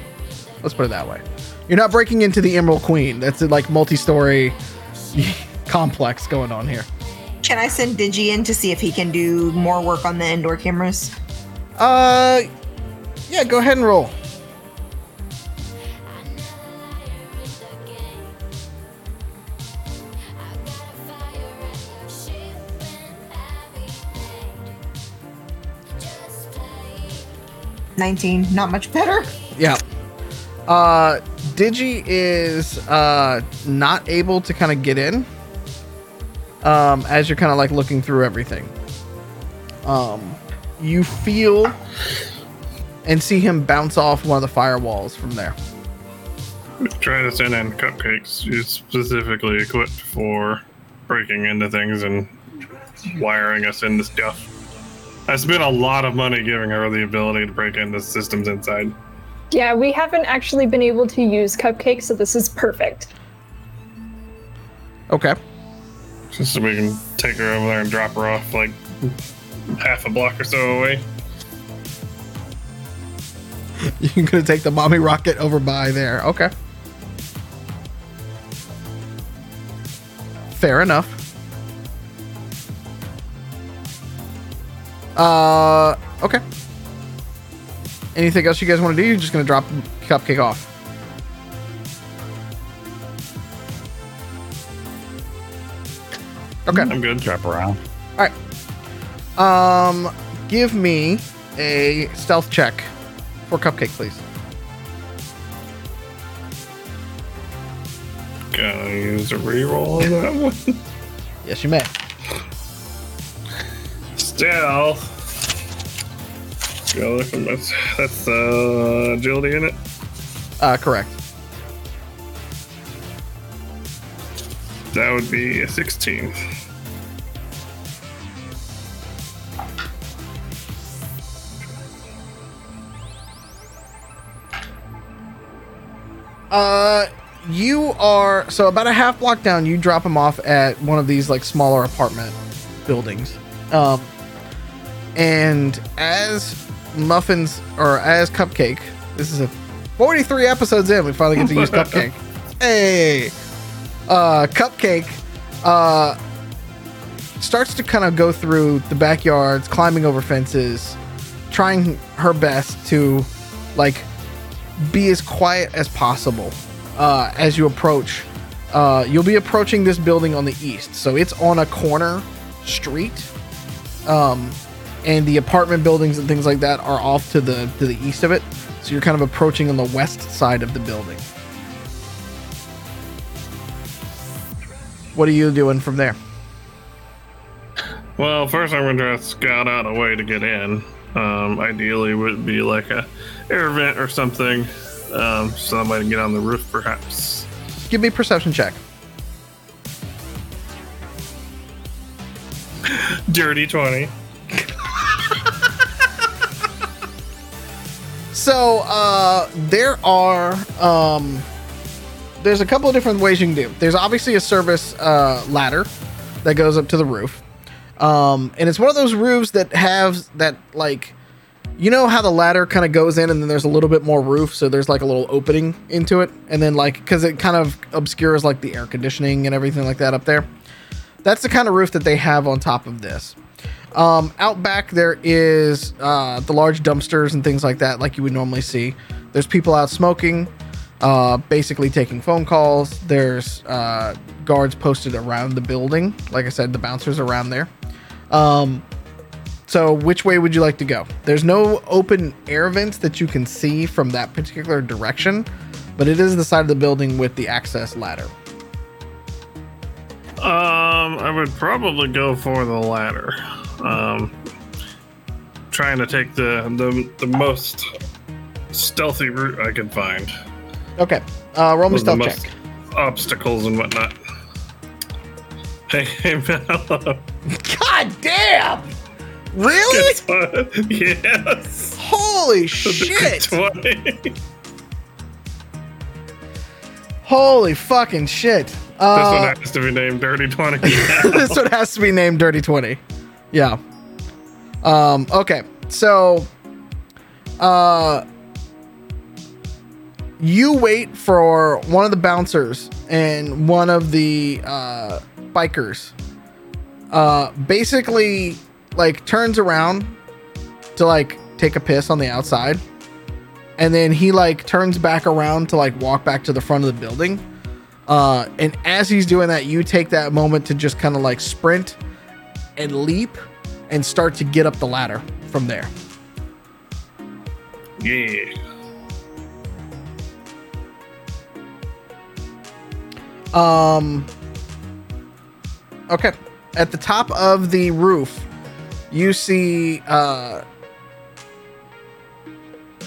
Let's put it that way. You're not breaking into the Emerald Queen. That's a, like multi-story complex going on here. Can I send Digi in to see if he can do more work on the indoor cameras? Uh, yeah. Go ahead and roll. Nineteen, not much better. Yeah. Uh, Digi is uh not able to kind of get in. Um, as you're kind of like looking through everything. Um, you feel and see him bounce off one of the firewalls from there. Try to send in cupcakes. She's specifically equipped for breaking into things and wiring us into stuff. I spent a lot of money giving her the ability to break into systems inside. Yeah, we haven't actually been able to use cupcakes, so this is perfect. Okay. Just so we can take her over there and drop her off like half a block or so away. You're gonna take the mommy rocket over by there. Okay. Fair enough. Uh, okay. Anything else you guys want to do? You're just gonna drop cupcake off. Okay. I'm good. Drop around. All right. Um, give me a stealth check for cupcake, please. Can I use a reroll on that one? Yes, you may. Still. Go look at this. That's uh, agility in it. Uh, correct. That would be a 16. Uh, you are so about a half block down. You drop him off at one of these like smaller apartment buildings. Um, and as muffins or as cupcake, this is a 43 episodes in. We finally get to use cupcake. Hey, uh, cupcake, uh, starts to kind of go through the backyards, climbing over fences, trying her best to like be as quiet as possible uh, as you approach. Uh, you'll be approaching this building on the east, so it's on a corner street, um, and the apartment buildings and things like that are off to the to the east of it. So you're kind of approaching on the west side of the building. What are you doing from there? Well, first I'm going to try to scout out a way to get in. Um, ideally, would be like a air vent or something. Um, so I might get on the roof, perhaps. Give me a perception check. Dirty 20. So uh, there are um, there's a couple of different ways you can do. There's obviously a service uh, ladder that goes up to the roof, um, and it's one of those roofs that have that like you know how the ladder kind of goes in and then there's a little bit more roof, so there's like a little opening into it, and then like because it kind of obscures like the air conditioning and everything like that up there. That's the kind of roof that they have on top of this. Um, out back there is uh, the large dumpsters and things like that, like you would normally see. There's people out smoking, uh, basically taking phone calls. There's uh, guards posted around the building. Like I said, the bouncers around there. Um, so, which way would you like to go? There's no open air vents that you can see from that particular direction, but it is the side of the building with the access ladder. Um, I would probably go for the latter. Um, trying to take the the, the most stealthy route I can find. Okay. Uh, roll me With stealth check. obstacles and whatnot. Hey, hey Mallow. God damn! Really? Yes. Holy shit! Holy fucking shit! This Uh, one has to be named Dirty 20. this one has to be named Dirty 20. Yeah. Um, okay. So uh you wait for one of the bouncers and one of the uh bikers uh basically like turns around to like take a piss on the outside and then he like turns back around to like walk back to the front of the building uh, and as he's doing that, you take that moment to just kind of like sprint and leap and start to get up the ladder from there. yeah. Um. Okay. At the top of the roof, you see. Uh,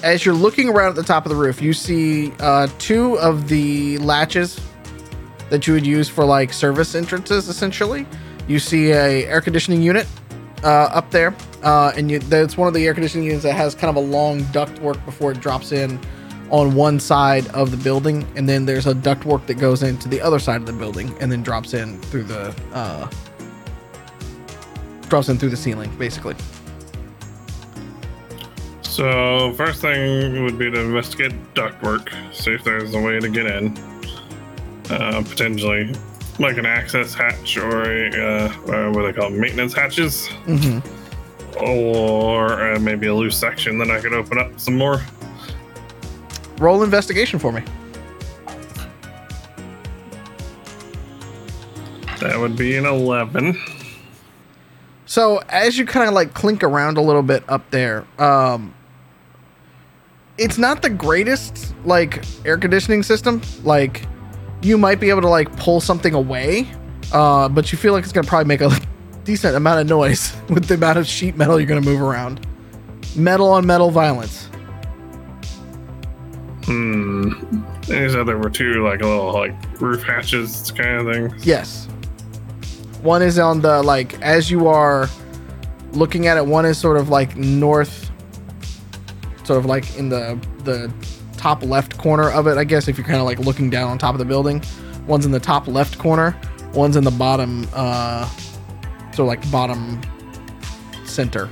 as you're looking around at the top of the roof, you see uh, two of the latches that you would use for like service entrances. Essentially, you see a air conditioning unit uh, up there, uh, and you, that's one of the air conditioning units that has kind of a long ductwork before it drops in on one side of the building, and then there's a ductwork that goes into the other side of the building, and then drops in through the uh, drops in through the ceiling, basically. So, first thing would be to investigate ductwork, see if there's a way to get in. Uh, potentially like an access hatch or a, uh, uh, what do they call maintenance hatches. Mm-hmm. Or uh, maybe a loose section that I could open up some more. Roll investigation for me. That would be an 11. So as you kind of like clink around a little bit up there, um, it's not the greatest like air conditioning system. Like you might be able to like pull something away, uh, but you feel like it's gonna probably make a decent amount of noise with the amount of sheet metal you're gonna move around. Metal on metal violence. Hmm. You said there were two, like, little, like, roof hatches kind of thing. Yes. One is on the like as you are looking at it. One is sort of like north, sort of like in the the top left corner of it. I guess if you're kind of like looking down on top of the building. One's in the top left corner. One's in the bottom, uh, sort of like bottom center.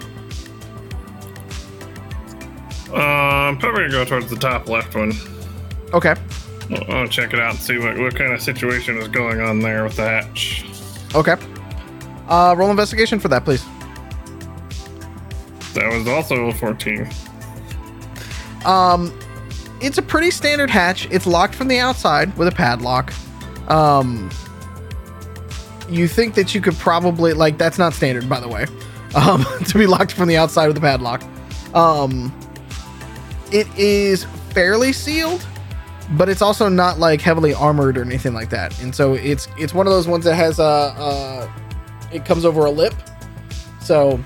Uh, I'm probably gonna go towards the top left one. Okay. I'll, I'll check it out and see what, what kind of situation is going on there with the hatch. Okay. Uh, roll investigation for that, please. That was also a 14. Um, it's a pretty standard hatch. It's locked from the outside with a padlock. Um, you think that you could probably like that's not standard, by the way, um, to be locked from the outside with a padlock. Um, it is fairly sealed, but it's also not like heavily armored or anything like that. And so it's it's one of those ones that has a, uh, it comes over a lip, so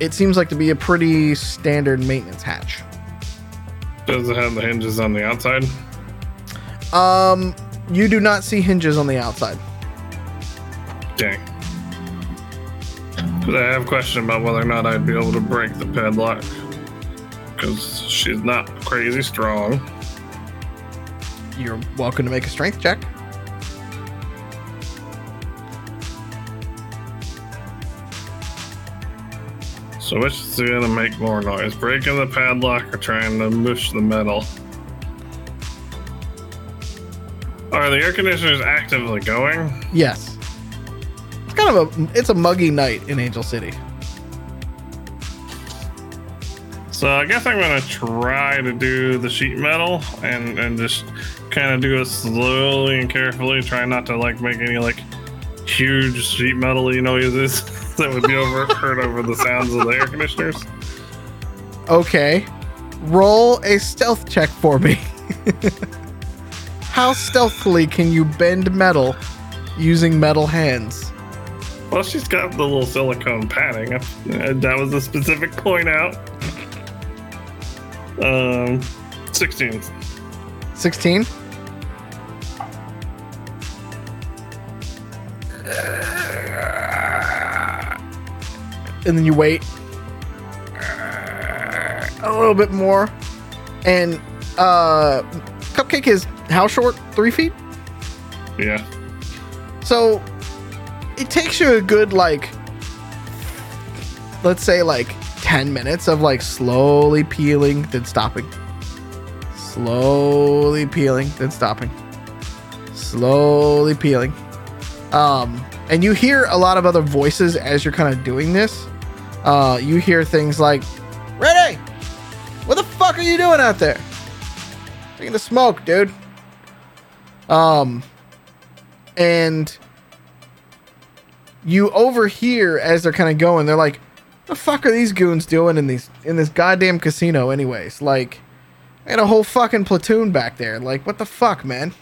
it seems like to be a pretty standard maintenance hatch. Does it have the hinges on the outside? Um, you do not see hinges on the outside. Dang. 'Cause I have a question about whether or not I'd be able to break the padlock. Because she's not crazy strong. You're welcome to make a strength check. So which is gonna make more noise? Breaking the padlock or trying to mush the metal? Are the air conditioners actively going? Yes. It's kind of a it's a muggy night in Angel City. So I guess I'm gonna try to do the sheet metal and and just kind of do it slowly and carefully. Try not to like make any like huge sheet metal you noises that would be over heard over the sounds of the air conditioners. Okay. Roll a stealth check for me. How stealthily can you bend metal using metal hands? Well, she's got the little silicone padding. Uh, That was a specific point out. Um, 16. 16. And then you wait a little bit more. And uh Cupcake is how short? Three feet? Yeah. So it takes you a good like let's say like 10 minutes of like slowly peeling then stopping. Slowly peeling then stopping. Slowly peeling. Um and you hear a lot of other voices as you're kind of doing this. Uh you hear things like Ready! What the fuck are you doing out there? Taking the smoke, dude. Um and you overhear as they're kind of going. They're like, What "The fuck are these goons doing in these in this goddamn casino?" Anyways, like, I had a whole fucking platoon back there. Like, what the fuck, man?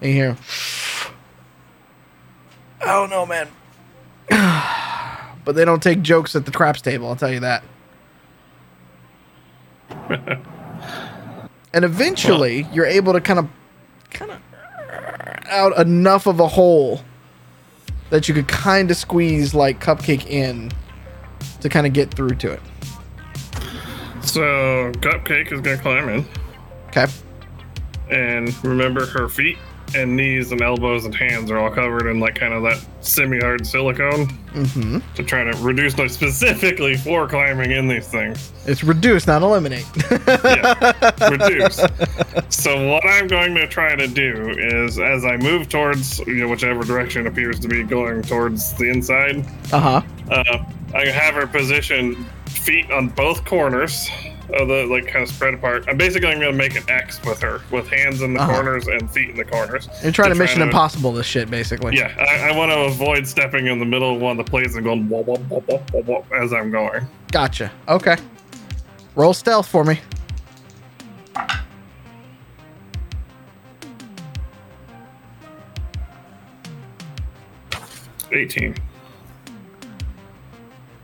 And you hear, I don't know, man. but they don't take jokes at the craps table. I'll tell you that. and eventually, you're able to kind of, kind of out enough of a hole that you could kind of squeeze like cupcake in to kind of get through to it. So, Cupcake is going to climb in. Okay. And remember, her feet and knees and elbows and hands are all covered in like kind of that semi-hard silicone Mm-hmm. to try to reduce like specifically for climbing in these things. It's reduce, not eliminate. Yeah, reduce. So what I'm going to try to do is, as I move towards you know whichever direction appears to be going towards the inside, uh huh. uh, I have her position feet on both corners of the like kind of spread apart. I'm basically I'm going to make an X with her, with hands in the Uh-huh. corners and feet in the corners. You're trying to try Mission Impossible this shit, basically. Yeah, I, I want to avoid stepping in the middle of one of the plates and going wop, wop, wop, wop, wop, wop, as I'm going. Gotcha. Okay. Roll stealth for me. Eighteen.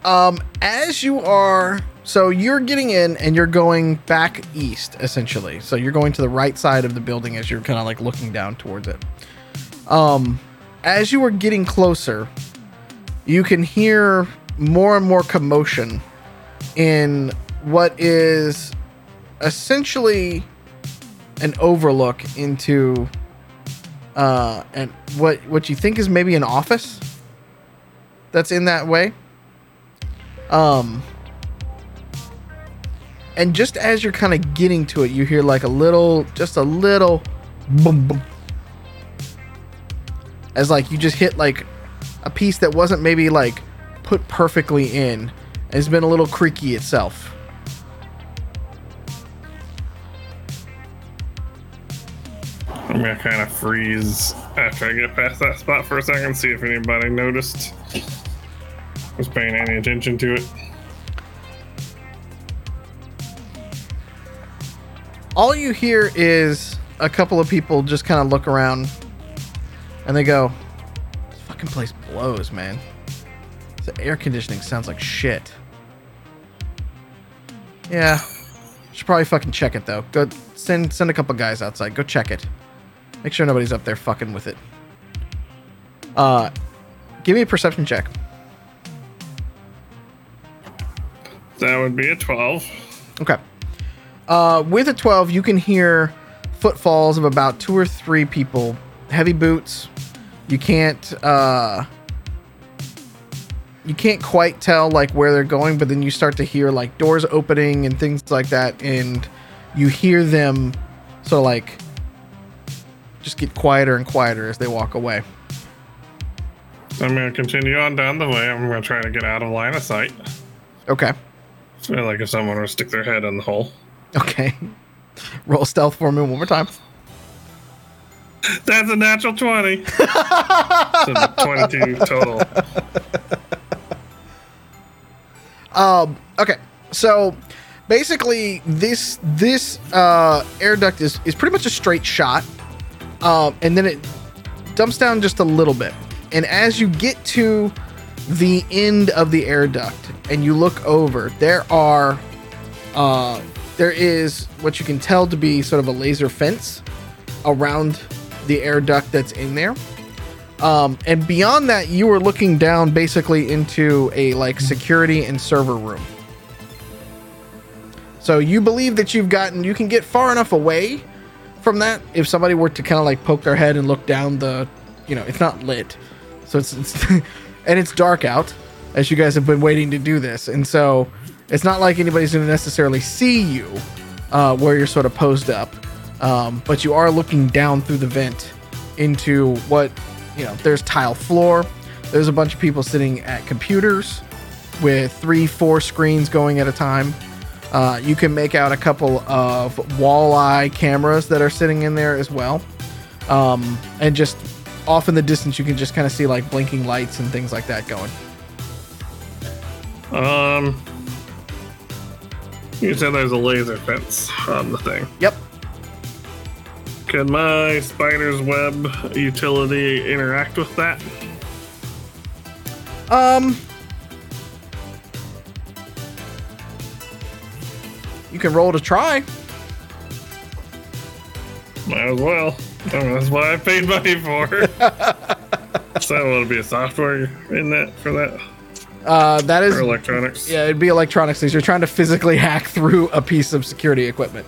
Um, as you are, so you're getting in and you're going back east, essentially. So you're going to the right side of the building as you're kind of like looking down towards it. Um, as you are getting closer, you can hear more and more commotion in what is essentially an overlook into uh and what what you think is maybe an office that's in that way um and just as you're kind of getting to it you hear like a little just a little boom boom as like you just hit like a piece that wasn't maybe like put perfectly in it's been a little creaky itself I'm gonna kind of freeze after I get past that spot for a second, see if anybody noticed. Was paying any attention to it. All you hear is a couple of people just kind of look around and they go this fucking place blows man. The air conditioning sounds like shit. Yeah should probably fucking check it though. Go send send a couple guys outside. Go check it. Make sure nobody's up there fucking with it. Uh give me a perception check. That would be a 12. Okay. Uh, with a 12, you can hear footfalls of about two or three people. Heavy boots. You can't. Uh, you can't quite tell like where they're going, but then you start to hear like doors opening and things like that, and you hear them sort of like just get quieter and quieter as they walk away. I'm gonna continue on down the way. I'm gonna try to get out of line of sight. Okay. I Feel like if someone were to stick their head in the hole. Okay. Roll stealth for me one more time. That's a natural 20. so 22 total. Um, okay, so basically this this uh, air duct is is pretty much a straight shot, um, and then it dumps down just a little bit. And as you get to the end of the air duct and you look over, there are uh, there is what you can tell to be sort of a laser fence around the air duct that's in there. Um, and beyond that, you are looking down basically into a like security and server room. So you believe that you've gotten, you can get far enough away from that if somebody were to kind of like poke their head and look down the, you know, it's not lit, so it's, it's and it's dark out, as you guys have been waiting to do this, and so it's not like anybody's going to necessarily see you uh, where you're sort of posed up, um, but you are looking down through the vent into what you know. There's tile floor. There's a bunch of people sitting at computers with three, four screens going at a time. Uh, you can make out a couple of walleye cameras that are sitting in there as well. Um, and just off in the distance, you can just kind of see like blinking lights and things like that going. Um, you said there's a laser fence on the thing. Yep. Can my spider's web utility interact with that? Um, you can roll to try. Might as well. I mean, that's what I paid money for. so will it be a software in that for that Uh, that is for electronics? yeah, it'd be electronics things. You're trying to physically hack through a piece of security equipment.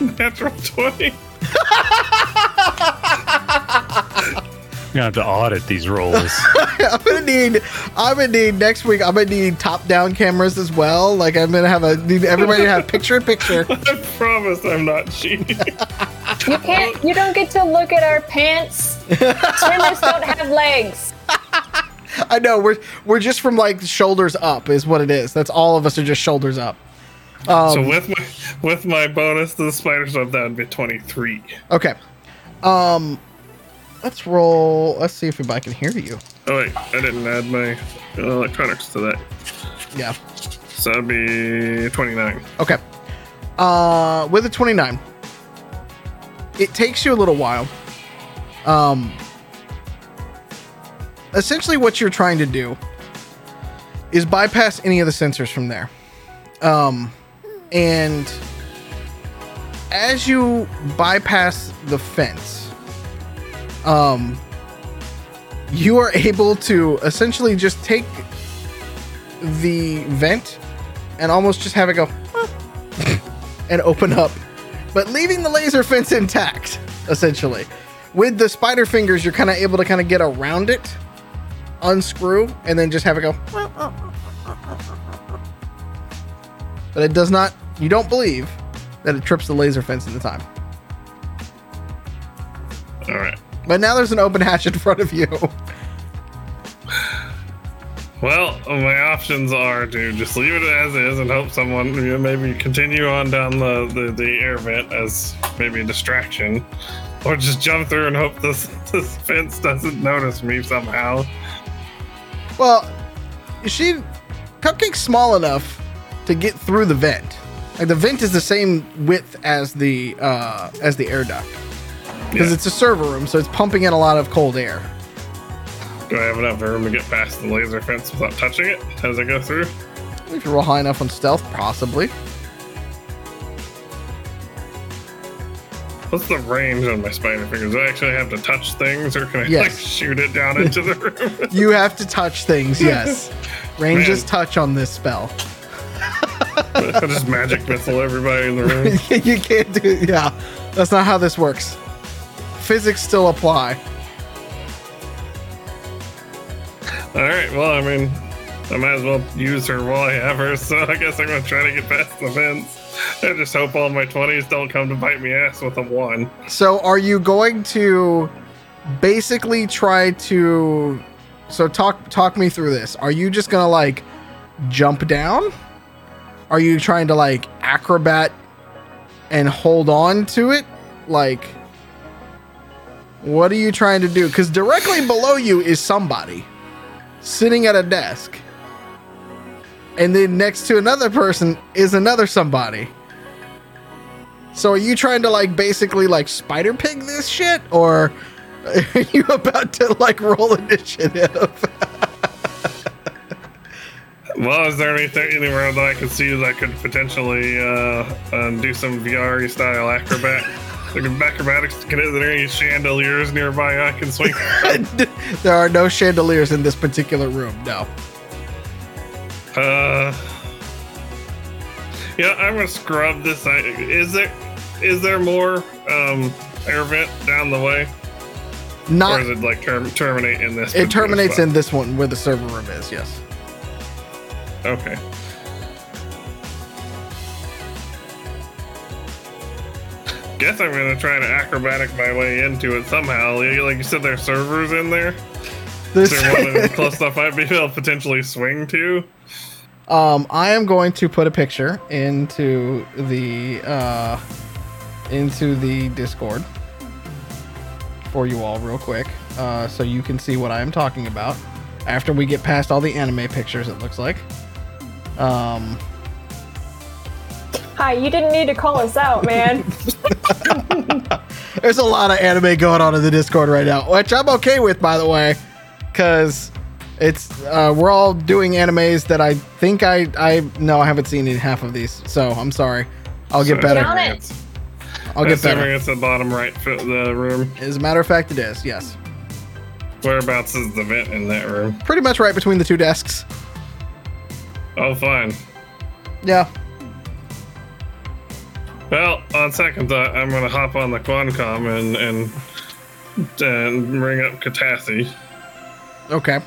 Natural twenty. You're gonna have to audit these rolls. I'm gonna need. I'm gonna need next week. I'm gonna need top-down cameras as well. Like I'm gonna have a need everybody to have picture-in-picture. I promise I'm not cheating. You can't. You don't get to look at our pants. Swimmers don't have legs. I know we're we're just from like shoulders up is what it is. That's all of us are just shoulders up. so with my with my bonus to the spider's web, that would be twenty three. Okay. Um, let's roll. Let's see if I can hear you. Oh wait, I didn't add my electronics to that. Yeah. So that'd be twenty nine. Okay. Uh, with a 29, it takes you a little while. Um, essentially, what you're trying to do is bypass any of the sensors from there. Um, and as you bypass the fence, um, you are able to essentially just take the vent and almost just have it go and open up, but leaving the laser fence intact, essentially. With the spider fingers, you're kind of able to kind of get around it, unscrew, and then just have it go. But it does not, you don't believe that it trips the laser fence in the time. All right. But now there's an open hatch in front of you. Well, my options are to just leave it as is and hope someone you know, maybe continue on down the, the, the air vent as maybe a distraction, or just jump through and hope this this fence doesn't notice me somehow. Well, she cupcake's small enough to get through the vent. Like the vent is the same width as the uh, as the air duct because Yeah. it's a server room, so it's pumping in a lot of cold air. Do I have enough room to get past the laser fence without touching it as I go through? If you roll high enough on stealth, possibly. What's the range on my spider fingers? Do I actually have to touch things, or can I like shoot it down into the room? You have to touch things, yes. Range is touch on this spell. I just magic missile everybody in the room. you can't do yeah. That's not how this works. Physics still apply. All right. Well, I mean, I might as well use her while I have her. So I guess I'm gonna try to get past the fence. I just hope all my twenties don't come to bite me ass with a one. So are you going to basically try to so talk talk me through this. Are you just going to like jump down? Are you trying to like acrobat and hold on to it? Like what are you trying to do? Cuz directly below you is somebody sitting at a desk. And then next to another person is another somebody So are you trying to like basically like spider pig this shit, or are you about to like roll initiative? Well, is there anything anywhere that I could see that could potentially uh, uh, do some VR style acrobat? Like acrobatics, can is there any chandeliers nearby I can swing? there are no chandeliers in this particular room. No. Uh, yeah, I'm gonna scrub this. Is there is there more um, air vent down the way, or Not. is it like term, terminate in this? It terminates spot? in this one where the server room is. Yes. Okay. Guess I'm gonna try to acrobatic my way into it somehow. Like you said, there's servers in there. Is This, there one of the close stuff I'd be able to potentially swing to? um, I am going to put a picture into the uh, into the Discord for you all real quick, uh, so you can see what I am talking about. After we get past all the anime pictures, it looks like. Um, Hi, you didn't need to call us out, man. There's a lot of anime going on in the Discord right now, which I'm okay with, by the way, because it's uh, we're all doing animes that I think I I no I haven't seen any half of these, so I'm sorry. I'll get So- better. Count it. I'll get Assuming better. it's the bottom right foot of the room. As a matter of fact, it is yes, Whereabouts is the vent in that room? pretty much right between the two desks. Oh, fine. Yeah, Well, on second thought, I'm gonna hop on the Quancom and and and ring up Katassi. okay.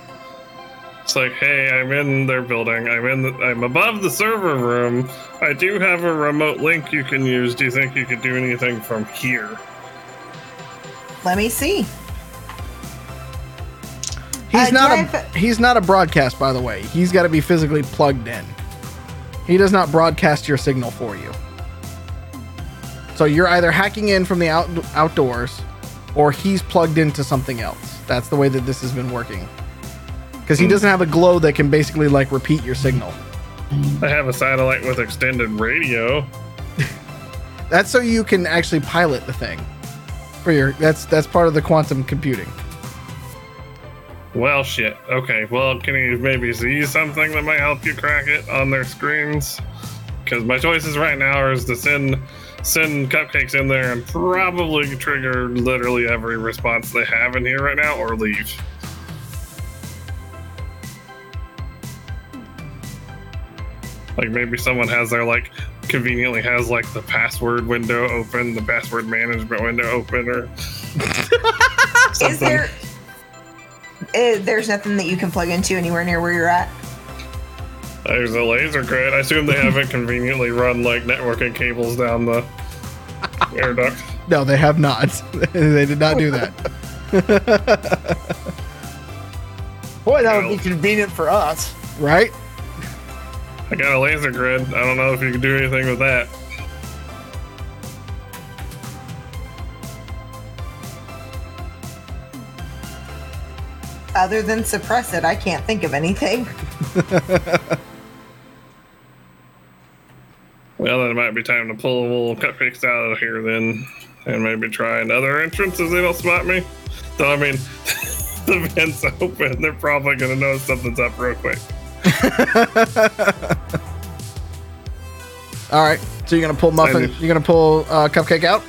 It's like, hey, I'm in their building. I'm in. The, I'm above the server room. I do have a remote link you can use. Do you think you could do anything from here? Let me see. He's Uh, not do I a have- he's not a broadcast, by the way. He's got to be physically plugged in. He does not broadcast your signal for you. So you're either hacking in from the out, outdoors, or he's plugged into something else. That's the way that this has been working. Because he hmm. doesn't have a glow that can basically like repeat your signal. I have a satellite with extended radio. That's so you can actually pilot the thing. For your that's that's part of the quantum computing. Well, shit. Okay. Well, can you maybe see something that might help you crack it on their screens? Because my choices right now are is to send send cupcakes in there and probably trigger literally every response they have in here right now, or leave. Like maybe someone has their like conveniently has like the password window open, the password management window open, or Is there? Uh, there's nothing that you can plug into anywhere near where you're at. There's a laser grid. I assume they haven't conveniently run like networking cables down the air duct. No, they have not. they did not do that. Boy, that would be convenient for us. Right? I got a laser grid. I don't know if you can do anything with that. Other than suppress it, I can't think of anything. Might be time to pull a little cupcakes out of here then, and maybe try another entrance if they don't spot me. So I mean, the vent's open. They're probably gonna know something's up real quick. All right. So you're gonna pull muffin. You're gonna pull uh, cupcake out.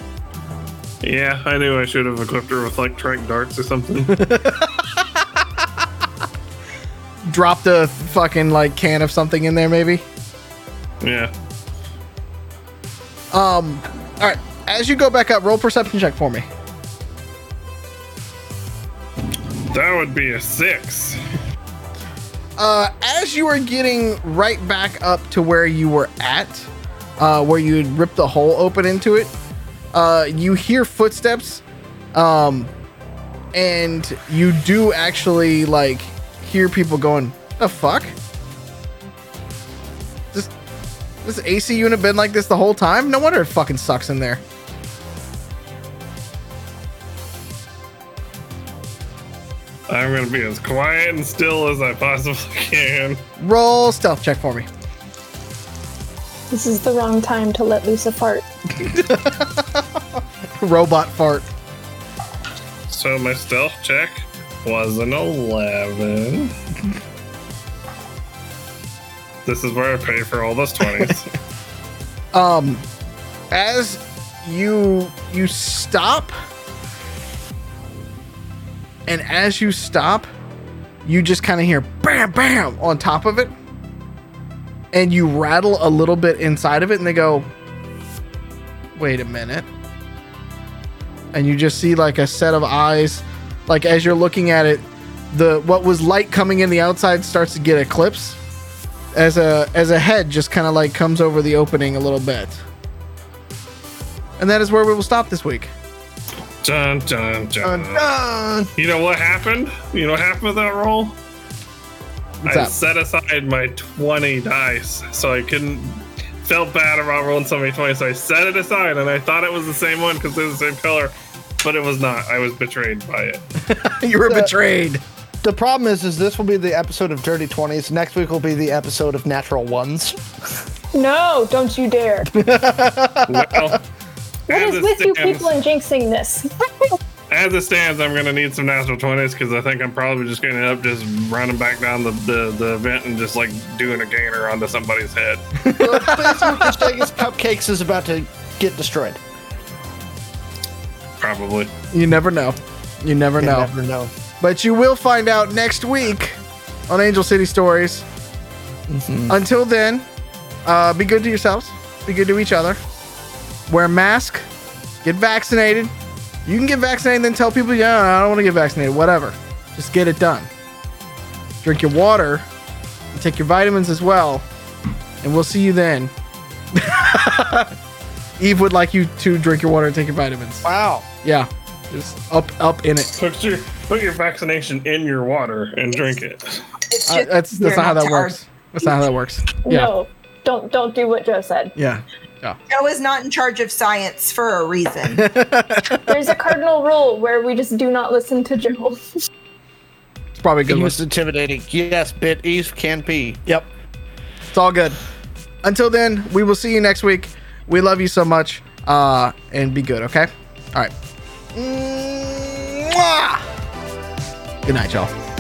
Yeah, I knew I should have equipped her with like trank darts or something. Dropped a fucking like can of something in there, maybe. yeah. Um. All right. As you go back up, roll perception check for me. That would be a six. Uh, as you are getting right back up to where you were at, uh, where you ripped the hole open into it, uh, you hear footsteps, um, and you do actually like hear people going, "The fuck." This AC unit been like this the whole time? No wonder it fucking sucks in there. I'm gonna be as quiet and still as I possibly can. Roll stealth check for me. This is the wrong time to let loose a fart. Robot fart. So my stealth check was an 11. This is where I pay for all those 20s. Um, as you you stop, and as you stop, you just kind of hear bam, bam on top of it, and you rattle a little bit inside of it, and they go, "Wait a minute," and you just see like a set of eyes, like as you're looking at it, the what was light coming in the outside starts to get eclipsed as a as a head just kind of like comes over the opening a little bit. And that is where we will stop this week. dun, dun, dun. Dun. You know what happened? You know what happened with that roll? What's I that? set aside my 20 dice, so I couldn't. Felt bad about rolling so many 20, so I set it aside, and I thought it was the same one because it was the same color, but it was not. I was betrayed by it. you were The- betrayed. The problem is, is this will be the episode of Dirty Twenties. Next week will be the episode of Natural Ones. No, don't you dare. Well, What as is with you people and jinxing this? As it stands, I'm going to need some natural 20s because I think I'm probably just going to end up just running back down the, the, the event and just like doing a gainer onto somebody's head. Basically, what you're Cupcakes is about to get destroyed. Probably. You never know. You never You know. never know. But you will find out next week on Angel City Stories. Until then, uh, be good to yourselves. Be good to each other. Wear a mask. Get vaccinated. You can get vaccinated and then tell people, yeah, I don't want to get vaccinated. Whatever. Just get it done. Drink your water. And take your vitamins as well. And we'll see you then. Eve would like you to drink your water and take your vitamins. Wow. Yeah. Just up, up in it. Put your, put your vaccination in your water and drink it. It's Uh, that's that's you're not how that to works. That's not how that works. Yeah. No, don't don't do what Joe said. Yeah. argue. Joe is not in charge of science for a reason. There's a cardinal rule where we just do not listen to Joe. It's probably a good He was intimidating. Yes, bit Eve can be. Yep. It's all good. Until then, we will see you next week. We love you so much. Uh, and be good, okay? All right. Mwah! Good night, y'all.